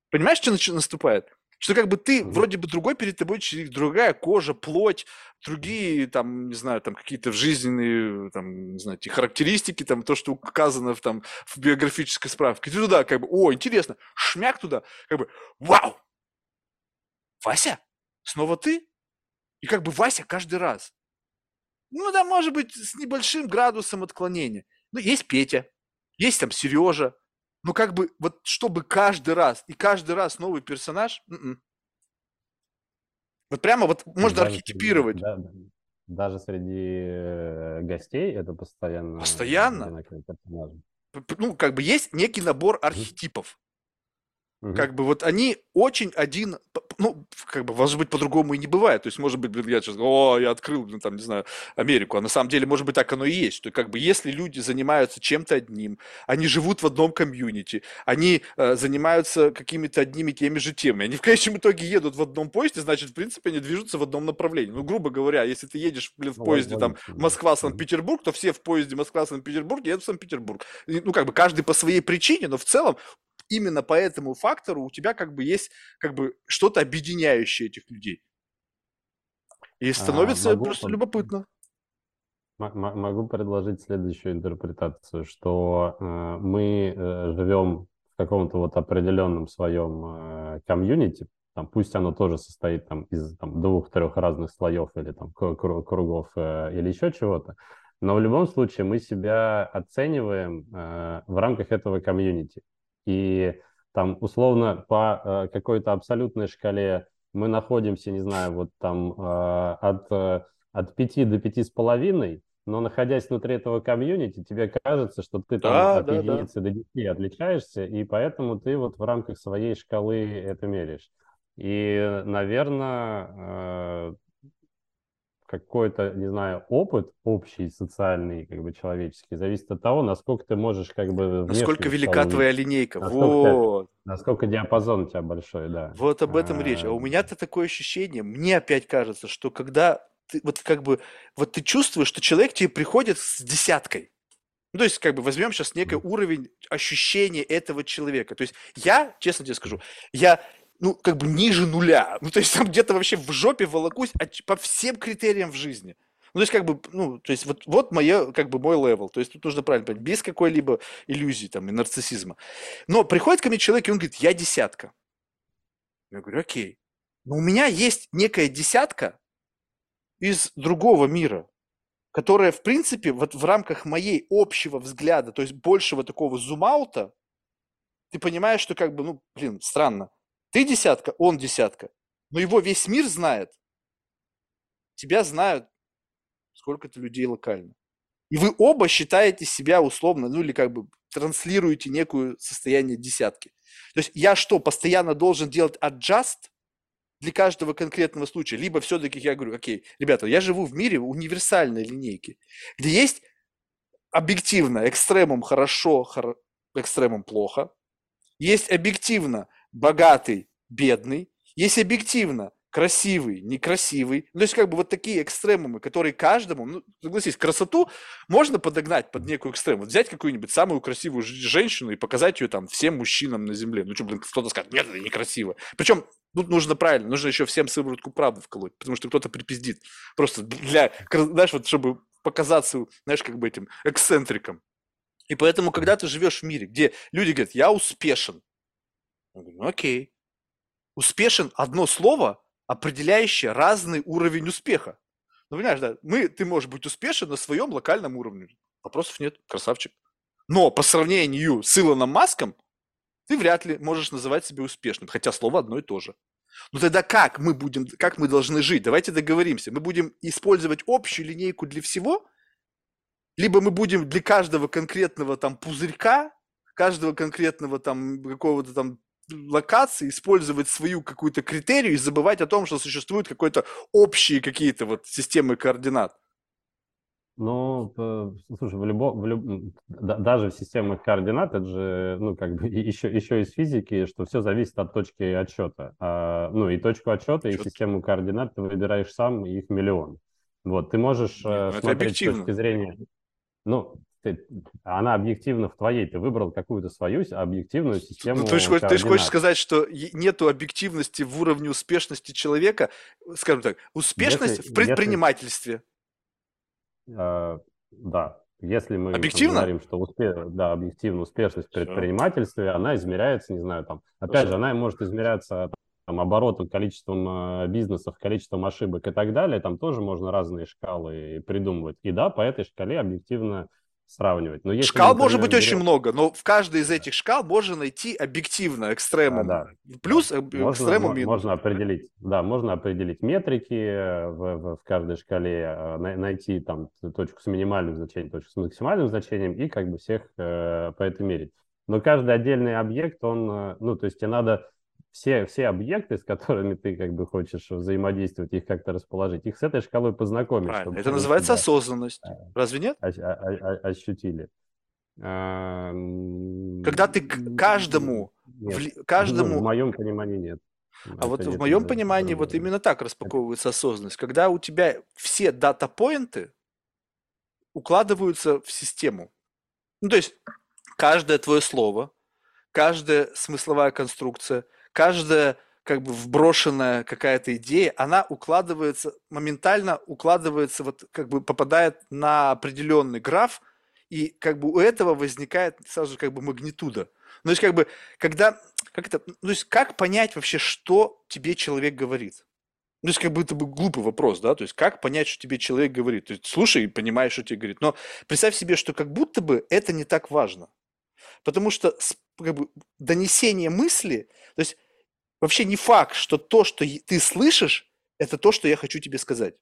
понимаешь, что наступает? Что как бы ты вроде бы другой перед тобой человек, другая кожа, плоть, другие там, не знаю, там какие-то жизненные, там, не знаю, характеристики, там то, что указано в, там, в биографической справке. Ты туда как бы, о, интересно, шмяк туда, как бы, вау, Вася, снова ты? И как бы Вася каждый раз. Ну да, может быть, с небольшим градусом отклонения. Ну, есть Петя, есть там Сережа, ну, как бы, вот чтобы каждый раз, и каждый раз новый персонаж, м-м. вот прямо вот можно даже архетипировать. Среди, да, даже среди э, гостей это постоянно. Постоянно. Ну, как бы есть некий набор архетипов. Угу. Как бы вот они очень один, ну, как бы, может быть, по-другому и не бывает. То есть, может быть, блин, я сейчас, о, я открыл, блин, там, не знаю, Америку. А на самом деле, может быть, так оно и есть. То есть, как бы, если люди занимаются чем-то одним, они живут в одном комьюнити, они э, занимаются какими-то одними теми же темами, они в конечном итоге едут в одном поезде, значит, в принципе, они движутся в одном направлении. Ну, грубо говоря, если ты едешь, блин, в ну, поезде, там, Москва-Санкт-Петербург, то все в поезде Москва-Санкт-Петербург едут в Санкт-Петербург. Ну, как бы, каждый по своей причине, но в целом именно по этому фактору у тебя как бы есть как бы что-то объединяющее этих людей. И а, становится а, могу, просто любопытно. Могу предложить следующую интерпретацию, что э, мы э, живем в каком-то вот определенном своем э, комьюнити, там, пусть оно тоже состоит там, из там, двух-трех разных слоев или там, кругов э, или еще чего-то, но в любом случае мы себя оцениваем э, в рамках этого комьюнити. И там условно по э, какой-то абсолютной шкале мы находимся, не знаю, вот там э, от, э, от 5 до пяти с половиной, но находясь внутри этого комьюнити, тебе кажется, что ты там да, от да, единицы да. до 10 отличаешься, и поэтому ты вот в рамках своей шкалы это меряешь. И, наверное, какой-то, не знаю, опыт общий, социальный, как бы человеческий, зависит от того, насколько ты можешь как бы... Насколько велика твоя линейка, насколько, вот. Насколько диапазон у тебя большой, да. Вот об этом а... речь. А у меня-то такое ощущение, мне опять кажется, что когда ты, вот как бы, вот ты чувствуешь, что человек тебе приходит с десяткой, ну, то есть, как бы, возьмем сейчас некий уровень ощущения этого человека. То есть, я, честно тебе скажу, я ну, как бы ниже нуля. Ну, то есть там где-то вообще в жопе волокусь по всем критериям в жизни. Ну, то есть, как бы, ну, то есть, вот, вот мое, как бы, мой level. То есть, тут нужно правильно понять, без какой-либо иллюзии, там, и нарциссизма. Но приходит ко мне человек, и он говорит, я десятка. Я говорю, окей. Но у меня есть некая десятка из другого мира, которая, в принципе, вот в рамках моей общего взгляда, то есть большего такого зум-аута, ты понимаешь, что как бы, ну, блин, странно. Ты десятка, он десятка. Но его весь мир знает. Тебя знают сколько-то людей локально. И вы оба считаете себя условно, ну или как бы транслируете некую состояние десятки. То есть я что, постоянно должен делать adjust для каждого конкретного случая? Либо все-таки я говорю, окей, ребята, я живу в мире универсальной линейки, где есть объективно экстремум хорошо, хор... экстремум плохо, есть объективно богатый, бедный, есть объективно красивый, некрасивый. Ну, то есть, как бы вот такие экстремумы, которые каждому, ну, согласись, красоту можно подогнать под некую экстрем. Вот взять какую-нибудь самую красивую женщину и показать ее там всем мужчинам на земле. Ну, что, блин, кто-то скажет, нет, это некрасиво. Причем тут нужно правильно, нужно еще всем сыворотку правды вколоть, потому что кто-то припиздит. Просто для, знаешь, вот чтобы показаться, знаешь, как бы этим эксцентриком. И поэтому, когда ты живешь в мире, где люди говорят, я успешен, говорю, ну окей. Успешен одно слово, определяющее разный уровень успеха. Ну, понимаешь, да, мы, ты можешь быть успешен на своем локальном уровне. Вопросов нет, красавчик. Но по сравнению с Илоном Маском, ты вряд ли можешь называть себя успешным, хотя слово одно и то же. Ну тогда как мы будем, как мы должны жить? Давайте договоримся. Мы будем использовать общую линейку для всего, либо мы будем для каждого конкретного там пузырька, каждого конкретного там какого-то там локации использовать свою какую-то критерию и забывать о том, что существуют какой-то общие какие-то вот системы координат. Ну, слушай, в любом, в люб... даже в системах координат, это же, ну, как бы еще, еще из физики, что все зависит от точки отсчета. А, ну, и точку отсчета, Отчет. и систему координат ты выбираешь сам, их миллион. Вот, ты можешь Нет, ну, смотреть с точки зрения... Ну, ты, она объективно в твоей, ты выбрал какую-то свою объективную систему. Ну, ты, же, ты же хочешь сказать, что нету объективности в уровне успешности человека, скажем так, успешность если, в предпринимательстве. Если, э, да, если мы объективно? говорим, что успе... да, объективно успешность в предпринимательстве, она измеряется, не знаю, там, опять же, она может измеряться там, оборотом, количеством э, бизнесов, количеством ошибок и так далее, там тоже можно разные шкалы придумывать. И да, по этой шкале объективно сравнивать. Но если, шкал например, может быть очень много, но в каждой из этих шкал можно найти объективно экстремум. А, да. Плюс да. экстремум минус. Можно определить, да, можно определить метрики э, в, в, в каждой шкале, э, найти там точку с минимальным значением, точку с максимальным значением и как бы всех э, по этой мере. Но каждый отдельный объект, он, э, ну, то есть тебе надо все, все объекты, с которыми ты как бы хочешь взаимодействовать, их как-то расположить, их с этой шкалой познакомить. Правильно. Это называется осознанность. Разве нет? Ощутили. Когда ты каждому, нет. каждому... Ну, в моем понимании нет. А это вот в моем понимании вот именно так распаковывается осознанность. Когда у тебя все дата-поинты укладываются в систему. Ну, то есть каждое твое слово, каждая смысловая конструкция, каждая как бы вброшенная какая-то идея, она укладывается, моментально укладывается, вот как бы попадает на определенный граф, и как бы у этого возникает сразу как бы магнитуда. Ну, то есть как бы, когда, как это, ну, то есть как понять вообще, что тебе человек говорит? Ну, то есть, как бы это был глупый вопрос, да, то есть, как понять, что тебе человек говорит? То есть, слушай и понимаешь, что тебе говорит. Но представь себе, что как будто бы это не так важно. Потому что как бы, донесение мысли, то есть вообще не факт, что то, что ты слышишь, это то, что я хочу тебе сказать.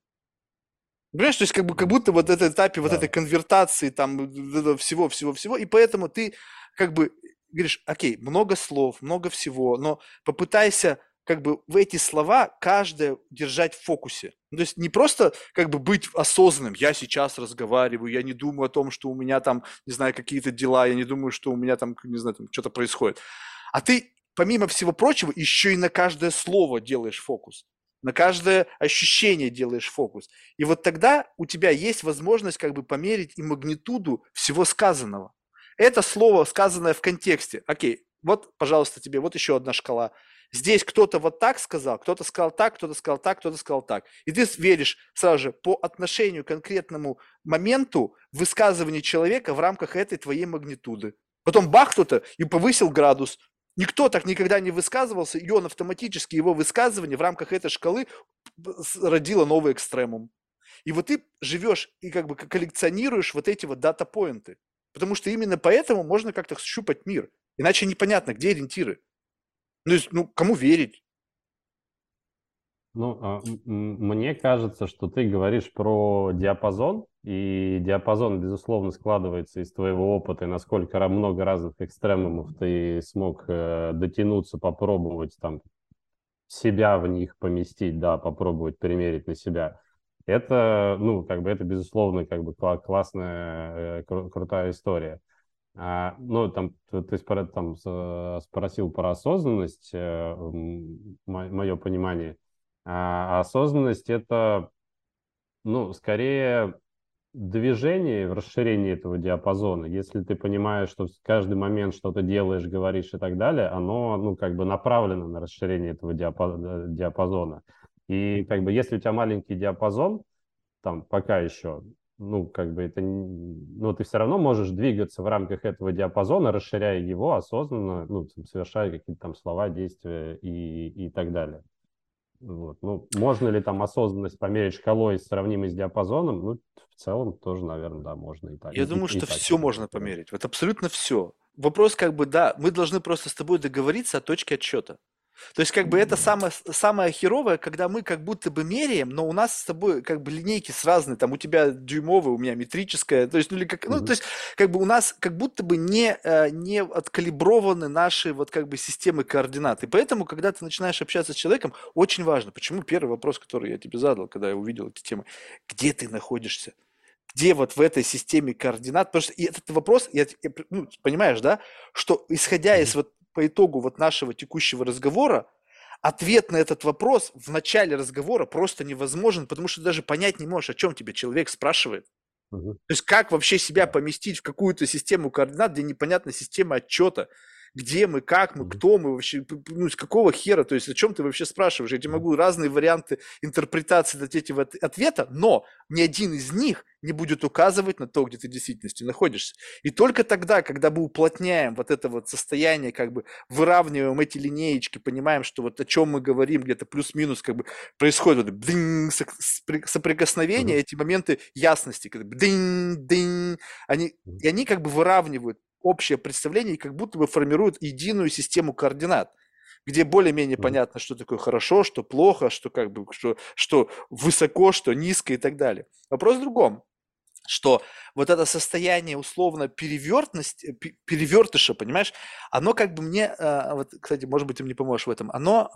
Понимаешь, то есть как, бы, как будто вот этот этапе да. вот этой конвертации там всего-всего-всего, и поэтому ты как бы говоришь, окей, много слов, много всего, но попытайся как бы в эти слова каждое держать в фокусе. Ну, то есть не просто как бы быть осознанным, я сейчас разговариваю, я не думаю о том, что у меня там, не знаю, какие-то дела, я не думаю, что у меня там, не знаю, там что-то происходит. А ты, помимо всего прочего, еще и на каждое слово делаешь фокус. На каждое ощущение делаешь фокус. И вот тогда у тебя есть возможность как бы померить и магнитуду всего сказанного. Это слово, сказанное в контексте. Окей, вот, пожалуйста, тебе вот еще одна шкала – Здесь кто-то вот так сказал, кто-то сказал так, кто-то сказал так, кто-то сказал так. И ты веришь сразу же по отношению к конкретному моменту высказывания человека в рамках этой твоей магнитуды. Потом бах кто-то и повысил градус. Никто так никогда не высказывался, и он автоматически, его высказывание в рамках этой шкалы родило новый экстремум. И вот ты живешь и как бы коллекционируешь вот эти вот дата-поинты. Потому что именно поэтому можно как-то щупать мир. Иначе непонятно, где ориентиры. Ну, ну кому верить? Ну, а, мне кажется, что ты говоришь про диапазон, и диапазон, безусловно, складывается из твоего опыта, и насколько много разных экстремумов ты смог э, дотянуться, попробовать там себя в них поместить, да, попробовать примерить на себя. Это, ну, как бы это, безусловно, как бы классная, э, крутая история. А, ну, там, ты, ты там, спросил про осознанность, э, мое понимание. А осознанность – это, ну, скорее движение в расширении этого диапазона. Если ты понимаешь, что в каждый момент что-то делаешь, говоришь и так далее, оно, ну, как бы направлено на расширение этого диапазона. И как бы если у тебя маленький диапазон, там пока еще, ну, как бы это, ну, ты все равно можешь двигаться в рамках этого диапазона, расширяя его осознанно, ну, совершая какие-то там слова, действия и, и так далее. Вот. Ну, можно ли там осознанность померить шкалой, сравнимой с диапазоном? Ну, в целом тоже, наверное, да, можно и так. Я и, думаю, и, что и все можно померить. Вот абсолютно все. Вопрос как бы, да, мы должны просто с тобой договориться о точке отсчета. То есть, как бы это самое, самое херовое, когда мы как будто бы меряем, но у нас с тобой как бы линейки с разные, там у тебя дюймовая, у меня метрическая, то есть, ну, или как, ну, то есть, как бы у нас как будто бы не, э, не откалиброваны наши вот как бы системы координат. И поэтому, когда ты начинаешь общаться с человеком, очень важно, почему первый вопрос, который я тебе задал, когда я увидел эти темы, где ты находишься? где вот в этой системе координат, потому что и этот вопрос, я, я, ну, понимаешь, да, что исходя из вот по итогу вот нашего текущего разговора, ответ на этот вопрос в начале разговора просто невозможен, потому что даже понять не можешь, о чем тебя человек спрашивает. Угу. То есть как вообще себя поместить в какую-то систему координат, где непонятна система отчета, где мы, как мы, кто мы вообще, ну, с какого хера, то есть о чем ты вообще спрашиваешь? Я тебе могу разные варианты интерпретации дать эти ответа, но ни один из них не будет указывать на то, где ты в действительности находишься. И только тогда, когда мы уплотняем вот это вот состояние, как бы выравниваем эти линеечки, понимаем, что вот о чем мы говорим, где-то плюс-минус как бы происходит вот дынь, соприкосновение, mm-hmm. эти моменты ясности, как бы дынь, дынь, они, и они как бы выравнивают общее представление и как будто бы формируют единую систему координат где более-менее понятно, что такое хорошо, что плохо, что как бы что, что высоко, что низко и так далее. Вопрос в другом. что вот это состояние условно перевертности, перевертыша, понимаешь, оно как бы мне, а, вот, кстати, может быть, ты мне поможешь в этом, оно,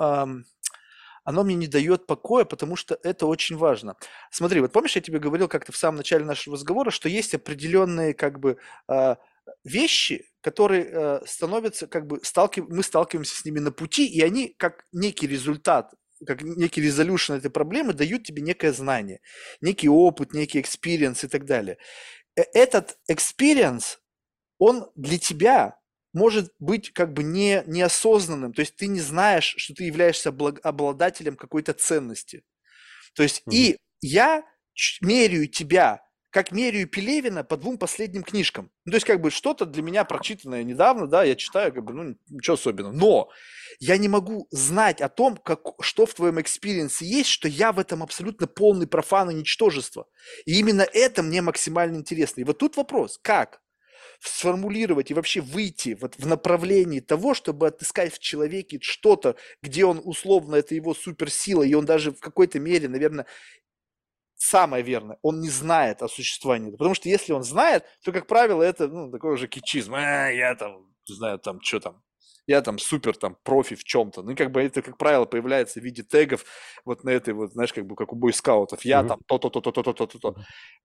оно мне не дает покоя, потому что это очень важно. Смотри, вот помнишь, я тебе говорил как-то в самом начале нашего разговора, что есть определенные как бы а, вещи, которые э, становятся как бы сталкив... мы сталкиваемся с ними на пути, и они как некий результат как некий резолюшн этой проблемы дают тебе некое знание, некий опыт, некий experience и так далее. Э, этот experience, он для тебя может быть как бы не, неосознанным, то есть ты не знаешь, что ты являешься обладателем какой-то ценности. То есть mm-hmm. и я меряю тебя как меряю Пелевина по двум последним книжкам. Ну, то есть, как бы, что-то для меня прочитанное недавно, да, я читаю, как бы, ну, ничего особенного. Но я не могу знать о том, как, что в твоем experience е есть, что я в этом абсолютно полный профан и ничтожество. И именно это мне максимально интересно. И вот тут вопрос, как сформулировать и вообще выйти вот в направлении того, чтобы отыскать в человеке что-то, где он условно, это его суперсила, и он даже в какой-то мере, наверное, самое верное, он не знает о существовании. Потому что если он знает, то, как правило, это ну, такой уже кичизм. А, я там, не знаю, там, что там, я там супер там профи в чем-то. Ну, как бы это, как правило, появляется в виде тегов вот на этой вот, знаешь, как бы как у бойскаутов. Я mm-hmm. там то-то, то-то, то-то, то-то, то.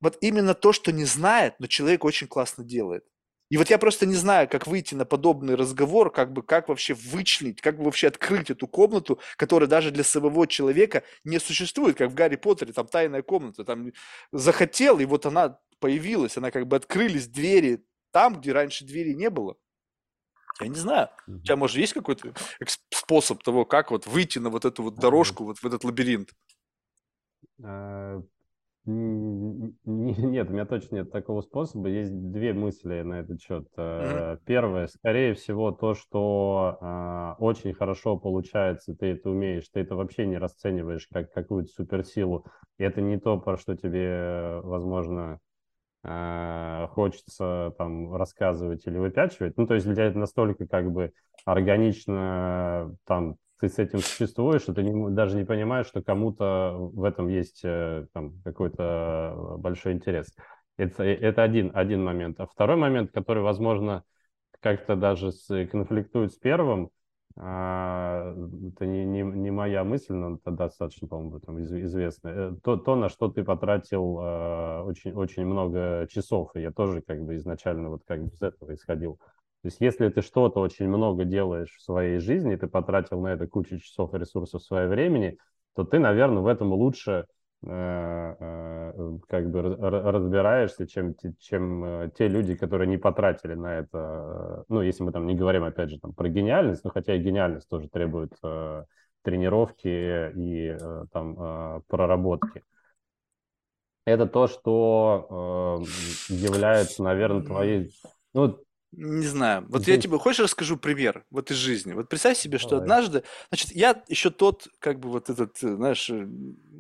Вот именно то, что не знает, но человек очень классно делает. И вот я просто не знаю, как выйти на подобный разговор, как бы, как вообще вычленить, как бы вообще открыть эту комнату, которая даже для самого человека не существует, как в Гарри Поттере, там тайная комната, там захотел, и вот она появилась, она как бы открылись двери там, где раньше двери не было. Я не знаю. У тебя, может, есть какой-то способ того, как вот выйти на вот эту вот дорожку, вот в этот лабиринт? А, нет, у меня точно нет такого способа. Есть две мысли на этот счет. Mm-hmm. Первое, скорее всего, то, что э, очень хорошо получается, ты это умеешь, ты это вообще не расцениваешь как какую-то суперсилу. И это не то, про что тебе, возможно, э, хочется там рассказывать или выпячивать. Ну, то есть для тебя это настолько как бы органично там ты с этим существуешь, и ты не, даже не понимаешь, что кому-то в этом есть э, там, какой-то большой интерес. Это, это один, один момент. А второй момент, который, возможно, как-то даже с, конфликтует с первым, а, это не, не, не моя мысль, но это достаточно, по-моему, там известно. Э, то, то, на что ты потратил а, очень, очень много часов, я тоже как бы изначально вот как бы из этого исходил. То есть если ты что-то очень много делаешь в своей жизни, ты потратил на это кучу часов и ресурсов своего времени, то ты, наверное, в этом лучше э, э, как бы разбираешься, чем, чем э, те люди, которые не потратили на это. Ну, если мы там не говорим, опять же, там, про гениальность, но хотя и гениальность тоже требует тренировки и там проработки. Это то, что является, наверное, твоей... Ну, не знаю. Вот я тебе, хочешь, расскажу пример вот из жизни. Вот представь себе, что Давай. однажды, значит, я еще тот, как бы вот этот, знаешь, э,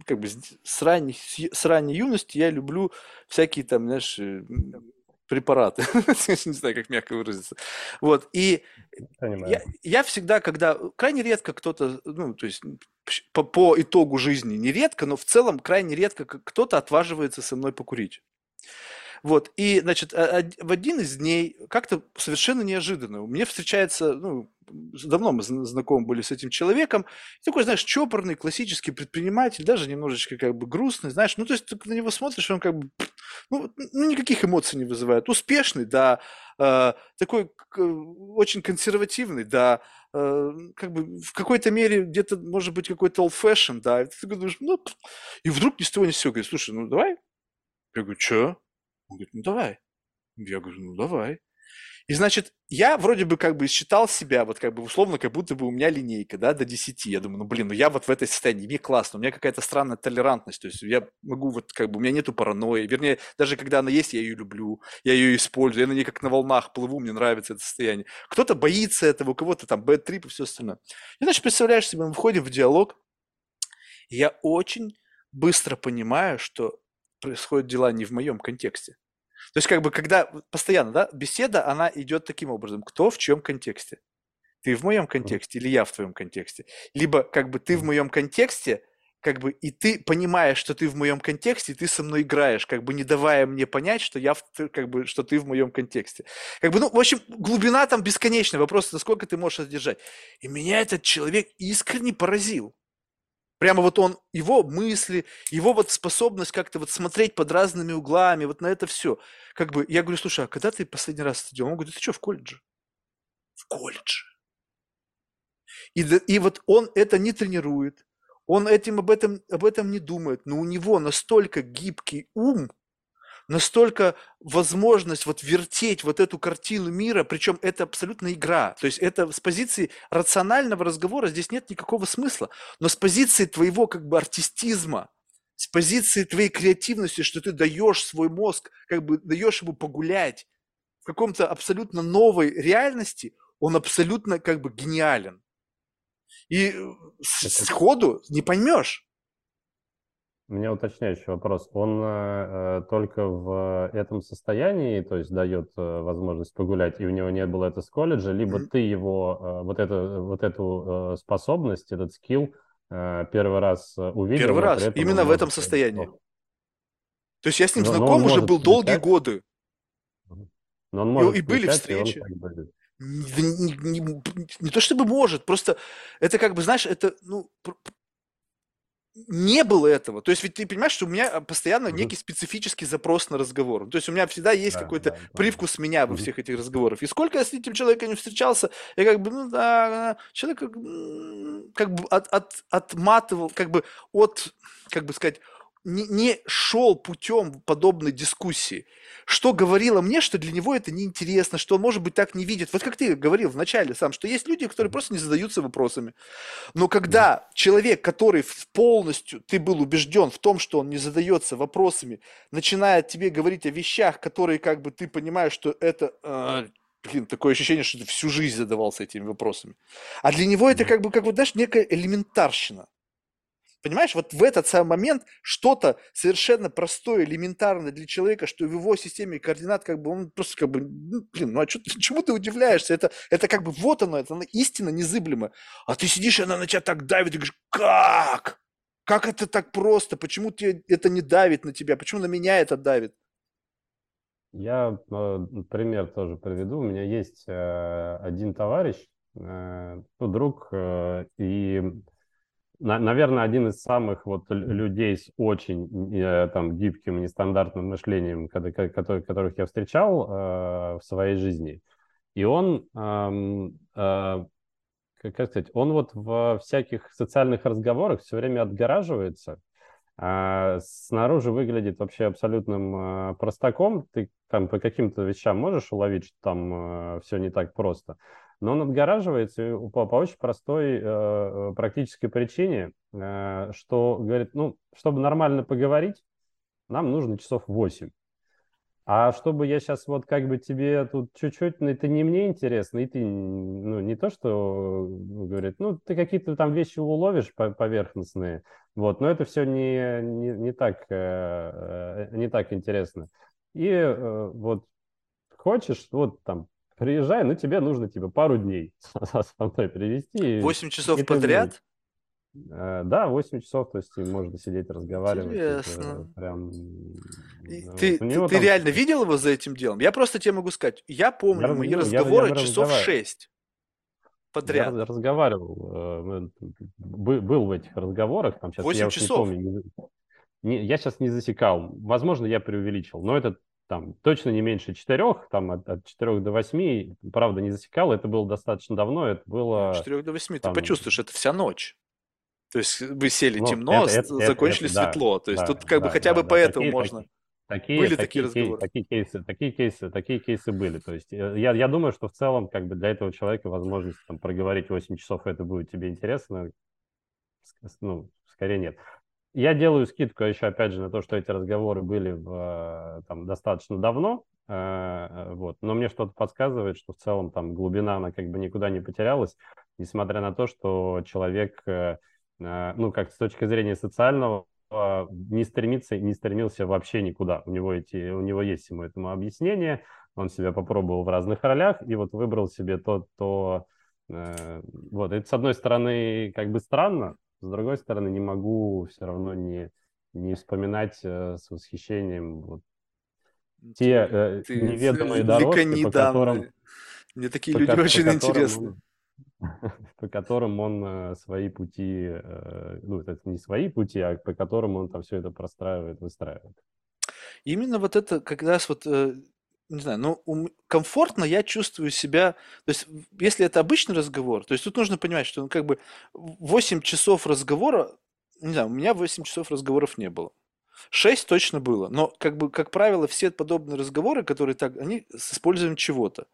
как бы с ранней, с ранней юности я люблю всякие там, знаешь, э, препараты. не знаю, как мягко выразиться. Вот, и я, я всегда, когда, крайне редко кто-то, ну, то есть по, по итогу жизни не редко, но в целом крайне редко кто-то отваживается со мной покурить. Вот, и, значит, в один из дней, как-то совершенно неожиданно, мне встречается, ну, давно мы знакомы были с этим человеком, такой, знаешь, чопорный, классический предприниматель, даже немножечко как бы грустный, знаешь, ну, то есть ты на него смотришь, он как бы, ну, ну никаких эмоций не вызывает. Успешный, да, э, такой очень консервативный, да, э, как бы в какой-то мере где-то, может быть, какой-то old fashion, да, и ты думаешь, ну, и вдруг ни с того ни с сего говорит, слушай, ну, давай. Я говорю, что? Он говорит, ну давай. Я говорю, ну давай. И значит, я вроде бы как бы считал себя, вот как бы условно, как будто бы у меня линейка, да, до 10. Я думаю, ну блин, ну я вот в этой состоянии, мне классно, у меня какая-то странная толерантность, то есть я могу вот как бы, у меня нету паранойи, вернее, даже когда она есть, я ее люблю, я ее использую, я на ней как на волнах плыву, мне нравится это состояние. Кто-то боится этого, у кого-то там бэт-трип и все остальное. И значит, представляешь себе, мы входим в диалог, и я очень быстро понимаю, что происходят дела не в моем контексте. То есть, как бы, когда постоянно, да, беседа, она идет таким образом. Кто в чем контексте? Ты в моем контексте или я в твоем контексте? Либо, как бы, ты в моем контексте, как бы, и ты понимаешь, что ты в моем контексте, и ты со мной играешь, как бы не давая мне понять, что я, в, как бы, что ты в моем контексте. Как бы, ну, в общем, глубина там бесконечная, вопрос, насколько ты можешь содержать. И меня этот человек искренне поразил. Прямо вот он, его мысли, его вот способность как-то вот смотреть под разными углами, вот на это все. Как бы, я говорю, слушай, а когда ты последний раз это делал? Он говорит, ты что, в колледже? В колледже. И, и вот он это не тренирует, он этим об этом, об этом не думает, но у него настолько гибкий ум, настолько возможность вот вертеть вот эту картину мира, причем это абсолютно игра. То есть это с позиции рационального разговора здесь нет никакого смысла. Но с позиции твоего как бы артистизма, с позиции твоей креативности, что ты даешь свой мозг, как бы даешь ему погулять в каком-то абсолютно новой реальности, он абсолютно как бы гениален. И э, сходу не поймешь. У меня уточняющий вопрос. Он э, э, только в этом состоянии, то есть дает э, возможность погулять, и у него не было это с колледжа, либо mm-hmm. ты его, э, вот, это, вот эту э, способность, этот скилл э, первый раз э, увидел? Первый раз, именно в этом состоянии. То есть я с ним но, знаком но уже был долгие годы. Но он может и, и были встречи. И он, как бы, не, не, не, не то чтобы может, просто это как бы, знаешь, это, ну, не было этого. То есть ведь ты понимаешь, что у меня постоянно mm-hmm. некий специфический запрос на разговор. То есть у меня всегда есть да, какой-то да, привкус да. меня во всех этих разговорах. И сколько я с этим человеком не встречался, я как бы, ну да, человек как, как бы от, от, отматывал, как бы от, как бы сказать, не, не шел путем подобной дискуссии, что говорило мне, что для него это неинтересно, что он, может быть, так не видит. Вот как ты говорил вначале сам, что есть люди, которые просто не задаются вопросами. Но когда человек, который полностью, ты был убежден в том, что он не задается вопросами, начинает тебе говорить о вещах, которые как бы ты понимаешь, что это... Э, блин, такое ощущение, что ты всю жизнь задавался этими вопросами. А для него это как бы, как вот, знаешь, некая элементарщина. Понимаешь, вот в этот самый момент что-то совершенно простое, элементарное для человека, что в его системе координат, как бы он просто как бы, блин, ну а что, чему ты удивляешься? Это, это как бы вот оно, это истина незыблемая. А ты сидишь, и она на тебя так давит, и говоришь, как? Как это так просто? Почему тебе это не давит на тебя? Почему на меня это давит? Я э, пример тоже приведу. У меня есть э, один товарищ, э, ну, друг, э, и наверное, один из самых вот людей с очень э, там гибким, нестандартным мышлением, которых я встречал э, в своей жизни. И он, э, как сказать, он вот в всяких социальных разговорах все время отгораживается, а снаружи выглядит вообще абсолютным простаком. Ты там по каким-то вещам можешь уловить, что там все не так просто. Но он отгораживается по, по очень простой э, э, практической причине, э, что говорит, ну, чтобы нормально поговорить, нам нужно часов 8. А чтобы я сейчас вот как бы тебе тут чуть-чуть, ну, это не мне интересно, и ты, ну, не то, что, ну, говорит, ну, ты какие-то там вещи уловишь поверхностные, вот, но это все не, не, не, так, э, э, не так интересно. И э, вот хочешь, вот там приезжай, но тебе нужно типа пару дней со мной привезти. 8 часов подряд? Э, да, 8 часов, то есть можно сидеть, разговаривать. Интересно. Прям... Ты, вот ты, ты там... реально видел его за этим делом? Я просто тебе могу сказать, я помню я мои разговоры я, я часов 6 подряд. Я разговаривал, э, был в этих разговорах. Там сейчас 8 я часов? Не помню, не, я сейчас не засекал. Возможно, я преувеличил, но это там точно не меньше четырех, там от, от четырех до восьми, правда, не засекал, это было достаточно давно, это было... От четырех до восьми, там... ты почувствуешь, это вся ночь. То есть вы сели ну, темно, это, это, закончили это, светло. Да, То есть да, тут как да, бы хотя да, бы да, поэтому такие, можно. Такие, были такие, такие разговоры. Такие кейсы, такие кейсы, такие кейсы были. То есть э, я, я думаю, что в целом как бы для этого человека возможность там, проговорить 8 часов это будет тебе интересно. Ну, скорее нет. Я делаю скидку еще, опять же, на то, что эти разговоры были в, э, там, достаточно давно, э, э, вот. но мне что-то подсказывает, что в целом там глубина, она как бы никуда не потерялась, несмотря на то, что человек, ну, как с точки зрения социального, не стремится, не стремился вообще никуда. У него, эти, у него есть ему этому объяснение, он себя попробовал в разных ролях и вот выбрал себе то, то вот. Это, с одной стороны, как бы странно, С другой стороны, не могу все равно не, не вспоминать э, с восхищением вот те э, Ты неведомые века дорожки, по которым, Мне такие по, люди по очень которым интересны. по которым он э, свои пути, э, ну, это не свои пути, а по которым он там все это простраивает, выстраивает. Именно вот это как раз вот, э, не знаю, ну, комфортно я чувствую себя, то есть если это обычный разговор, то есть тут нужно понимать, что ну, как бы 8 часов разговора, не знаю, у меня 8 часов разговоров не было. 6 точно было, но как бы, как правило, все подобные разговоры, которые так, они с использованием чего-то.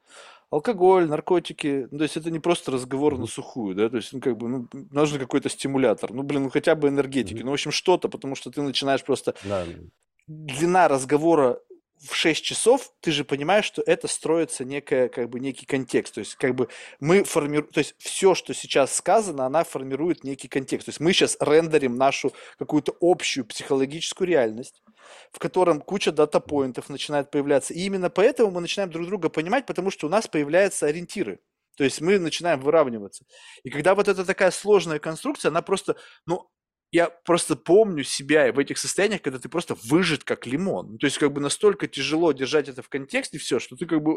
Алкоголь, наркотики, ну, то есть это не просто разговор на Мгм. сухую, да, то есть, ну, как бы, ну, нужен какой-то стимулятор, ну, блин, ну, хотя бы энергетики, Мгм. ну, в общем, что-то, потому что ты начинаешь просто Да, длина разговора в 6 часов, ты же понимаешь, что это строится некая, как бы, некий контекст. То есть, как бы мы формируем, то есть все, что сейчас сказано, она формирует некий контекст. То есть мы сейчас рендерим нашу какую-то общую психологическую реальность, в котором куча дата-поинтов начинает появляться. И именно поэтому мы начинаем друг друга понимать, потому что у нас появляются ориентиры. То есть мы начинаем выравниваться. И когда вот эта такая сложная конструкция, она просто, ну, я просто помню себя в этих состояниях, когда ты просто выжат как лимон. Ну, То есть как бы настолько тяжело держать это в контексте все, что ты как бы...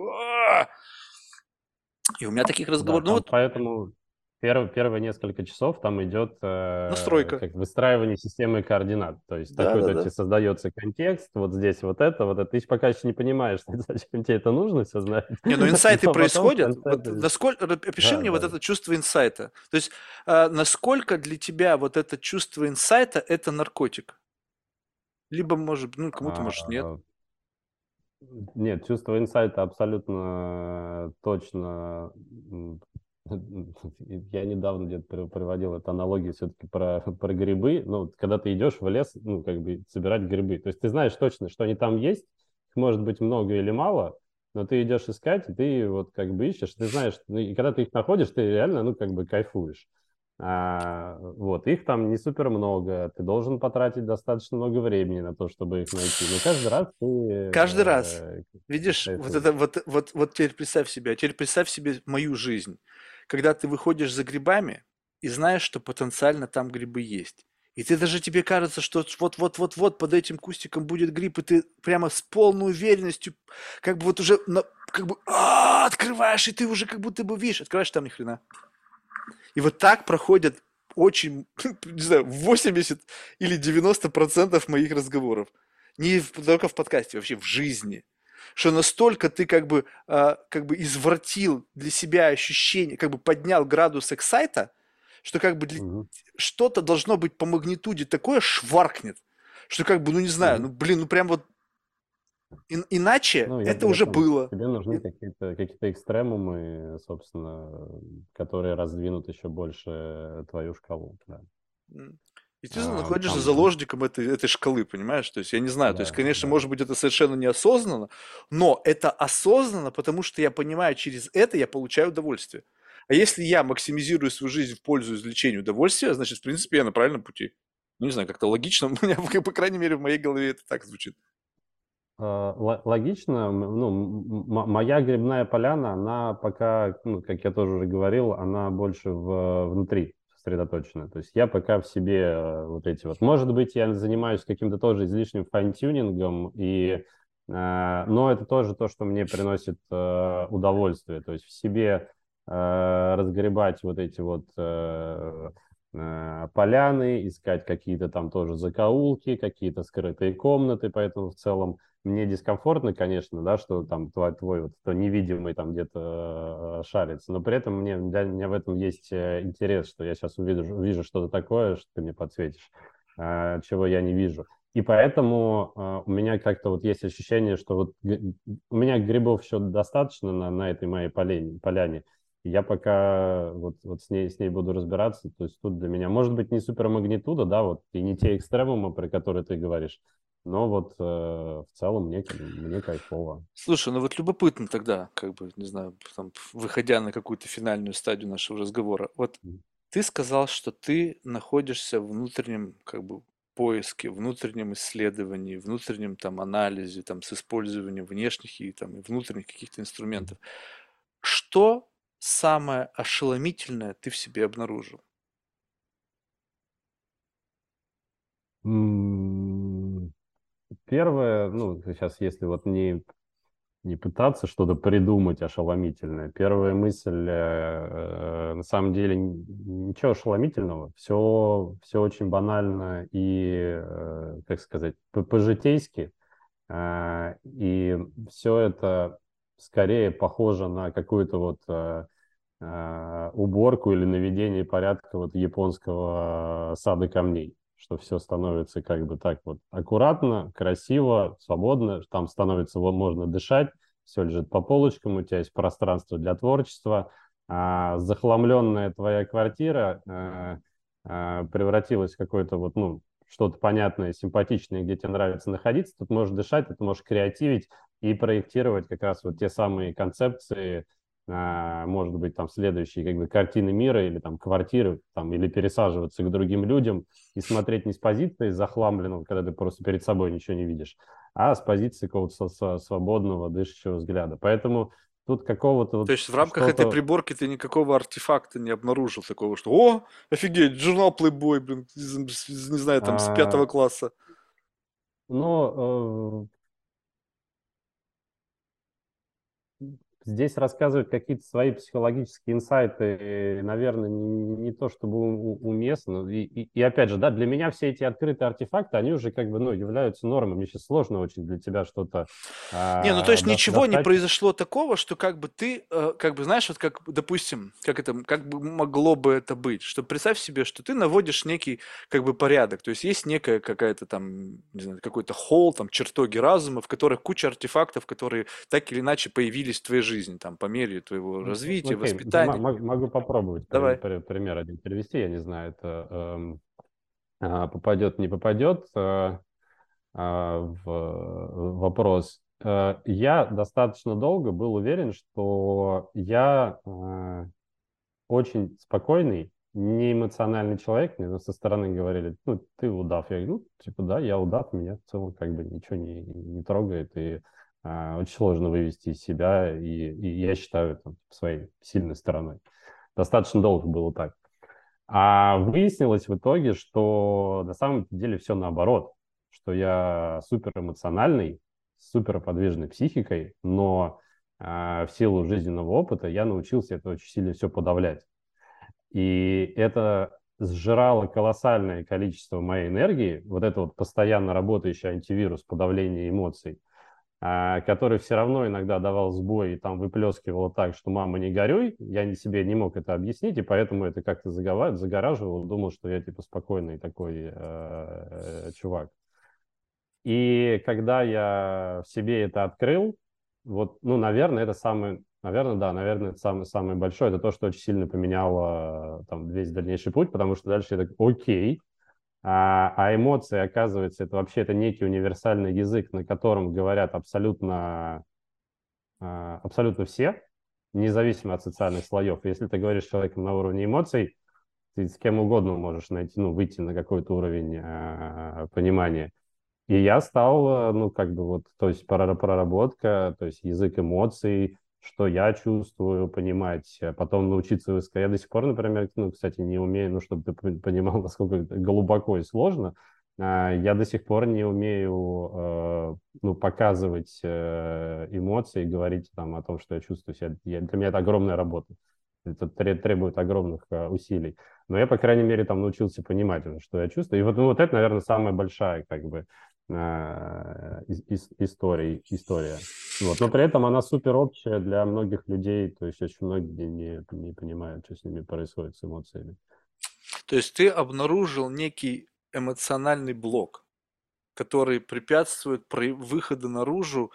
И у меня таких да, разговоров... Ну там вот поэтому перв- первые несколько часов там идет э, настройка. как выстраивание системы координат. То есть Да, такой да, да. создается контекст, вот здесь вот это, вот это. Ты пока еще не понимаешь, зачем тебе это нужно все знать. Не, ну инсайты Но в происходят. Вот насколько, опиши Да, мне вот да. это чувство инсайта. То есть а, насколько для тебя вот это чувство инсайта это наркотик? Либо, может, ну, кому-то, может, нет. А, Нет, чувство инсайта абсолютно точно. Я недавно где-то при- приводил эту аналогию все-таки про, про грибы. Ну, когда ты идешь в лес, ну, как бы собирать грибы. То есть ты знаешь точно, что они там есть. Их может быть много или мало, но ты идешь искать, и ты вот как бы ищешь. Ты знаешь, ну, и когда ты их находишь, ты реально, ну, как бы кайфуешь. А, вот, их там не супер много, ты должен потратить достаточно много времени на то, чтобы их найти. Но каждый раз ты... Каждый раз. э, Видишь, вот это вот, вот, вот теперь представь себе, теперь представь себе мою жизнь, когда ты выходишь за грибами и знаешь, что потенциально там грибы есть. И ты даже тебе кажется, что вот-вот-вот-вот под этим кустиком будет гриб, и ты прямо с полной уверенностью, как бы вот уже на- как бы а, открываешь, и ты уже как будто бы видишь, открываешь там ни хрена. И вот так проходят очень, не знаю, 80 или 90 процентов моих разговоров. Не только в подкасте, вообще в жизни. Что настолько ты как бы, а, как бы извратил для себя ощущение, как бы поднял градус эксайта, что как бы для- Мгм. что-то должно быть по магнитуде такое шваркнет, что как бы, ну не знаю, ну блин, ну прям вот ин- иначе Ну, это уже поэтому было. Тебе нужны И- какие-то какие экстремумы, собственно, которые раздвинут еще больше твою шкалу. Да. И ты А, находишься там, заложником этой, этой шкалы, понимаешь? То есть я не знаю, то есть, да, конечно, да. может быть, это совершенно неосознанно, но это осознанно, потому что я понимаю, через это я получаю удовольствие. А если я максимизирую свою жизнь в пользу извлечения удовольствия, значит, в принципе, я на правильном пути. Ну, не знаю, как-то логично, у меня, по крайней мере, в моей голове это так звучит. А, ло- Логично, ну, моя грибная поляна, она пока, ну, как я тоже уже говорил, она больше в, внутри сосредоточена. То есть я пока в себе э, вот эти вот. Может быть, я занимаюсь каким-то тоже излишним fine-tuning ом, и, э, но это тоже то, что мне приносит э, удовольствие. То есть в себе разгребать вот эти вот поляны, искать какие-то там тоже закоулки, какие-то скрытые комнаты, поэтому в целом мне дискомфортно, конечно, да, что там твой, твой вот кто невидимый там где-то э, шарится, но при этом мне, для меня в этом есть э, интерес, что я сейчас увижу, увижу что-то такое, что ты мне подсветишь, э, чего я не вижу. И поэтому э, у меня как-то вот есть ощущение, что вот у меня грибов еще достаточно на, на этой моей поляне, поляне. Я пока вот, вот с, ней, с ней буду разбираться, то есть тут для меня, может быть, не супермагнитуда, да, вот, и не те экстремумы, про которые ты говоришь, но вот э, в целом мне, мне кайфово. Слушай, ну вот любопытно тогда, как бы, не знаю, там, выходя на какую-то финальную стадию нашего разговора. Вот Мгм. ты сказал, что ты находишься в внутреннем, как бы, поиске, внутреннем исследовании, внутреннем там анализе, там, с использованием внешних и там и внутренних каких-то инструментов. Что самое ошеломительное ты в себе обнаружил? Первое, ну, сейчас, если вот не, не пытаться что-то придумать ошеломительное, первая мысль, э, э, на самом деле, ничего ошеломительного, все, все очень банально и, э, как сказать, по-житейски, э, и все это скорее похоже на какую-то вот э, э, уборку или наведение порядка вот японского сада камней что все становится как бы так вот аккуратно, красиво, свободно, там становится, вот можно дышать, все лежит по полочкам, у тебя есть пространство для творчества, а захламленная твоя квартира э, э, превратилась в какое-то вот, ну, что-то понятное, симпатичное, где тебе нравится находиться, тут можешь дышать, ты можешь креативить и проектировать как раз вот те самые концепции, а, может быть, там следующие как бы картины мира или там квартиры, там, или пересаживаться к другим людям и смотреть не с позиции захламленного, когда ты просто перед собой ничего не видишь, а с позиции какого-то свободного, дышащего взгляда. Поэтому тут какого-то... То есть в рамках этой приборки ты никакого артефакта не обнаружил такого, что «О, офигеть, журнал Playboy, блин, не знаю, там, с пятого класса». Ну, здесь рассказывать какие-то свои психологические инсайты, наверное, не, не то чтобы уместно. И, и, и опять же, да, для меня все эти открытые артефакты, они уже как бы, ну, являются нормой. Мне сейчас сложно очень для тебя что-то... А, не, ну то есть до, ничего достать. не произошло такого, что как бы ты, э, как бы, знаешь, вот как, допустим, как это, как бы могло бы это быть, что представь себе, что ты наводишь некий, как бы, порядок, то есть есть некая какая-то там, не знаю, какой-то холл, там, чертоги разума, в которых куча артефактов, которые так или иначе появились в твоей жизни жизнь там по мере твоего развития, Окей. воспитания. М- могу попробовать Давай. пример один привести, я не знаю, это а, попадет, не попадет э, а, в вопрос. Э, я достаточно долго был уверен, что я э, очень спокойный, не эмоциональный человек, мне со стороны говорили, ну, ты удав. Я говорю, ну, типа, да, я удав, меня в целом как бы ничего не, не трогает, и очень сложно вывести из себя, и, и я считаю это своей сильной стороной. Достаточно долго было так. А выяснилось в итоге, что на самом деле все наоборот, что я супер эмоциональный, супер подвижной психикой, но э, в силу жизненного опыта я научился это очень сильно все подавлять. И это сжирало колоссальное количество моей энергии, вот это вот постоянно работающий антивирус подавления эмоций, а, который все равно иногда давал сбой и там выплескивал так, что «мама, не горюй», я себе не мог это объяснить, и поэтому это как-то загораживал, думал, что я типа спокойный такой э, э, чувак. И когда я в себе это открыл, вот, ну, наверное, это самый, наверное, да, наверное, это самый, самый большой, это то, что очень сильно поменяло там весь дальнейший путь, потому что дальше я так, окей, а, а эмоции, оказывается, это вообще это некий универсальный язык, на котором говорят абсолютно, а, абсолютно все, независимо от социальных слоев. Если ты говоришь с человеком на уровне эмоций, ты с кем угодно можешь найти, ну, выйти на какой-то уровень э, понимания. И я стал, ну, как бы вот, то есть проработка, то есть язык эмоций, что я чувствую, понимать, а потом научиться высказать. Я до сих пор, например, ну, кстати, не умею, ну, чтобы ты понимал, насколько глубоко и сложно, а, я до сих пор не умею э, ну, показывать э, эмоции, говорить там, о том, что я чувствую себя. Для меня это огромная работа. Это требует огромных э, усилий. Но я, по крайней мере, там научился понимать, что я чувствую. И вот, ну, вот это, наверное, самая большая как бы Э, история, история. Вот. Но при этом она супер общая для многих людей, то есть очень многие не, не понимают, что с ними происходит с эмоциями. То есть ты обнаружил некий эмоциональный блок, который препятствует выходу наружу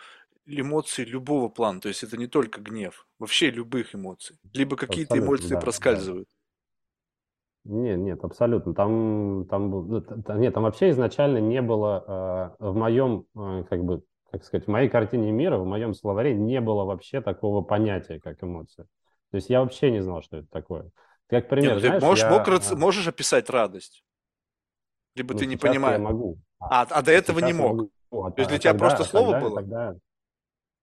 эмоций любого плана. То есть это не только гнев, вообще любых эмоций. Либо какие-то эмоции да, проскальзывают. Да. Нет, нет, абсолютно. Там, там, ну, нет, там вообще изначально не было э, в моем, э, как бы, как сказать, в моей картине мира, в моем словаре не было вообще такого понятия, как эмоция. То есть я вообще не знал, что это такое. Как пример, нет, знаешь, ты можешь, я, мог, а... можешь описать радость? Либо ну, ты не понимаешь. Я могу. А, а до этого не мог. Могу. А, То есть для а тебя тогда, просто слово тогда, было? Тогда,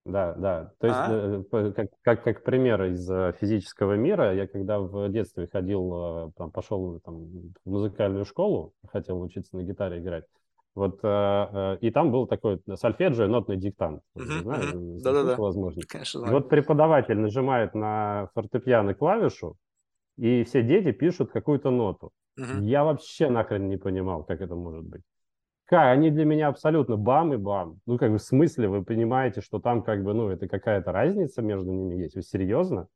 Да, да. То есть, А? э, как, как, как пример из э, физического мира, я когда в детстве ходил, э, там, пошел там, в музыкальную школу, хотел учиться на гитаре играть, вот, и там был такой сольфеджио, нотный диктант. Да-да-да. возможно. Конечно, вот преподаватель нажимает на фортепиано клавишу, и все дети пишут какую-то ноту. Я вообще нахрен не понимал, как это может быть. Как, они для меня абсолютно бам и бам. Ну, как бы в смысле, вы понимаете, что там как бы, ну, это какая-то разница между ними есть? Вы серьезно?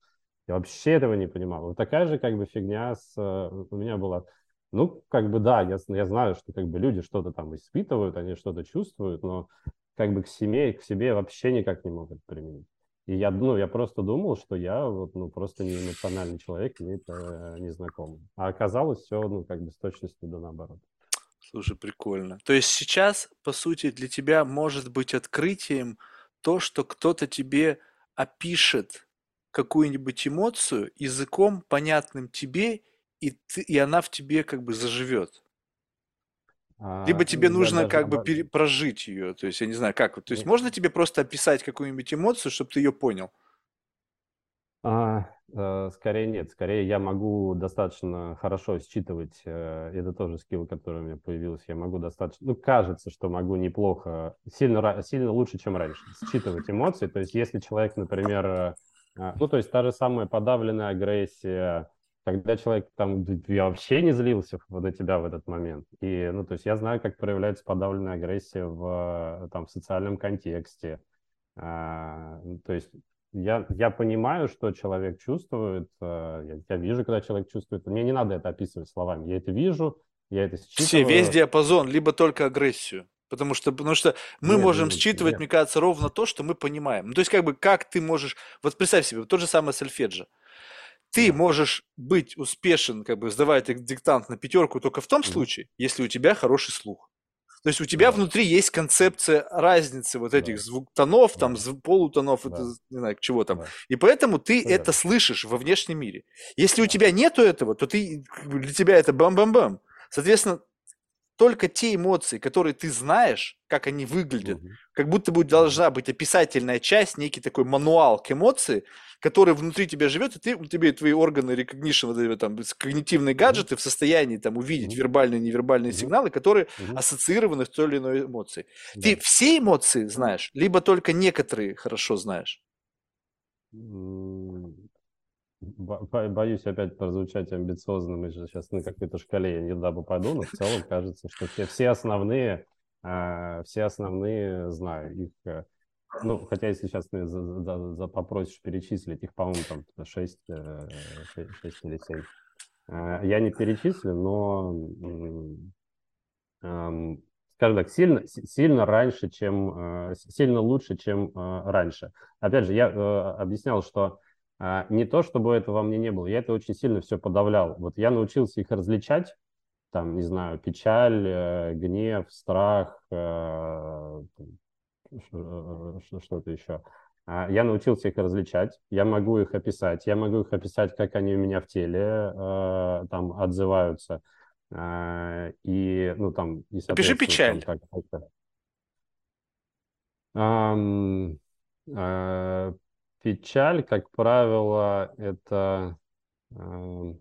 Я вообще этого не понимал. Вот такая же как бы фигня с, э, у меня была. Ну, как бы да, я, я знаю, что как бы люди что-то там испытывают, они что-то чувствуют, но как бы к себе, к себе вообще никак не могут применить. И я, ну, я просто думал, что я вот, ну, просто не эмоциональный человек, мне это не знакомо. А оказалось все, ну, как бы с точностью до наоборот. Слушай, прикольно. То есть сейчас, по сути, для тебя может быть открытием то, что кто-то тебе опишет какую-нибудь эмоцию языком, понятным тебе, и, ты, и она в тебе как бы заживет. Либо А, тебе нужно даже как бы пере- прожить ее. То есть, я не знаю, как. То есть, можно тебе просто описать какую-нибудь эмоцию, чтобы ты ее понял? А, э, скорее нет, скорее я могу достаточно хорошо считывать, э, это тоже скилл, который у меня появился, я могу достаточно, ну, кажется, что могу неплохо, сильно, сильно лучше, чем раньше, считывать эмоции, то есть если человек, например, э, ну, то есть та же самая подавленная агрессия, когда человек там, «Да я вообще не злился на тебя в этот момент, и, ну, то есть я знаю, как проявляется подавленная агрессия в, там, в социальном контексте, а, то есть я, я понимаю, что человек чувствует, э, я, я вижу, когда человек чувствует. Мне не надо это описывать словами. Я это вижу, я это Все, весь считываю. диапазон, либо только агрессию. Потому что, потому что мы Нет, можем нет, считывать, нет. мне кажется, ровно то, что мы понимаем. Ну, то есть, как бы, как ты можешь... Вот представь себе, то же самое сольфеджио. Ты Да. можешь быть успешен, как бы сдавать диктант на пятерку только в том случае, если у тебя хороший слух. То есть у тебя Да. внутри есть концепция разницы вот этих Да. звук тонов, там Да. зв- полутонов, Да. это, не знаю, чего там. Да. И поэтому ты Всё это слышишь во внешнем мире. Если у Да. тебя нету этого, то ты для тебя это бам-бам-бам. Соответственно, только те эмоции, которые ты знаешь, как они выглядят, Мгм. как будто бы должна быть описательная часть, некий такой мануал к эмоции, который внутри тебя живет, и ты, тебе твои органы recognition, вот эти там, когнитивные гаджеты в состоянии там увидеть Мгм. вербальные и невербальные Мгм. сигналы, которые Мгм. ассоциированы с той или иной эмоцией. Ты Да. все эмоции знаешь, либо только некоторые хорошо знаешь? Бо- бо- Боюсь опять прозвучать амбициозным и сейчас на какой-то шкале я не туда попаду, но в целом кажется, что все, все основные, а, все основные знаю. Их, э, ну, хотя если сейчас ты за, за- за- попросишь перечислить, их, по-моему, там 6, 6 или 7. Я не перечислю, но, м, ам, скажем так, сильно, си- сильно раньше, чем, э, сильно лучше, чем э, раньше. Опять же, я э, объяснял, что не то, чтобы этого во мне не было, я это очень сильно все подавлял. Вот я научился их различать, там, не знаю, печаль, э, гнев, страх, э, ш- что-то еще. А, Я научился их различать, я могу их описать, я могу их описать, как они у меня в теле э, там отзываются. А, И, ну, там, и, Опиши соответственно, там, печаль. как э, Печаль, как правило, это ам,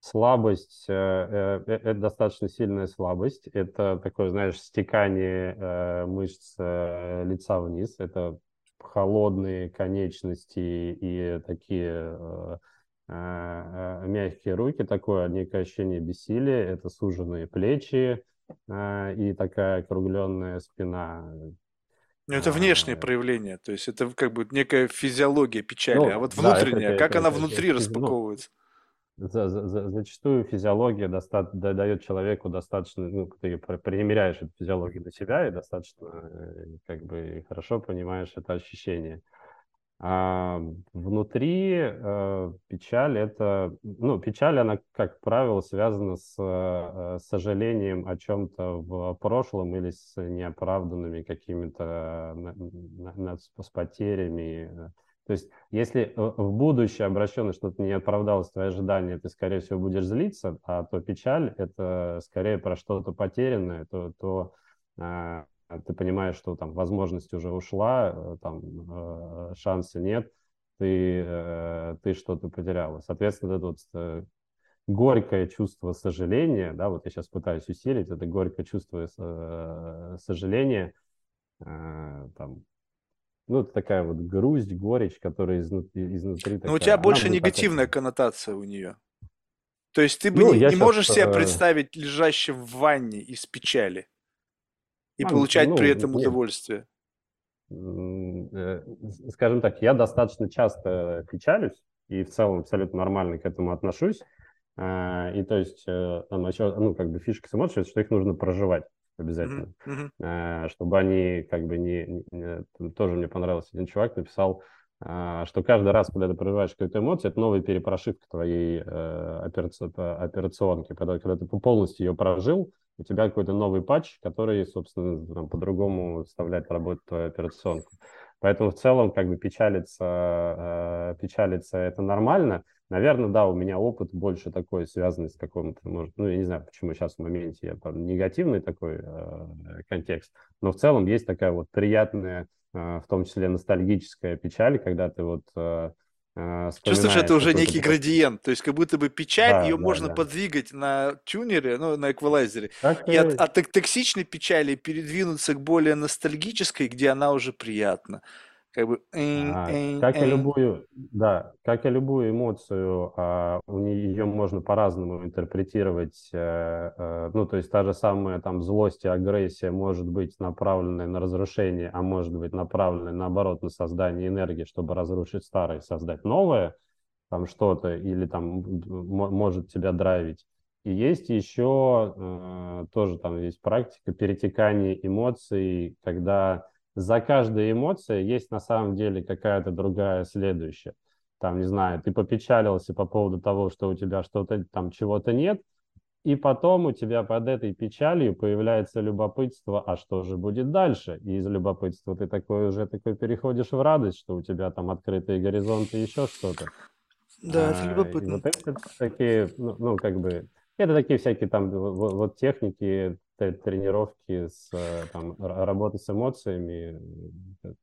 слабость, э, э, это достаточно сильная слабость. Это такое, знаешь, стекание э, мышц лица вниз. Это холодные конечности и такие мягкие руки. Такое некое ощущение бессилия. Это суженные плечи и такая округленная спина. Ну, это внешнее А, проявление, то есть это как бы некая физиология печали, а Ну, вот да, это, внутренняя, это, как это, она это, это внутри физи- ну, распаковывается? За- за- за- зачастую физиология доста- да- дает человеку достаточно, ну, ты при- примеряешь эту физиологию на себя и достаточно э, как бы хорошо понимаешь это ощущение. А внутри э, печаль это, ну, печаль, она, как правило, связана с э, сожалением о чем-то в прошлом или с неоправданными какими-то на- с потерями. То есть, если э, в будущее обращенное что-то не оправдалось твои ожидания, ты, скорее всего, будешь злиться, а то печаль — это скорее про что-то потерянное, то, то, а, ты понимаешь, что там возможность уже ушла, э, там шанса нет, ты, ты что-то потеряла. Соответственно, это вот горькое чувство сожаления, да, вот я сейчас пытаюсь усилить, это горькое чувство сожаления, там, ну, это такая вот грусть, горечь, которая изнутри, изнутри Но у тебя больше негативная такая. коннотация у нее. То есть ты бы ну, не, не можешь сейчас, себе э, представить лежащим в ванне из печали и а, получать ну, при этом нет. удовольствие. Э, скажем так, я достаточно часто печалюсь и в целом абсолютно нормально к этому отношусь. А, и то есть там еще, ну, как бы фишка с эмоциями, что их нужно проживать обязательно, mm-hmm. чтобы они как бы не, не... Тоже мне понравился один чувак, написал, а, что каждый раз, когда ты проживаешь какую-то эмоцию, это новая перепрошивка твоей э, операци... операционки. Когда, когда ты полностью ее прожил, у тебя какой-то новый патч, который, собственно, по-другому вставляет работу твою операционку. Поэтому в целом как бы печалиться, э, печалиться это нормально. Наверное, да, у меня опыт больше такой, связанный с каким-то, может, ну, я не знаю, почему сейчас в моменте я там негативный такой э, контекст, но в целом есть такая вот приятная, э, в том числе ностальгическая печаль, когда ты вот э Чувствуешь, это уже некий градиент, то есть как будто бы печаль, да, ее да, можно да. подвигать на тюнере, ну, на эквалайзере, так и, и от, от токсичной печали передвинуться к более ностальгической, где она уже приятна. Как бы... А, как и любую, да, как и любую эмоцию, а, у нее ее можно по-разному интерпретировать. А, а, ну, то есть та же самая там злость и агрессия может быть направленной на разрушение, а может быть направленной наоборот на создание энергии, чтобы разрушить старое и создать новое, там что-то, или там может тебя драйвить. И есть еще э, тоже там есть практика перетекания эмоций, когда за каждой эмоцией есть на самом деле какая-то другая следующая. Там, не знаю, ты попечалился по поводу того, что у тебя что-то там чего-то нет, и потом у тебя под этой печалью появляется любопытство, а что же будет дальше? И из любопытства ты такой уже такой переходишь в радость, что у тебя там открытые горизонты и еще что-то. Да, а, это любопытно. вот это такие, ну, ну, как бы, это такие всякие там вот, техники тренировки с э, там, работы с эмоциями,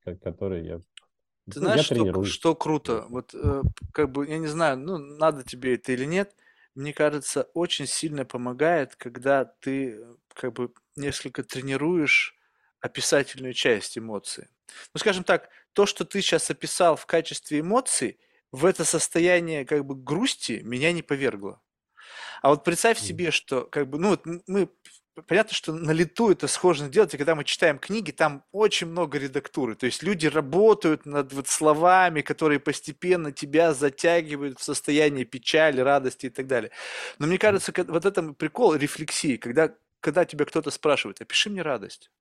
э, которые я ты ну, знаешь, что, что круто? Вот э, как бы, я не знаю, ну, надо тебе это или нет, мне кажется, очень сильно помогает, когда ты как бы несколько тренируешь описательную часть эмоций. Ну, скажем так, то, что ты сейчас описал в качестве эмоций, в это состояние как бы грусти меня не повергло. А вот представь себе, что как бы, ну, вот мы понятно, что на лету это сложно делать, и когда мы читаем книги, там очень много редактуры. То есть люди работают над вот словами, которые постепенно тебя затягивают в состояние печали, радости и так далее. Но мне кажется, вот это прикол рефлексии, когда, когда тебя кто-то спрашивает, опиши мне радость.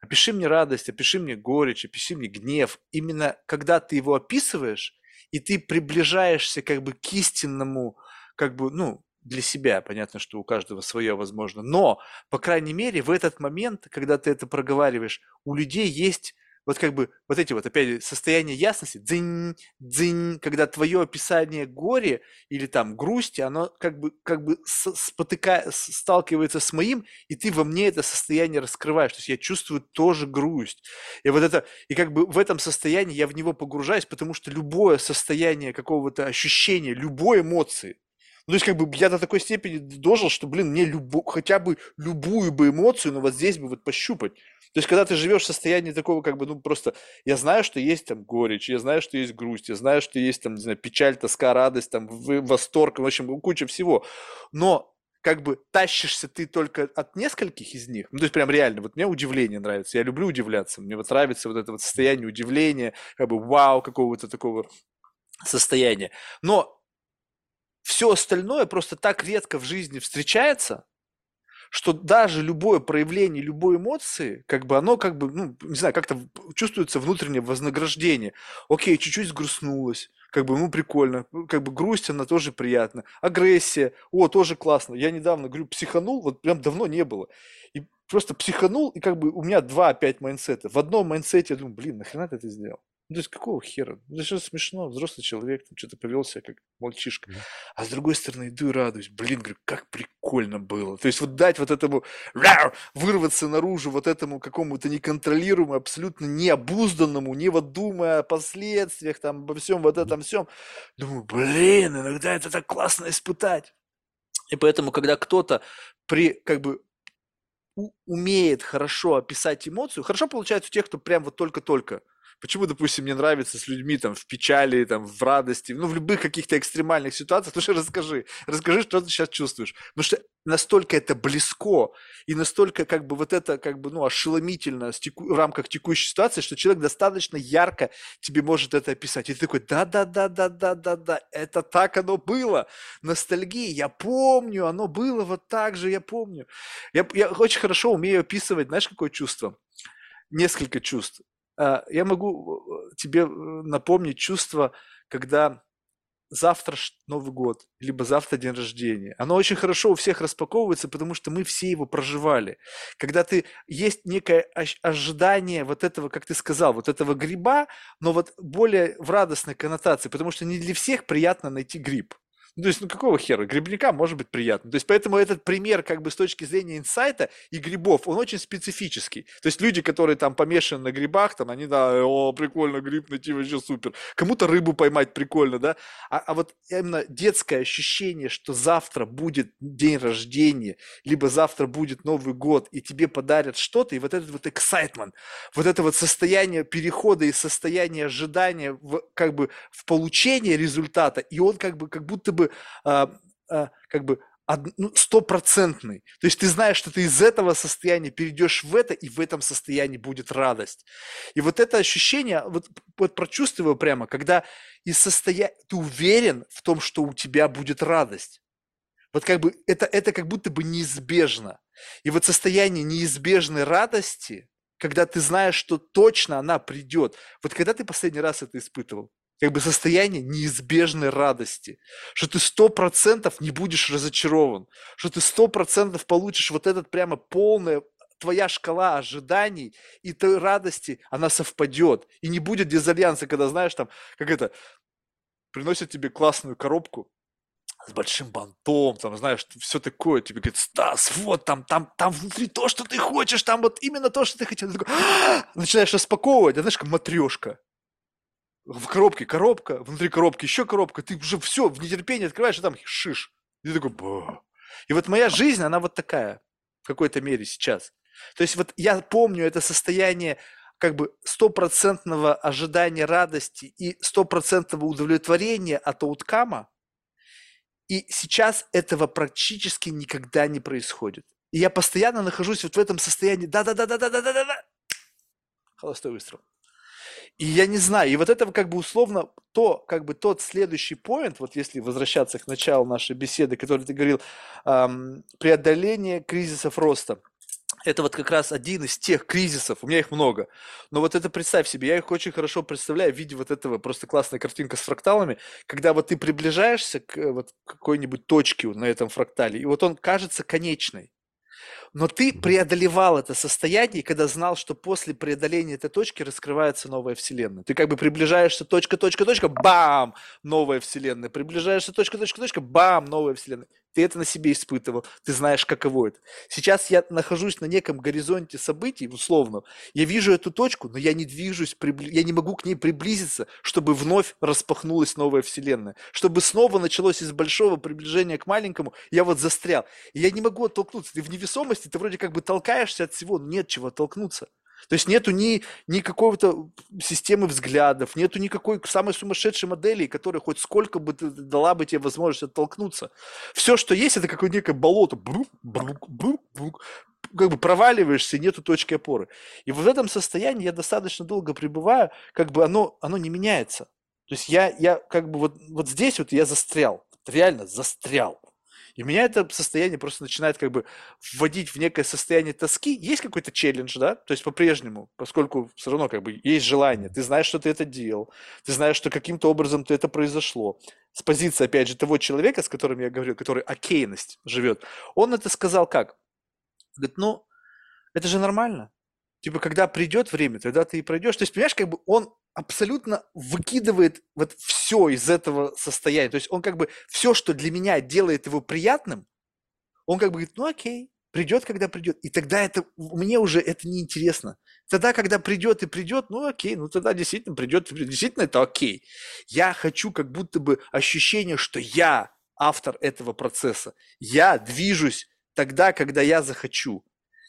Опиши мне радость, опиши мне горечь, опиши мне гнев. Именно когда ты его описываешь, и ты приближаешься как бы к истинному, как бы, ну, для себя. Понятно, что у каждого свое возможно. Но, по крайней мере, в этот момент, когда ты это проговариваешь, у людей есть вот как бы вот эти вот опять состояние ясности, дзынь, дзынь, когда твое описание горе или там грусти, оно как бы, как бы спотыка, сталкивается с моим, и ты во мне это состояние раскрываешь. То есть я чувствую тоже грусть. И вот это, и как бы в этом состоянии я в него погружаюсь, потому что любое состояние какого-то ощущения, любой эмоции, ну, то есть, как бы я до такой степени дожил, что, блин, мне любо, хотя бы любую бы эмоцию, но вот здесь бы вот пощупать. То есть, когда ты живешь в состоянии такого, как бы, ну, просто, я знаю, что есть там горечь, я знаю, что есть грусть, я знаю, что есть там, не знаю, печаль, тоска, радость, там, восторг, в общем, куча всего. Но как бы тащишься ты только от нескольких из них. Ну, то есть прям реально, вот мне удивление нравится. Я люблю удивляться. Мне вот нравится вот это вот состояние удивления, как бы вау, какого-то такого состояния. Но все остальное просто так редко в жизни встречается, что даже любое проявление любой эмоции, как бы оно как бы, ну, не знаю, как-то чувствуется внутреннее вознаграждение. Окей, чуть-чуть сгрустнулось, как бы, ну, прикольно, как бы грусть, она тоже приятна. Агрессия, о, тоже классно. Я недавно, говорю, психанул, вот прям давно не было. И просто психанул, и как бы у меня два опять майнсета. В одном майнсете я думаю, блин, нахрена ты это сделал? Ну, то есть какого хера? Ну, что смешно, взрослый человек, там что-то повел себя как мальчишка. А с другой стороны, иду и радуюсь. Блин, говорю, как прикольно было. То есть вот дать вот этому, вырваться наружу вот этому какому-то неконтролируемому, абсолютно необузданному, не вот думая о последствиях, там, обо всем вот этом всем. Думаю, блин, иногда это так классно испытать. И поэтому, когда кто-то при, как бы, умеет хорошо описать эмоцию, хорошо получается у тех, кто прям вот только-только Почему, допустим, мне нравится с людьми там в печали, там в радости, ну в любых каких-то экстремальных ситуациях, потому что расскажи, расскажи, что ты сейчас чувствуешь. Потому что настолько это близко и настолько как бы вот это как бы ну ошеломительно в рамках текущей ситуации, что человек достаточно ярко тебе может это описать. И ты такой, да-да-да-да-да-да-да, это так оно было. Ностальгия, я помню, оно было вот так же, я помню. Я, я очень хорошо умею описывать, знаешь, какое чувство? Несколько чувств. А, я могу э, тебе э, напомнить чувство, когда завтра Новый год, либо завтра день рождения. Оно очень хорошо у всех распаковывается, потому что мы все его проживали. Когда ты есть некое ожидание вот этого, как ты сказал, вот этого гриба, но вот более в радостной коннотации, потому что не для всех приятно найти гриб. Ну, то есть, ну какого хера? Грибникам может быть приятно. То есть, поэтому этот пример, как бы с точки зрения инсайта и грибов, он очень специфический. То есть, люди, которые там помешаны на грибах, там, они, да, о, прикольно, гриб найти вообще супер. Кому-то рыбу поймать прикольно, да. А, а вот именно детское ощущение, что завтра будет день рождения, либо завтра будет Новый год, и тебе подарят что-то, и вот этот вот excitement, вот это вот состояние перехода из состояния ожидания в, как бы в получение результата, и он как бы как будто бы а, а, как бы ну, стопроцентный. То есть ты знаешь, что ты из этого состояния перейдешь в это, и в этом состоянии будет радость. И вот это ощущение, вот, вот прочувствую прямо, когда из состояния, ты уверен в том, что у тебя будет радость. Вот как бы это, это как будто бы неизбежно. И вот состояние неизбежной радости, когда ты знаешь, что точно она придет. Вот когда ты последний раз это испытывал? Как бы состояние неизбежной радости, что ты сто процентов не будешь разочарован, что ты сто процентов получишь вот этот прямо полное твоя шкала ожиданий и той радости, она совпадет. И не будет дизальянса, когда, знаешь, там, как это, приносят тебе классную коробку с большим бантом, там, знаешь, все такое, тебе говорит, Стас, вот там, там, там внутри то, что ты хочешь, там вот именно то, что ты хотел. Ты такой, начинаешь распаковывать, а знаешь, как матрешка в коробке коробка, внутри коробки еще коробка, ты уже все, в нетерпении открываешь, и там шиш. И ты такой, Ба". И вот моя жизнь, она вот такая, в какой-то мере сейчас. То есть вот я помню это состояние как бы стопроцентного ожидания радости и стопроцентного удовлетворения от ауткама, и сейчас этого практически никогда не происходит. И я постоянно нахожусь вот в этом состоянии, да-да-да-да-да-да-да-да, холостой выстрел. И я не знаю, и вот это как бы условно то, как бы тот следующий поинт, вот если возвращаться к началу нашей беседы, который ты говорил, эм, преодоление кризисов роста. Это вот как раз один из тех кризисов, у меня их много, но вот это представь себе, я их очень хорошо представляю в виде вот этого, просто классная картинка с фракталами, когда вот ты приближаешься к вот какой-нибудь точке на этом фрактале, и вот он кажется конечной, но ты преодолевал это состояние, когда знал, что после преодоления этой точки раскрывается новая вселенная. Ты как бы приближаешься, точка, точка, точка, бам, новая вселенная. Приближаешься, точка, точка, точка, бам, новая вселенная. Ты это на себе испытывал, ты знаешь, каково это. Сейчас я нахожусь на неком горизонте событий, условно. Я вижу эту точку, но я не движусь, я не могу к ней приблизиться, чтобы вновь распахнулась новая вселенная. Чтобы снова началось из большого приближения к маленькому, я вот застрял. И я не могу оттолкнуться. Ты в невесомости, ты вроде как бы толкаешься от всего, но нет чего оттолкнуться. То есть нету ни, ни какого-то системы взглядов, нету никакой самой сумасшедшей модели, которая хоть сколько бы дала бы тебе возможность оттолкнуться. Все, что есть, это какое-то некое болото. Брук, брук, брук, брук. Как бы проваливаешься, нету точки опоры. И в этом состоянии я достаточно долго пребываю, как бы оно, оно не меняется. То есть я, я как бы вот, вот здесь вот я застрял, реально застрял. И меня это состояние просто начинает как бы вводить в некое состояние тоски. Есть какой-то челлендж, да? То есть по-прежнему, поскольку все равно как бы есть желание, ты знаешь, что ты это делал, ты знаешь, что каким-то образом ты это произошло. С позиции, опять же, того человека, с которым я говорил, который окейность живет, он это сказал как? Говорит, ну, это же нормально. Типа, когда придет время, тогда ты и пройдешь. То есть, понимаешь, как бы он абсолютно выкидывает вот все из этого состояния. То есть он как бы все, что для меня делает его приятным, он как бы говорит, ну окей, придет, когда придет. И тогда это мне уже это не интересно. Тогда, когда придет и придет, ну окей, ну тогда действительно придет, действительно это окей. Я хочу как будто бы ощущение, что я автор этого процесса. Я движусь тогда, когда я захочу.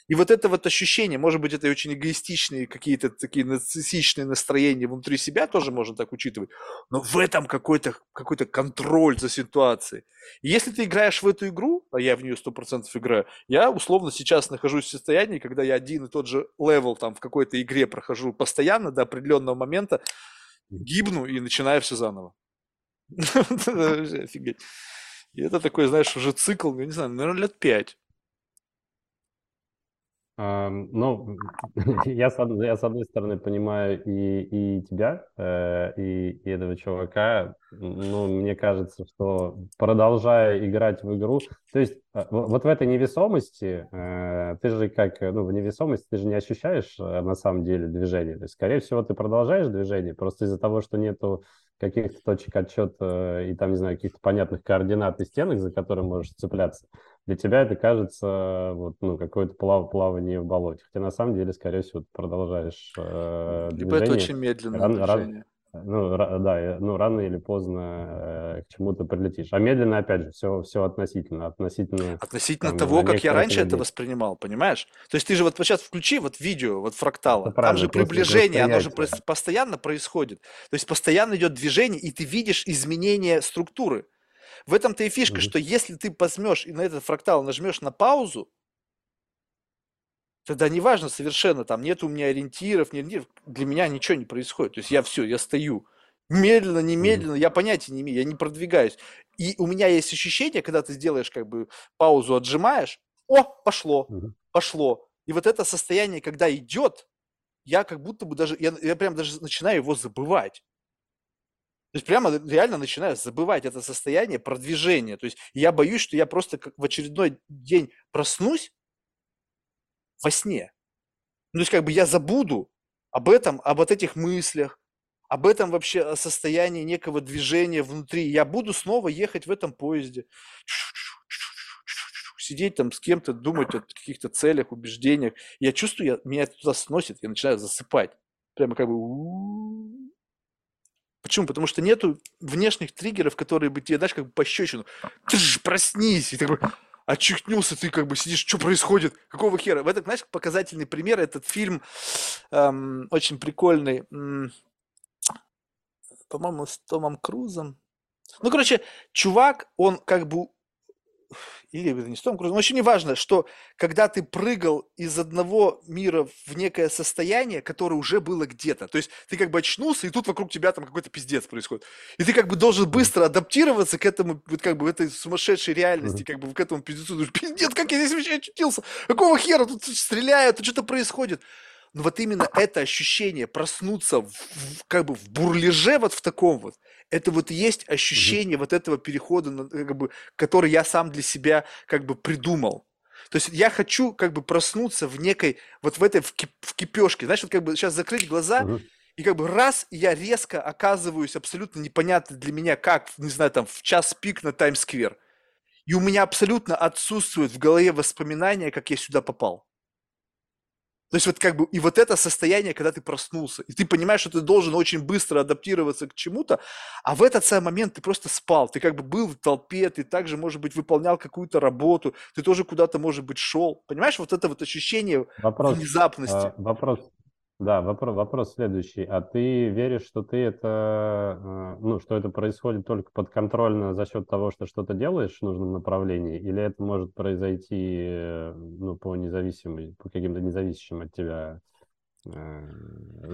И вот это вот ощущение, может быть, это очень эгоистичные какие-то такие нарциссичные настроения внутри себя тоже можно так учитывать, но в этом какой-то какой контроль за ситуацией. И если ты играешь в эту игру, а я в нее сто процентов играю, я условно сейчас нахожусь в состоянии, когда я один и тот же level там в какой-то игре прохожу постоянно до определенного момента, гибну и начинаю все заново. Офигеть. И это такой, знаешь, уже цикл, я не знаю, наверное, лет пять. Ну, я с, я с одной стороны понимаю и, и тебя, э, и, и этого чувака. Ну, мне кажется, что продолжая играть в игру, то есть э, вот в этой невесомости, э, ты же как, ну, в невесомости ты же не ощущаешь на самом деле движение. То есть, скорее всего, ты продолжаешь движение, просто из-за того, что нету каких-то точек отчета и там, не знаю, каких-то понятных координат и стенок, за которые можешь цепляться, для тебя это кажется вот, ну, какое-то плав, плавание в болоте. Хотя на самом деле, скорее всего, ты продолжаешь э, Либо это очень медленное ран, движение. Ран, ну, да, ну, рано или поздно э, к чему-то прилетишь. А медленно, опять же, все, все относительно. Относительно, относительно там, того, как я раньше это воспринимал, понимаешь? То есть ты же вот, вот сейчас включи вот видео, вот фрактала, там же приближение, оно же постоянно происходит. То есть постоянно идет движение, и ты видишь изменение структуры. В этом-то и фишка, mm-hmm. что если ты возьмешь и на этот фрактал нажмешь на паузу, тогда неважно совершенно, там нет у меня ориентиров, нет, нет, для меня ничего не происходит. То есть я все, я стою. Медленно, немедленно, mm-hmm. я понятия не имею, я не продвигаюсь. И у меня есть ощущение, когда ты сделаешь как бы паузу, отжимаешь, о, пошло, mm-hmm. пошло. И вот это состояние, когда идет, я как будто бы даже, я, я прям даже начинаю его забывать. То есть прямо реально начинаю забывать это состояние продвижения. То есть я боюсь, что я просто как в очередной день проснусь во сне. Ну, то есть как бы я забуду об этом, об вот этих мыслях, об этом вообще состоянии некого движения внутри. Я буду снова ехать в этом поезде, сидеть там с кем-то, думать о каких-то целях, убеждениях. Я чувствую, я, меня туда сносит, я начинаю засыпать. Прямо как бы Почему? Потому что нету внешних триггеров, которые бы тебе, знаешь, как бы пощечину. Ты проснись! И ты такой, очухнулся, ты как бы сидишь, что происходит? Какого хера? В этом, знаешь, показательный пример, этот фильм эм, очень прикольный, эм, по-моему, с Томом Крузом. Ну, короче, чувак, он как бы или не с Том Крузом, вообще не важно, что когда ты прыгал из одного мира в некое состояние, которое уже было где-то, то есть ты как бы очнулся, и тут вокруг тебя там какой-то пиздец происходит, и ты как бы должен быстро адаптироваться к этому, вот как бы этой сумасшедшей реальности, как бы к этому пиздецу, думаешь, пиздец, как я здесь вообще очутился, какого хера тут стреляют, тут что-то происходит. Но вот именно это ощущение проснуться в, в, как бы в бурлеже вот в таком вот, это вот есть ощущение mm-hmm. вот этого перехода, как бы, который я сам для себя как бы придумал. То есть я хочу как бы проснуться в некой, вот в этой, в, кип, в кипешке. Знаешь, вот как бы сейчас закрыть глаза, mm-hmm. и как бы раз, и я резко оказываюсь абсолютно непонятно для меня, как, не знаю, там, в час пик на Таймс-сквер. И у меня абсолютно отсутствует в голове воспоминания, как я сюда попал. То есть вот как бы, и вот это состояние, когда ты проснулся, и ты понимаешь, что ты должен очень быстро адаптироваться к чему-то, а в этот самый момент ты просто спал, ты как бы был в толпе, ты также, может быть, выполнял какую-то работу, ты тоже куда-то, может быть, шел. Понимаешь, вот это вот ощущение вопрос, внезапности. А, вопрос, да, вопрос, вопрос следующий. А ты веришь, что ты это, э, ну, что это происходит только подконтрольно за счет того, что что-то делаешь в нужном направлении, или это может произойти, э, ну, по независимым, по каким-то независящим от тебя э,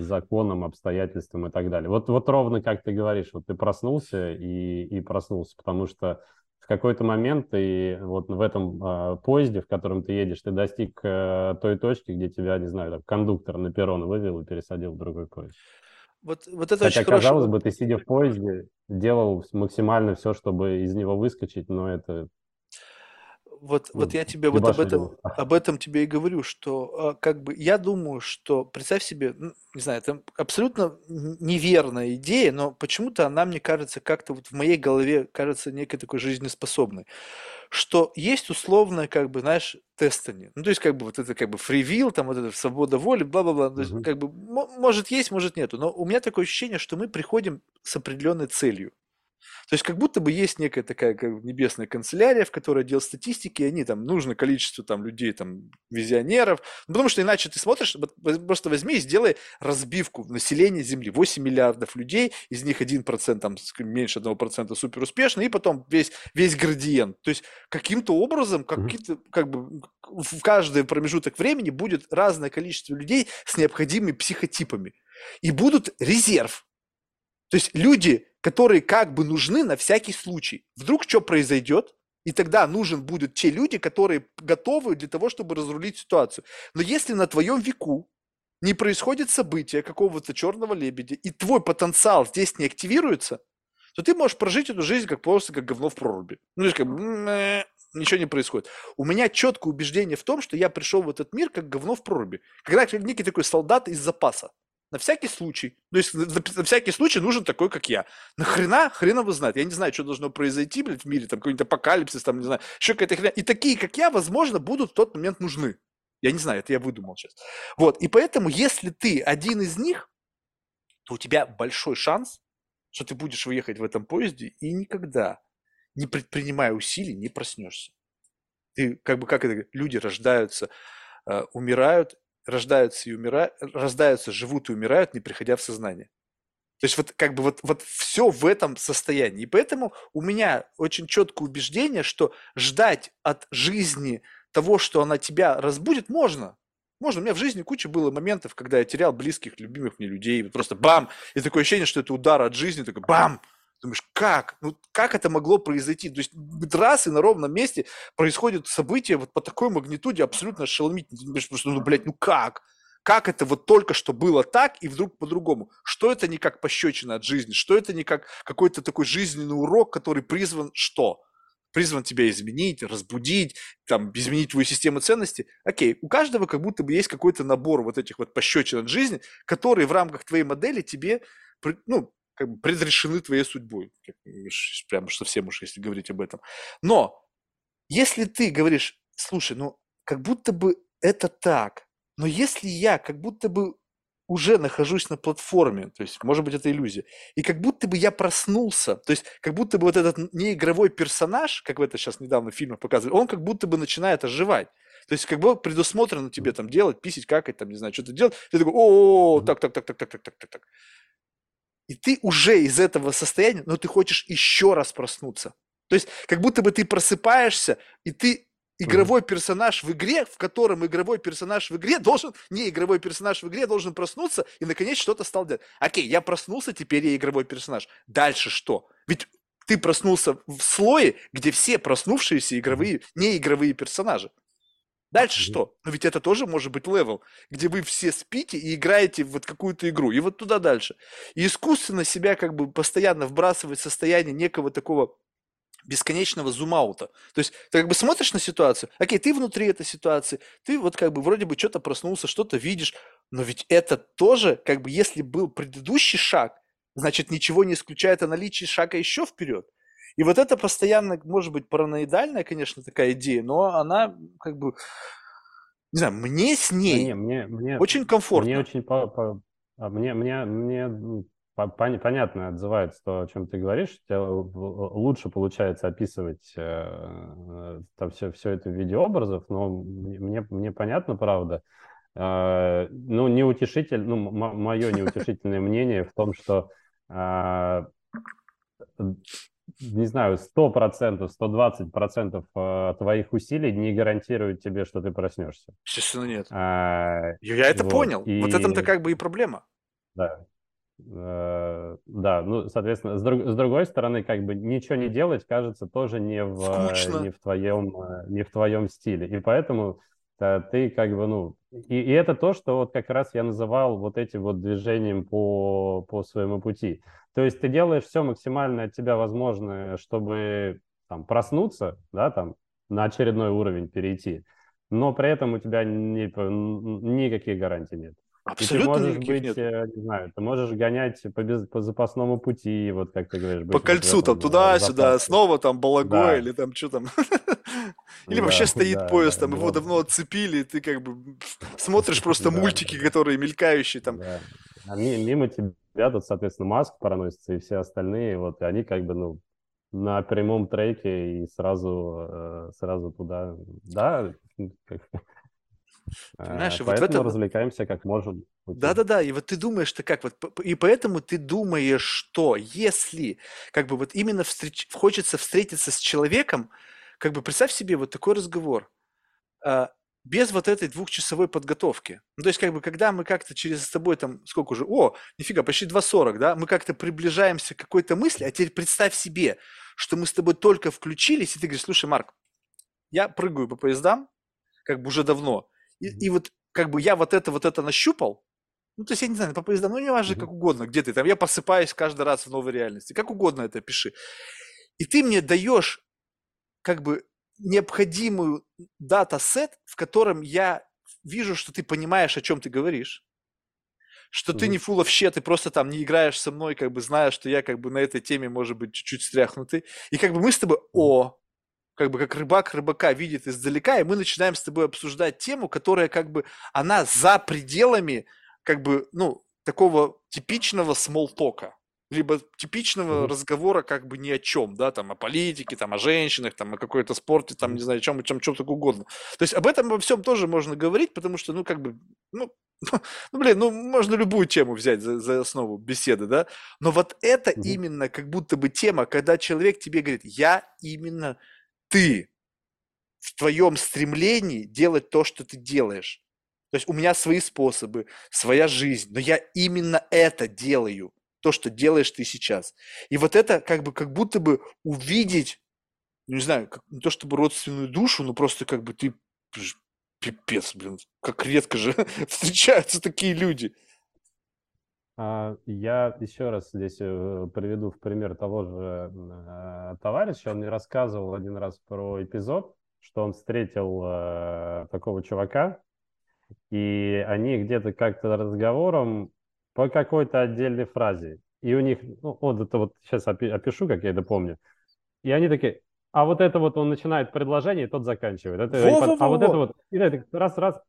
законам, обстоятельствам и так далее. Вот, вот ровно как ты говоришь, вот ты проснулся и, и проснулся, потому что в какой-то момент ты вот в этом э, поезде, в котором ты едешь, ты достиг э, той точки, где тебя, не знаю, там, кондуктор на перрон вывел и пересадил в другой поезд. Вот, вот это Хотя, очень казалось хорошо. бы, ты, сидя в поезде, делал максимально все, чтобы из него выскочить, но это вот, вот Ну, я тебе вот об этом, его. об этом тебе и говорю, что а, как бы я думаю, что представь себе, ну, не знаю, это абсолютно неверная идея, но почему-то она мне кажется как-то вот в моей голове кажется некой такой жизнеспособной, что есть условное как бы, знаешь, тестание. Ну, то есть как бы вот это как бы фривил, там вот это свобода воли, бла-бла-бла. Мгм. как бы мо- может есть, может нету. Но у меня такое ощущение, что мы приходим с определенной целью. То есть как будто бы есть некая такая как небесная канцелярия, в которой отдел статистики, и они там, нужно количество там людей, там, визионеров, ну, потому что иначе ты смотришь, просто возьми и сделай разбивку населения Земли, 8 миллиардов людей, из них 1%, там, меньше 1% супер успешны, и потом весь, весь градиент. То есть каким-то образом, какие-то, как бы в каждый промежуток времени будет разное количество людей с необходимыми психотипами. И будут резерв, то есть люди, которые как бы нужны на всякий случай. Вдруг что произойдет, и тогда нужен будут те люди, которые готовы для того, чтобы разрулить ситуацию. Но если на твоем веку не происходит события какого-то черного лебедя, и твой потенциал здесь не активируется, то ты можешь прожить эту жизнь как просто как говно в проруби. Ну, как ничего не происходит. У меня четкое убеждение в том, что я пришел в этот мир как говно в проруби. Когда как некий такой солдат из запаса. На всякий случай. То есть на, всякий случай нужен такой, как я. Нахрена? Хрена вы знает. Я не знаю, что должно произойти, блядь, в мире. Там какой-нибудь апокалипсис, там, не знаю, еще какая-то хрена. И такие, как я, возможно, будут в тот момент нужны. Я не знаю, это я выдумал сейчас. Вот. И поэтому, если ты один из них, то у тебя большой шанс, что ты будешь выехать в этом поезде и никогда, не предпринимая усилий, не проснешься. Ты как бы, как это, люди рождаются, э, умирают, рождаются и умирают, рождаются, живут и умирают, не приходя в сознание. То есть вот как бы вот, вот все в этом состоянии. И поэтому у меня очень четкое убеждение, что ждать от жизни того, что она тебя разбудит, можно. Можно. У меня в жизни куча было моментов, когда я терял близких, любимых мне людей. Просто бам! И такое ощущение, что это удар от жизни. Такой бам! Думаешь, как? Ну, как это могло произойти? То есть раз и на ровном месте происходит событие вот по такой магнитуде абсолютно ошеломительно. Ты думаешь, просто, ну, блядь, ну как? Как это вот только что было так и вдруг по-другому? Что это не как пощечина от жизни? Что это не как какой-то такой жизненный урок, который призван что? Призван тебя изменить, разбудить, там, изменить твою систему ценностей. Окей, у каждого как будто бы есть какой-то набор вот этих вот пощечин от жизни, которые в рамках твоей модели тебе, ну, как бы предрешены твоей судьбой. Прямо совсем уж, если говорить об этом. Но если ты говоришь, слушай, ну, как будто бы это так, но если я как будто бы уже нахожусь на платформе, то есть, может быть, это иллюзия, и как будто бы я проснулся, то есть, как будто бы вот этот неигровой персонаж, как в это сейчас недавно в фильмах показывали, он как будто бы начинает оживать. То есть, как бы предусмотрено тебе там делать, писить, какать, там, не знаю, что-то делать. Ты такой, о, так, так, так, так, так, так, так, так, так. И ты уже из этого состояния, но ты хочешь еще раз проснуться. То есть, как будто бы ты просыпаешься, и ты игровой персонаж в игре, в котором игровой персонаж в игре должен, не игровой персонаж в игре должен проснуться и наконец что-то стал делать. Окей, я проснулся, теперь я игровой персонаж. Дальше что? Ведь ты проснулся в слое, где все проснувшиеся игровые, не игровые персонажи. Дальше Мгм. что? Но ведь это тоже может быть level, где вы все спите и играете в вот какую-то игру, и вот туда дальше. И искусственно себя как бы постоянно вбрасывать в состояние некого такого бесконечного zoom-out а. То есть ты как бы смотришь на ситуацию, окей, ты внутри этой ситуации, ты вот как бы вроде бы что-то проснулся, что-то видишь, но ведь это тоже, как бы если был предыдущий шаг, значит ничего не исключает о наличии шага еще вперед. И вот это постоянно, может быть, параноидальная, конечно, такая идея, но она как бы, не знаю, мне с Да не, ней мне, мне, очень мне комфортно. очень по, по- а мне, мне, мне по- пон- понятно отзывается то, о чем ты говоришь. У тебя л- л- лучше получается описывать э, там все, все это в виде образов, но мне, мне, мне понятно, правда. Э, ну, неутешитель, ну, мое неутешительное мнение в том, что а, не знаю, 100%, 120% э, твоих усилий не гарантируют тебе, что ты проснешься. Естественно, нет. А, Я это вот, понял. Вот этом-то и как бы и проблема. да, Э, да, ну, соответственно, с, друг- с другой стороны, как бы ничего не делать, кажется, тоже не в, э, Скучно. не в твоем, не в твоем стиле. И поэтому ты как бы, ну, и, и это то, что вот как раз я называл вот этим вот движением по, по своему пути. То есть ты делаешь все максимально от тебя возможное, чтобы там проснуться, да, там, на очередной уровень перейти. Но при этом у тебя ни, никаких гарантий нет. Абсолютно и ты можешь быть, нет. Э, не знаю, ты можешь гонять по, без, по запасному пути, вот как ты говоришь. По кольцу там туда-сюда, снова там Балагой да. или там что там. Или вообще стоит поезд, там его давно отцепили, и ты как бы смотришь просто мультики, которые мелькающие там. А мимо тебя тут, соответственно, Маск проносится и все остальные, вот, и они как бы, ну, на прямом треке и сразу, э, сразу туда, да, Понимаешь, Поэтому вот в этом... развлекаемся как можем. Да-да-да, и вот ты думаешь, что как вот, и поэтому ты думаешь, что если как бы вот именно встреч... хочется встретиться с человеком, как бы представь себе вот такой разговор, а, без вот этой двухчасовой подготовки. Ну, то есть, как бы, когда мы как-то через с тобой там, сколько уже, о, нифига, почти 2.40, да, мы как-то приближаемся к какой-то мысли, а теперь представь себе, что мы с тобой только включились, и ты говоришь, слушай, Марк, я прыгаю по поездам, как бы уже давно, и, и вот как бы я вот это, вот это нащупал, ну, то есть, я не знаю, по поездам, ну, не важно, как угодно, где ты там, я посыпаюсь каждый раз в новой реальности, как угодно это пиши. И ты мне даешь как бы необходимую дата-сет, в котором я вижу, что ты понимаешь, о чем ты говоришь, что mm-hmm. ты не full of shit, ты просто там не играешь со мной, как бы зная, что я как бы на этой теме, может быть, чуть-чуть стряхнутый. И как бы мы с тобой, о, как бы как рыбак рыбака видит издалека, и мы начинаем с тобой обсуждать тему, которая как бы, она за пределами, как бы, ну, такого типичного смолтока либо типичного mm-hmm. разговора как бы ни о чем, да, там о политике, там о женщинах, там о какой-то спорте, там, не знаю, о чем, о чем, чем так угодно. То есть об этом, обо всем тоже можно говорить, потому что, ну, как бы, ну, ну, блин, ну, можно любую тему взять за, за основу беседы, да, но вот это mm-hmm. именно как будто бы тема, когда человек тебе говорит, я именно ты в твоем стремлении делать то, что ты делаешь. То есть у меня свои способы, своя жизнь, но я именно это делаю то, что делаешь ты сейчас. И вот это как бы как будто бы увидеть, ну, не знаю, как, не то чтобы родственную душу, но просто как бы ты пипец, блин, как редко же встречаются такие люди. А, я еще раз здесь э, приведу в пример того же э, товарища. Он мне рассказывал один раз про эпизод, что он встретил э, такого чувака, и они где-то как-то разговором по какой-то отдельной фразе. И у них, ну, вот это вот сейчас опишу, как я это помню. И они такие, а вот это вот он начинает предложение, и тот заканчивает. Это, во, во, а вот это вот, и это раз-раз.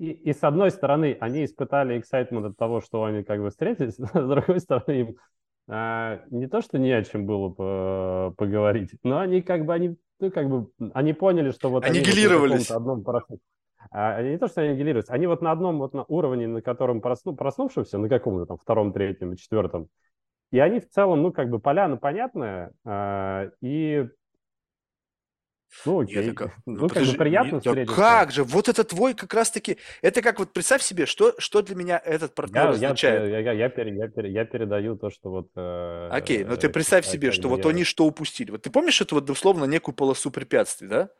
И, и с одной стороны, они испытали excitement от того, что они как бы встретились, с другой стороны, им а, не то, что не о чем было по, поговорить, но они как бы, они, ну, как бы, они поняли, что вот Аннигилировались. они вот одном а, не то, что они аннигилируются, они вот на одном вот на уровне, на котором просну, проснувшимся, на каком-то там втором, третьем, четвертом, и они в целом, ну, как бы поляна понятная, э, и ну, окей. Нет, как, ну, ну как бы приятно нет, встретиться. как же, вот это твой как раз-таки, это как вот представь себе, что, что для меня этот партнер я, означает. Я, я, я, я, я, я передаю то, что вот... Э, окей, но ты представь э, себе, что вот я... они что упустили. Вот ты помнишь эту вот, условно, некую полосу препятствий, да?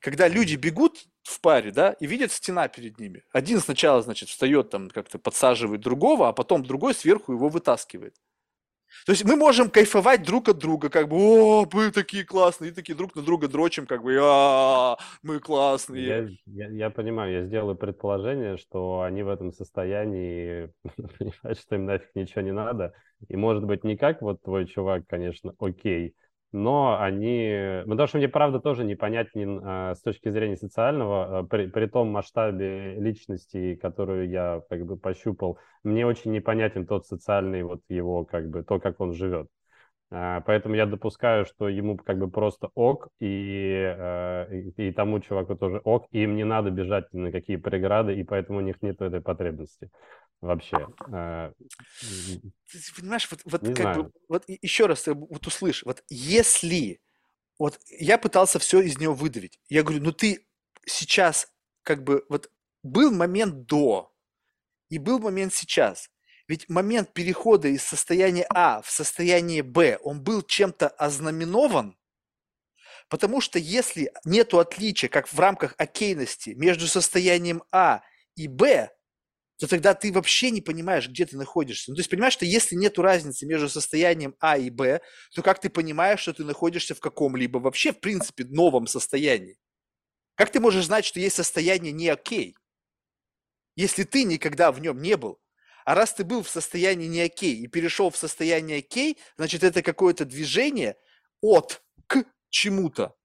Когда люди бегут в паре, да, и видят стена перед ними. Один сначала, значит, встает там, как-то подсаживает другого, а потом другой сверху его вытаскивает. То есть мы можем кайфовать друг от друга, как бы, о, мы такие классные, и такие друг на друга дрочим, как бы, а, мы классные. Я, я, я понимаю, я сделаю предположение, что они в этом состоянии понимают, что им нафиг ничего не надо, и может быть не как вот твой чувак, конечно, окей, но они... Потому что мне, правда, тоже непонятен а, с точки зрения социального, а, при, при том масштабе личности, которую я как бы пощупал, мне очень непонятен тот социальный вот его, как бы, то, как он живет. А, поэтому я допускаю, что ему как бы просто ок, и, а, и, и тому чуваку тоже ок, и им не надо бежать ни на какие преграды, и поэтому у них нет этой потребности вообще. А, ты понимаешь, вот, вот как знаю. бы, вот еще раз вот услышь, вот если, вот я пытался все из него выдавить, я говорю, ну ты сейчас как бы, вот был момент до, и был момент сейчас. Ведь момент перехода из состояния А в состояние Б, он был чем-то ознаменован, потому что если нету отличия, как в рамках окейности, между состоянием А и Б, то тогда ты вообще не понимаешь, где ты находишься. Ну, то есть понимаешь, что если нет разницы между состоянием А и Б, то как ты понимаешь, что ты находишься в каком-либо вообще, в принципе, новом состоянии? Как ты можешь знать, что есть состояние не окей, если ты никогда в нем не был? А раз ты был в состоянии не окей и перешел в состояние окей, значит, это какое-то движение от к чему-то.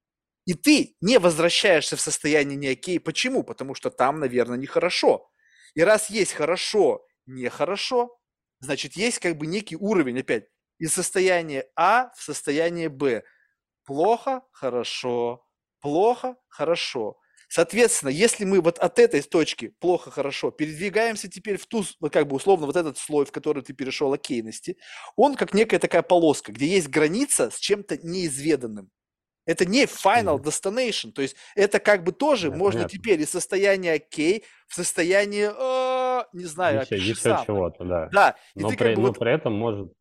И ты не возвращаешься в состояние не окей. Почему? Потому что там, наверное, нехорошо. И раз есть хорошо, нехорошо, значит, есть как бы некий уровень опять из состояния А в состояние Б. Плохо, хорошо, плохо, хорошо. Соответственно, если мы вот от этой точки плохо, хорошо передвигаемся теперь в ту, как бы условно, вот этот слой, в который ты перешел окейности, он как некая такая полоска, где есть граница с чем-то неизведанным. Это не final destination, то есть это как бы тоже да, можно понятно. теперь из состояния окей в состояние, э, не знаю, еще, еще чего-то, да. Да. но, при, но вот... при этом может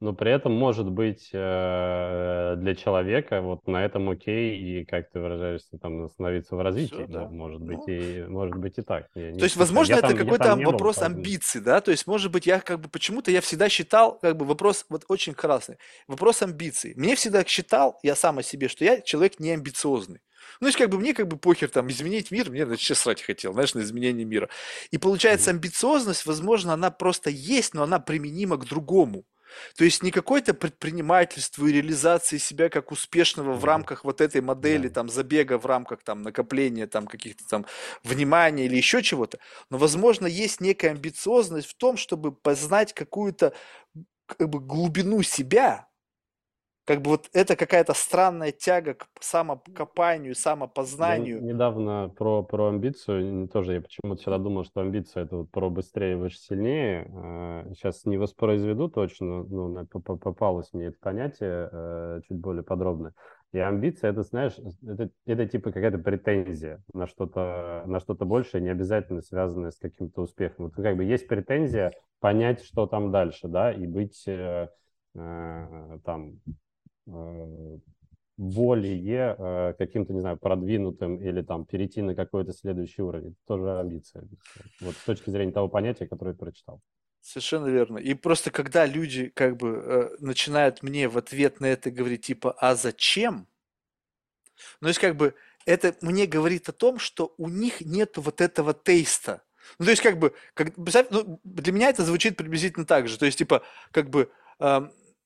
но при этом может быть э, для человека вот на этом окей и, как ты выражаешься, там остановиться в развитии, Все, да. да, может быть ну... и может быть и так. Я, то есть, возможно, это какой-то вопрос был, амбиций, да, то есть, может быть, я как бы почему-то я всегда считал, как бы вопрос вот очень красный, вопрос амбиций. Мне всегда считал, я сам о себе, что я человек не амбициозный. Ну, то есть, как бы мне как бы похер там изменить мир, мне вообще срать хотел, знаешь, на изменение мира. И получается, амбициозность, возможно, она просто есть, но она применима к другому. То есть не какое-то предпринимательство и реализации себя как успешного в рамках вот этой модели, там, забега в рамках там накопления там каких-то там внимания или еще чего-то, но, возможно, есть некая амбициозность в том, чтобы познать какую-то как бы глубину себя, как бы вот это какая-то странная тяга к самокопанию, самопознанию. Я недавно про, про амбицию, тоже я почему-то всегда думал, что амбиция это вот про быстрее, выше, сильнее. Сейчас а, не воспроизведу точно, ну, попалось мне это понятие э, чуть более подробно. И амбиция, это, знаешь, это, это типа какая-то претензия на что-то, на что-то большее, не обязательно связанное с каким-то успехом. Вот как бы есть претензия понять, что там дальше, да, и быть э, э, там Э, более э, каким-то, не знаю, продвинутым или там перейти на какой-то следующий уровень. Это тоже амбиция. Вот с точки зрения того понятия, которое я прочитал. Совершенно верно. И просто когда люди как бы э, начинают мне в ответ на это говорить типа «а зачем?», ну, то есть как бы это мне говорит о том, что у них нет вот этого тейста. Ну, то есть как бы, как, ну, для меня это звучит приблизительно так же. То есть типа как бы э,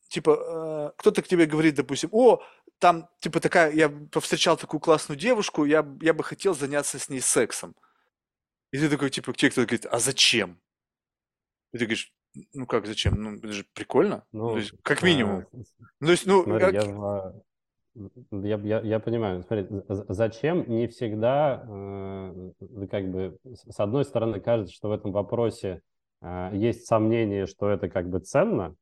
типа, э, кто-то к тебе говорит, допустим, о, там, типа, такая, я повстречал такую классную девушку, я, я бы хотел заняться с ней сексом. И ты такой, типа, тебе кто-то говорит, а зачем? И ты говоришь, ну как, зачем? Ну, это же прикольно. Ну, то есть, как минимум. А, ну, то есть, ну, смотри, как... я, я, я, я понимаю, смотри, зачем не всегда, э, как бы, с одной стороны, кажется, что в этом вопросе э, есть сомнение, что это как бы ценно,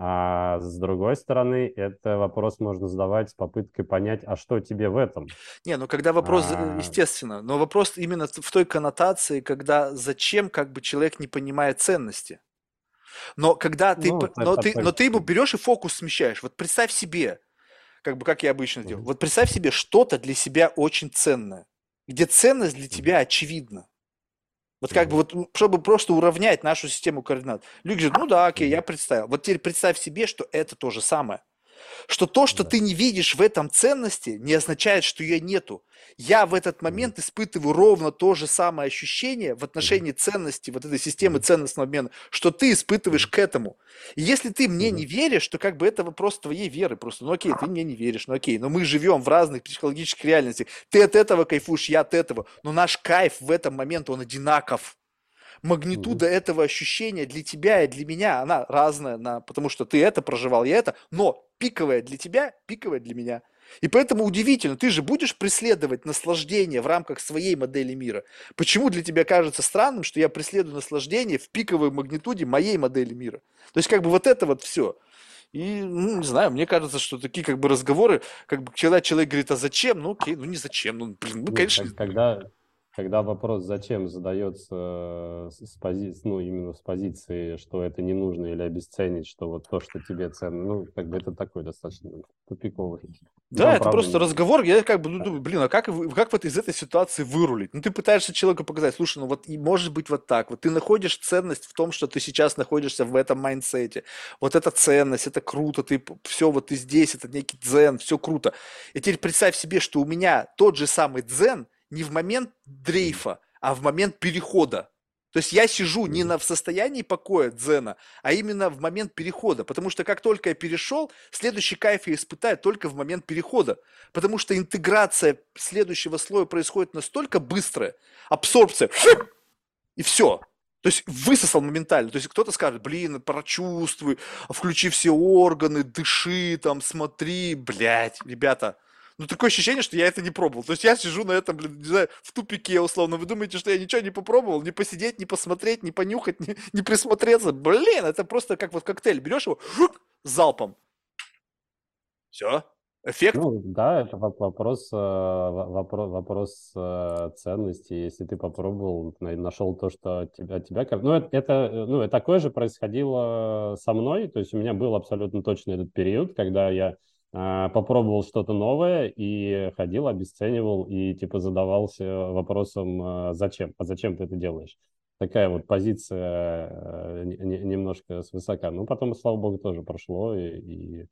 а с другой стороны, это вопрос можно задавать с попыткой понять, а что тебе в этом? Не, ну когда вопрос, а... естественно, но вопрос именно в той коннотации, когда зачем как бы человек не понимает ценности. Но когда ты, ну, но, ты, но ты ему берешь и фокус смещаешь. Вот представь себе, как бы как я обычно делаю. Вот представь себе что-то для себя очень ценное, где ценность для тебя очевидна. Вот как бы вот, чтобы просто уравнять нашу систему координат. Люди говорят, ну да, окей, я представил. Вот теперь представь себе, что это то же самое. Что то, что да. ты не видишь в этом ценности, не означает, что ее нету. Я в этот момент испытываю ровно то же самое ощущение в отношении ценности, вот этой системы ценностного обмена, что ты испытываешь к этому. И если ты мне не веришь, то как бы это вопрос твоей веры просто. Ну окей, ты мне не веришь, ну окей, но мы живем в разных психологических реальностях. Ты от этого кайфуешь, я от этого. Но наш кайф в этом момент, он одинаков магнитуда mm-hmm. этого ощущения для тебя и для меня, она разная, на, потому что ты это проживал, я это, но пиковая для тебя, пиковая для меня. И поэтому удивительно, ты же будешь преследовать наслаждение в рамках своей модели мира. Почему для тебя кажется странным, что я преследую наслаждение в пиковой магнитуде моей модели мира? То есть как бы вот это вот все. И, ну, не знаю, мне кажется, что такие как бы разговоры, как бы когда человек говорит, а зачем? Ну, окей, ну не зачем, ну, блин, ну, конечно. Когда, когда вопрос «зачем» задается с позиции, ну, именно с позиции, что это не нужно или обесценить, что вот то, что тебе ценно, ну, как бы это такой достаточно тупиковый. Да, Там, это правда, просто разговор, я как бы ну, думаю, блин, а как, как вот из этой ситуации вырулить? Ну, ты пытаешься человеку показать, слушай, ну вот и может быть вот так, вот ты находишь ценность в том, что ты сейчас находишься в этом mindset е, вот эта ценность, это круто, ты все, вот ты здесь, это некий дзен, все круто. И теперь представь себе, что у меня тот же самый дзен не в момент дрейфа, а в момент перехода. То есть я сижу не на, в состоянии покоя дзена, а именно в момент перехода. Потому что как только я перешел, следующий кайф я испытаю только в момент перехода. Потому что интеграция следующего слоя происходит настолько быстрая, абсорбция, и все. То есть высосал моментально. То есть кто-то скажет, блин, прочувствуй, включи все органы, дыши, там, смотри, блядь, ребята, ну, такое ощущение, что я это не пробовал. То есть я сижу на этом, блин, не знаю, в тупике, условно. Вы думаете, что я ничего не попробовал? Не посидеть, не посмотреть, не понюхать, не, не присмотреться? Блин, это просто как вот коктейль. Берешь его, жук, залпом. Все. Эффект? Ну, да, это вопрос, вопрос, вопрос э, ценности. Если ты попробовал, нашел то, что от тебя, от тебя ну, это, это, ну, такое же происходило со мной. То есть у меня был абсолютно точно этот период, когда я попробовал что-то новое и ходил, обесценивал и типа задавался вопросом, а, зачем, а зачем ты это делаешь? Такая вот позиция э, немножко свысока. Ну, потом, слава богу, тоже прошло. И, и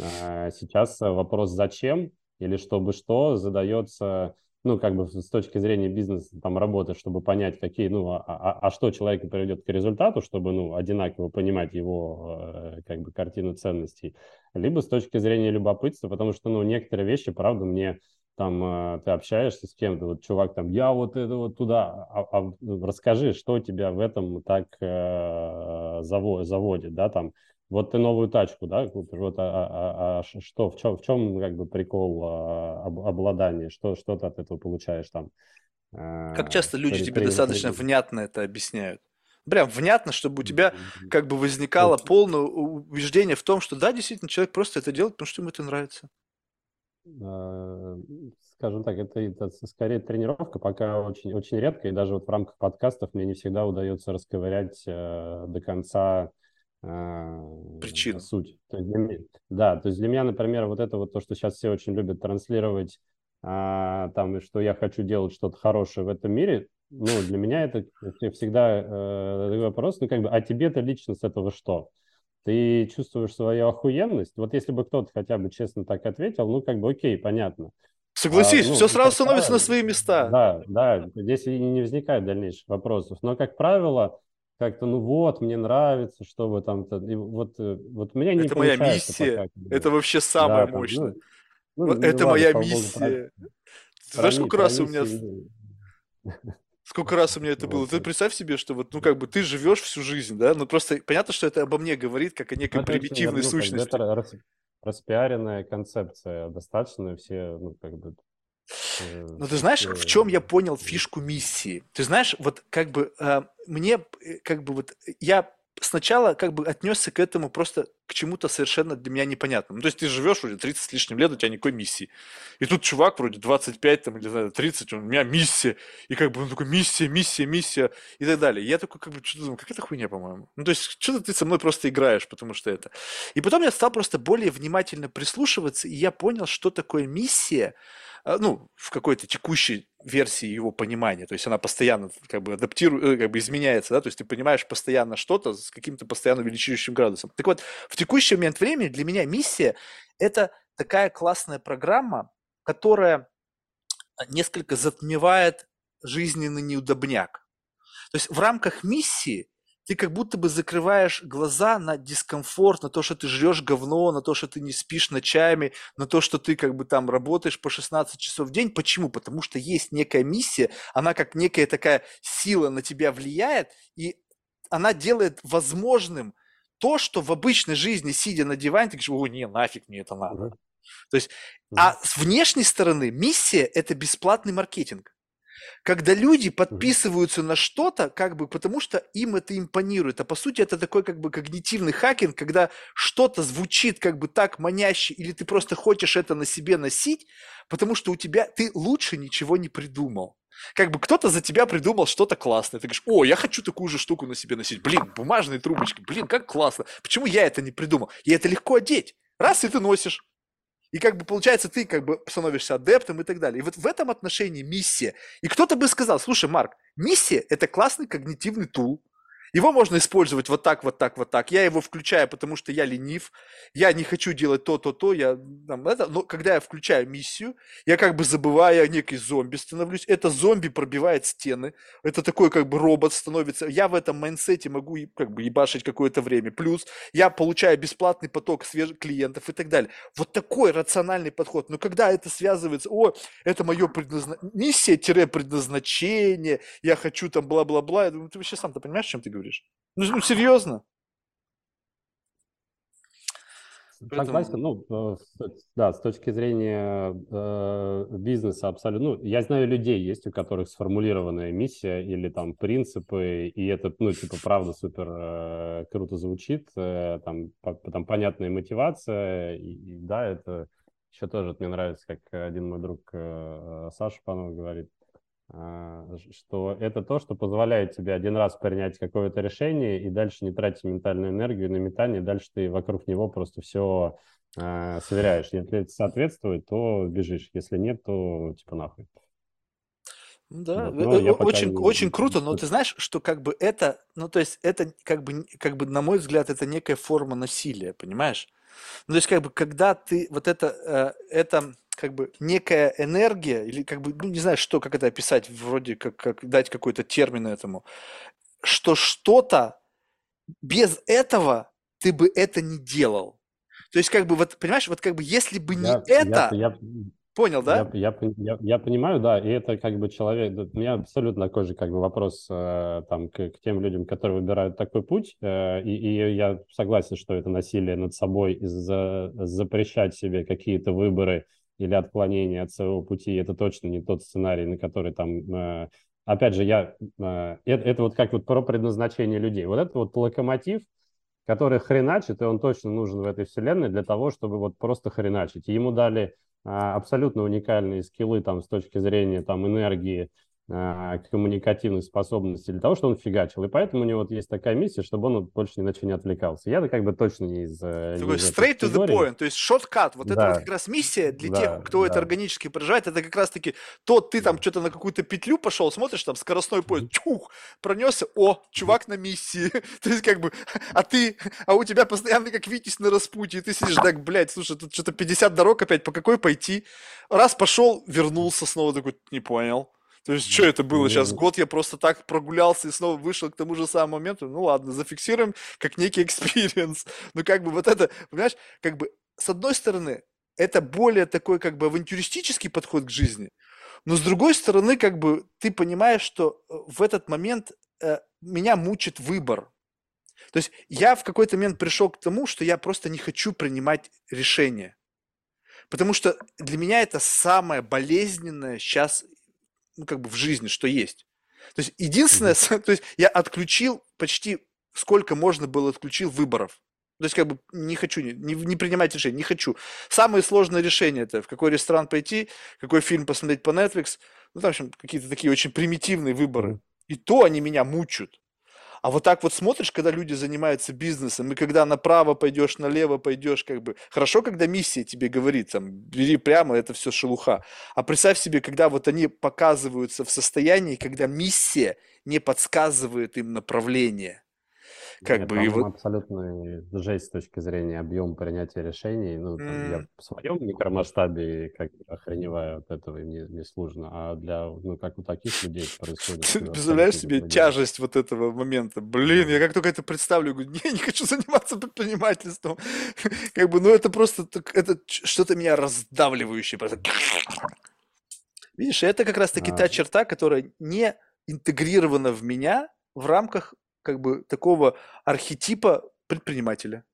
а, сейчас вопрос «зачем?» или «чтобы что?» задается ну, как бы с точки зрения бизнеса, там, работы, чтобы понять, какие, ну, а, а, а что человека приведет к результату, чтобы, ну, одинаково понимать его, э, как бы, картину ценностей, либо с точки зрения любопытства, потому что, ну, некоторые вещи, правда, мне там э, ты общаешься с кем-то, вот чувак там, я вот это вот туда, а, а расскажи, что тебя в этом так э, заводит, да, там, вот ты новую тачку, да, купишь, вот, а, а, а, а что, в чем, в чем как бы прикол а, об, обладания, что, что ты от этого получаешь там? Как часто люди при, тебе при, достаточно при... внятно это объясняют? Прям внятно, чтобы у тебя как бы возникало полное убеждение в том, что да, действительно, человек просто это делает, потому что ему это нравится. Скажем так, это, это скорее тренировка, пока очень, очень редко, и даже вот в рамках подкастов мне не всегда удается расковырять э, до конца а, Причина. суть. То есть для меня, да, то есть для меня, например, вот это вот то, что сейчас все очень любят транслировать, а, там, что я хочу делать что-то хорошее в этом мире, ну, для меня это всегда э, вопрос, ну, как бы, а тебе-то лично с этого что? Ты чувствуешь свою охуенность? Вот если бы кто-то хотя бы честно так ответил, ну, как бы, окей, понятно. Согласись, а, ну, все сразу становится правило, на свои места. Да, да, здесь и не возникает дальнейших вопросов. Но, как правило, как-то, ну вот, мне нравится, что вы там... И вот, э, вот меня не Это моя миссия. Пока, это вообще самое да, мощное. Там, ну, ну, это ну, моя ладно, миссия. Богу, Ты знаешь, сколько раз у меня... Сколько раз у меня это было? Ты представь себе, что вот, ну, как бы ты живешь всю жизнь, да? Ну, просто понятно, что это обо мне говорит, как о некой примитивной сущности. Это распиаренная концепция, достаточно все, ну, как бы, но ты знаешь, в чем я понял фишку миссии? Ты знаешь, вот как бы э, мне, э, как бы вот я сначала как бы отнесся к этому просто к чему-то совершенно для меня непонятному. Ну, то есть ты живешь вроде 30 с лишним лет, у тебя никакой миссии. И тут чувак вроде 25 там, или знаю, 30, у меня миссия. И как бы он такой, миссия, миссия, миссия и так далее. Я такой как бы что-то думаю, как это хуйня, по-моему. Ну, то есть что-то ты со мной просто играешь, потому что это. И потом я стал просто более внимательно прислушиваться, и я понял, что такое миссия, а, ну, в какой-то текущей версии его понимания, то есть она постоянно как бы адаптирует, э, как бы изменяется, да, то есть ты понимаешь постоянно что-то с каким-то постоянно увеличивающим градусом. Так вот, в текущий момент времени для меня миссия – это такая классная программа, которая несколько затмевает жизненный неудобняк. То есть в рамках миссии ты как будто бы закрываешь глаза на дискомфорт, на то, что ты жрешь говно, на то, что ты не спишь ночами, на то, что ты как бы там работаешь по 16 часов в день. Почему? Потому что есть некая миссия, она как некая такая сила на тебя влияет, и она делает возможным то, что в обычной жизни, сидя на диване, ты говоришь, о, не, нафиг мне это надо. То есть, а с внешней стороны миссия – это бесплатный маркетинг когда люди подписываются на что-то, как бы потому что им это импонирует. А по сути это такой как бы когнитивный хакинг, когда что-то звучит как бы так маняще, или ты просто хочешь это на себе носить, потому что у тебя ты лучше ничего не придумал. Как бы кто-то за тебя придумал что-то классное. Ты говоришь, о, я хочу такую же штуку на себе носить. Блин, бумажные трубочки. Блин, как классно. Почему я это не придумал? И это легко одеть. Раз, и ты носишь. И как бы получается, ты как бы становишься адептом и так далее. И вот в этом отношении миссия. И кто-то бы сказал, слушай, Марк, миссия – это классный когнитивный тул. Его можно использовать вот так, вот так, вот так. Я его включаю, потому что я ленив, я не хочу делать то, то, то, я там, это. Но когда я включаю миссию, я как бы забываю, я некий зомби становлюсь. Это зомби пробивает стены. Это такой как бы робот становится. Я в этом майнсете могу как бы ебашить какое-то время. Плюс я получаю бесплатный поток свежих клиентов и так далее. Вот такой рациональный подход. Но когда это связывается, о, это мое предназначение, миссия-предназначение, я хочу там бла-бла-бла. Я думаю, ты вообще сам-то понимаешь, чем ты говоришь? Ну, ну серьезно? Согласен, ну, э, да, с точки зрения э, бизнеса абсолютно. Ну, я знаю людей, есть у которых сформулированная миссия или там принципы, и это, ну, типа, правда супер э, круто звучит, э, там, по, там понятная мотивация, и, и да, это еще тоже мне нравится, как один мой друг э, Саша Панов говорит, что это то, что позволяет тебе один раз принять какое-то решение и дальше не тратить ментальную энергию на метание, дальше ты вокруг него просто все э, сверяешь. Если это соответствует, то бежишь, если нет, то типа нахуй. Да, вот, э, очень, не... очень круто, но ты знаешь, что как бы это, ну то есть это как бы, как бы на мой взгляд, это некая форма насилия, понимаешь? Ну то есть как бы когда ты вот это, э, это как бы некая энергия, или как бы, ну не знаю, что, как это описать, вроде как, как дать какой-то термин этому, что что-то без этого ты бы это не делал. То есть, как бы, вот, понимаешь, вот как бы, если бы не я, это, я, я, понял, да? Я, я, я, я понимаю, да, и это как бы человек, у меня абсолютно такой же как бы вопрос э, там к, к тем людям, которые выбирают такой путь, э, и, и я согласен, что это насилие над собой, из-за запрещать себе какие-то выборы, или отклонение от своего пути, это точно не тот сценарий, на который там... Э, опять же, я... Э, это, это вот как вот про предназначение людей. Вот это вот локомотив, который хреначит, и он точно нужен в этой вселенной для того, чтобы вот просто хреначить. Ему дали а, абсолютно уникальные скиллы там с точки зрения там энергии, коммуникативной способности для того, чтобы он фигачил. И поэтому у него вот есть такая миссия, чтобы он больше ни на что не отвлекался. Я как бы точно не из... Э, Такой straight to the point, то есть шоткат. Вот да. это вот как раз миссия для да, тех, кто да. это органически проживает. Это как раз-таки то, ты там что-то на какую-то петлю пошел, смотришь, там скоростной поезд, чух, пронесся, о, чувак на миссии. то есть как бы, а ты, а у тебя постоянно как Витязь на распутье, и ты сидишь так, блядь, слушай, тут что-то 50 дорог опять, по какой пойти? Раз пошел, вернулся снова, такой, не понял. То есть, что это было сейчас? Год я просто так прогулялся и снова вышел к тому же самому моменту. Ну ладно, зафиксируем как некий experience. Ну как бы вот это, понимаешь, как бы с одной стороны, это более такой как бы авантюристический подход к жизни, но с другой стороны, как бы ты понимаешь, что э, в этот момент э, меня мучит выбор. То есть я в какой-то момент пришел к тому, что я просто не хочу принимать решения. Потому что для меня это самое болезненное сейчас ну, как бы в жизни, что есть. То есть единственное, mm-hmm. то есть я отключил почти сколько можно было отключил выборов. То есть как бы не хочу, не, не принимать решения, не хочу. Самое сложное решение это в какой ресторан пойти, какой фильм посмотреть по Netflix. Ну, там, в общем, какие-то такие очень примитивные выборы. И то они меня мучают. А вот так вот смотришь, когда люди занимаются бизнесом, и когда направо пойдешь, налево пойдешь, как бы, хорошо, когда миссия тебе говорит, там, бери прямо, это все шелуха. А представь себе, когда вот они показываются в состоянии, когда миссия не подсказывает им направление – как Нет, бы, и вот... абсолютно жесть с точки зрения объема принятия решений. Ну, там, mm. я в своем микромасштабе как охреневаю от этого, и мне, мне сложно. А для, ну, как у таких людей происходит... Ты представляешь себе тяжесть вот этого момента? Блин, я как только это представлю, говорю, не, не хочу заниматься предпринимательством. Как бы, ну, это просто, это что-то меня раздавливающее. Видишь, это как раз-таки та черта, которая не интегрирована в меня в рамках как бы такого архетипа предпринимателя.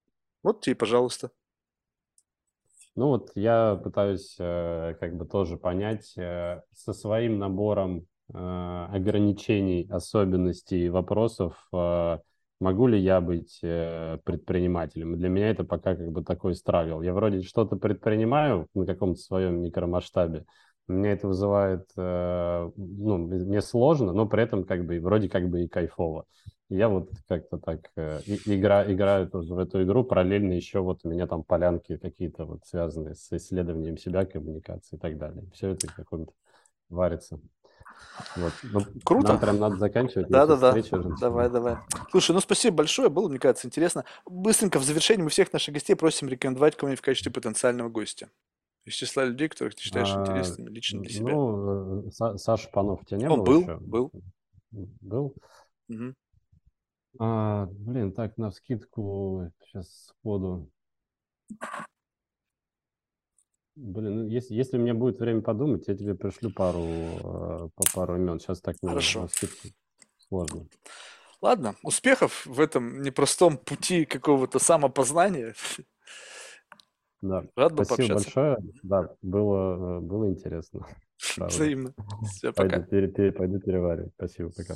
Вот тебе, пожалуйста. Ну вот я пытаюсь э, как бы тоже понять э, со своим набором э, ограничений, особенностей, вопросов, э, могу ли я быть предпринимателем. для меня это пока как бы такой страгл. Я вроде что-то предпринимаю на каком-то своем микромасштабе, меня это вызывает, ну, мне сложно, но при этом как бы вроде как бы и кайфово. Я вот как-то так э, игра, играю тоже в эту игру, параллельно еще вот у меня там полянки какие-то вот связанные с исследованием себя, коммуникации и так далее. Все это каком-то варится. Вот. Ну, Круто. Нам прям надо заканчивать. Да-да-да. Давай, давай. Слушай, ну спасибо большое, было, мне кажется, интересно. Быстренько в завершении мы всех наших гостей просим рекомендовать кого-нибудь в качестве потенциального гостя. Из числа людей, которых ты считаешь а, интересными лично для себя. Ну, э, Саша Панов у тебя не Он было был, еще? был. Был? Угу. А, блин, так, на скидку сейчас сходу. Блин, если, если у меня будет время подумать, я тебе пришлю пару, э, по пару имен. Сейчас так не Хорошо. сложно. Ладно, успехов в этом непростом пути какого-то самопознания. Да. Рад был Спасибо пообщаться. большое. Да, было, э, было интересно. Взаимно. Все, Пойду, пока. пере, пере, пойду переваривать. Спасибо, пока.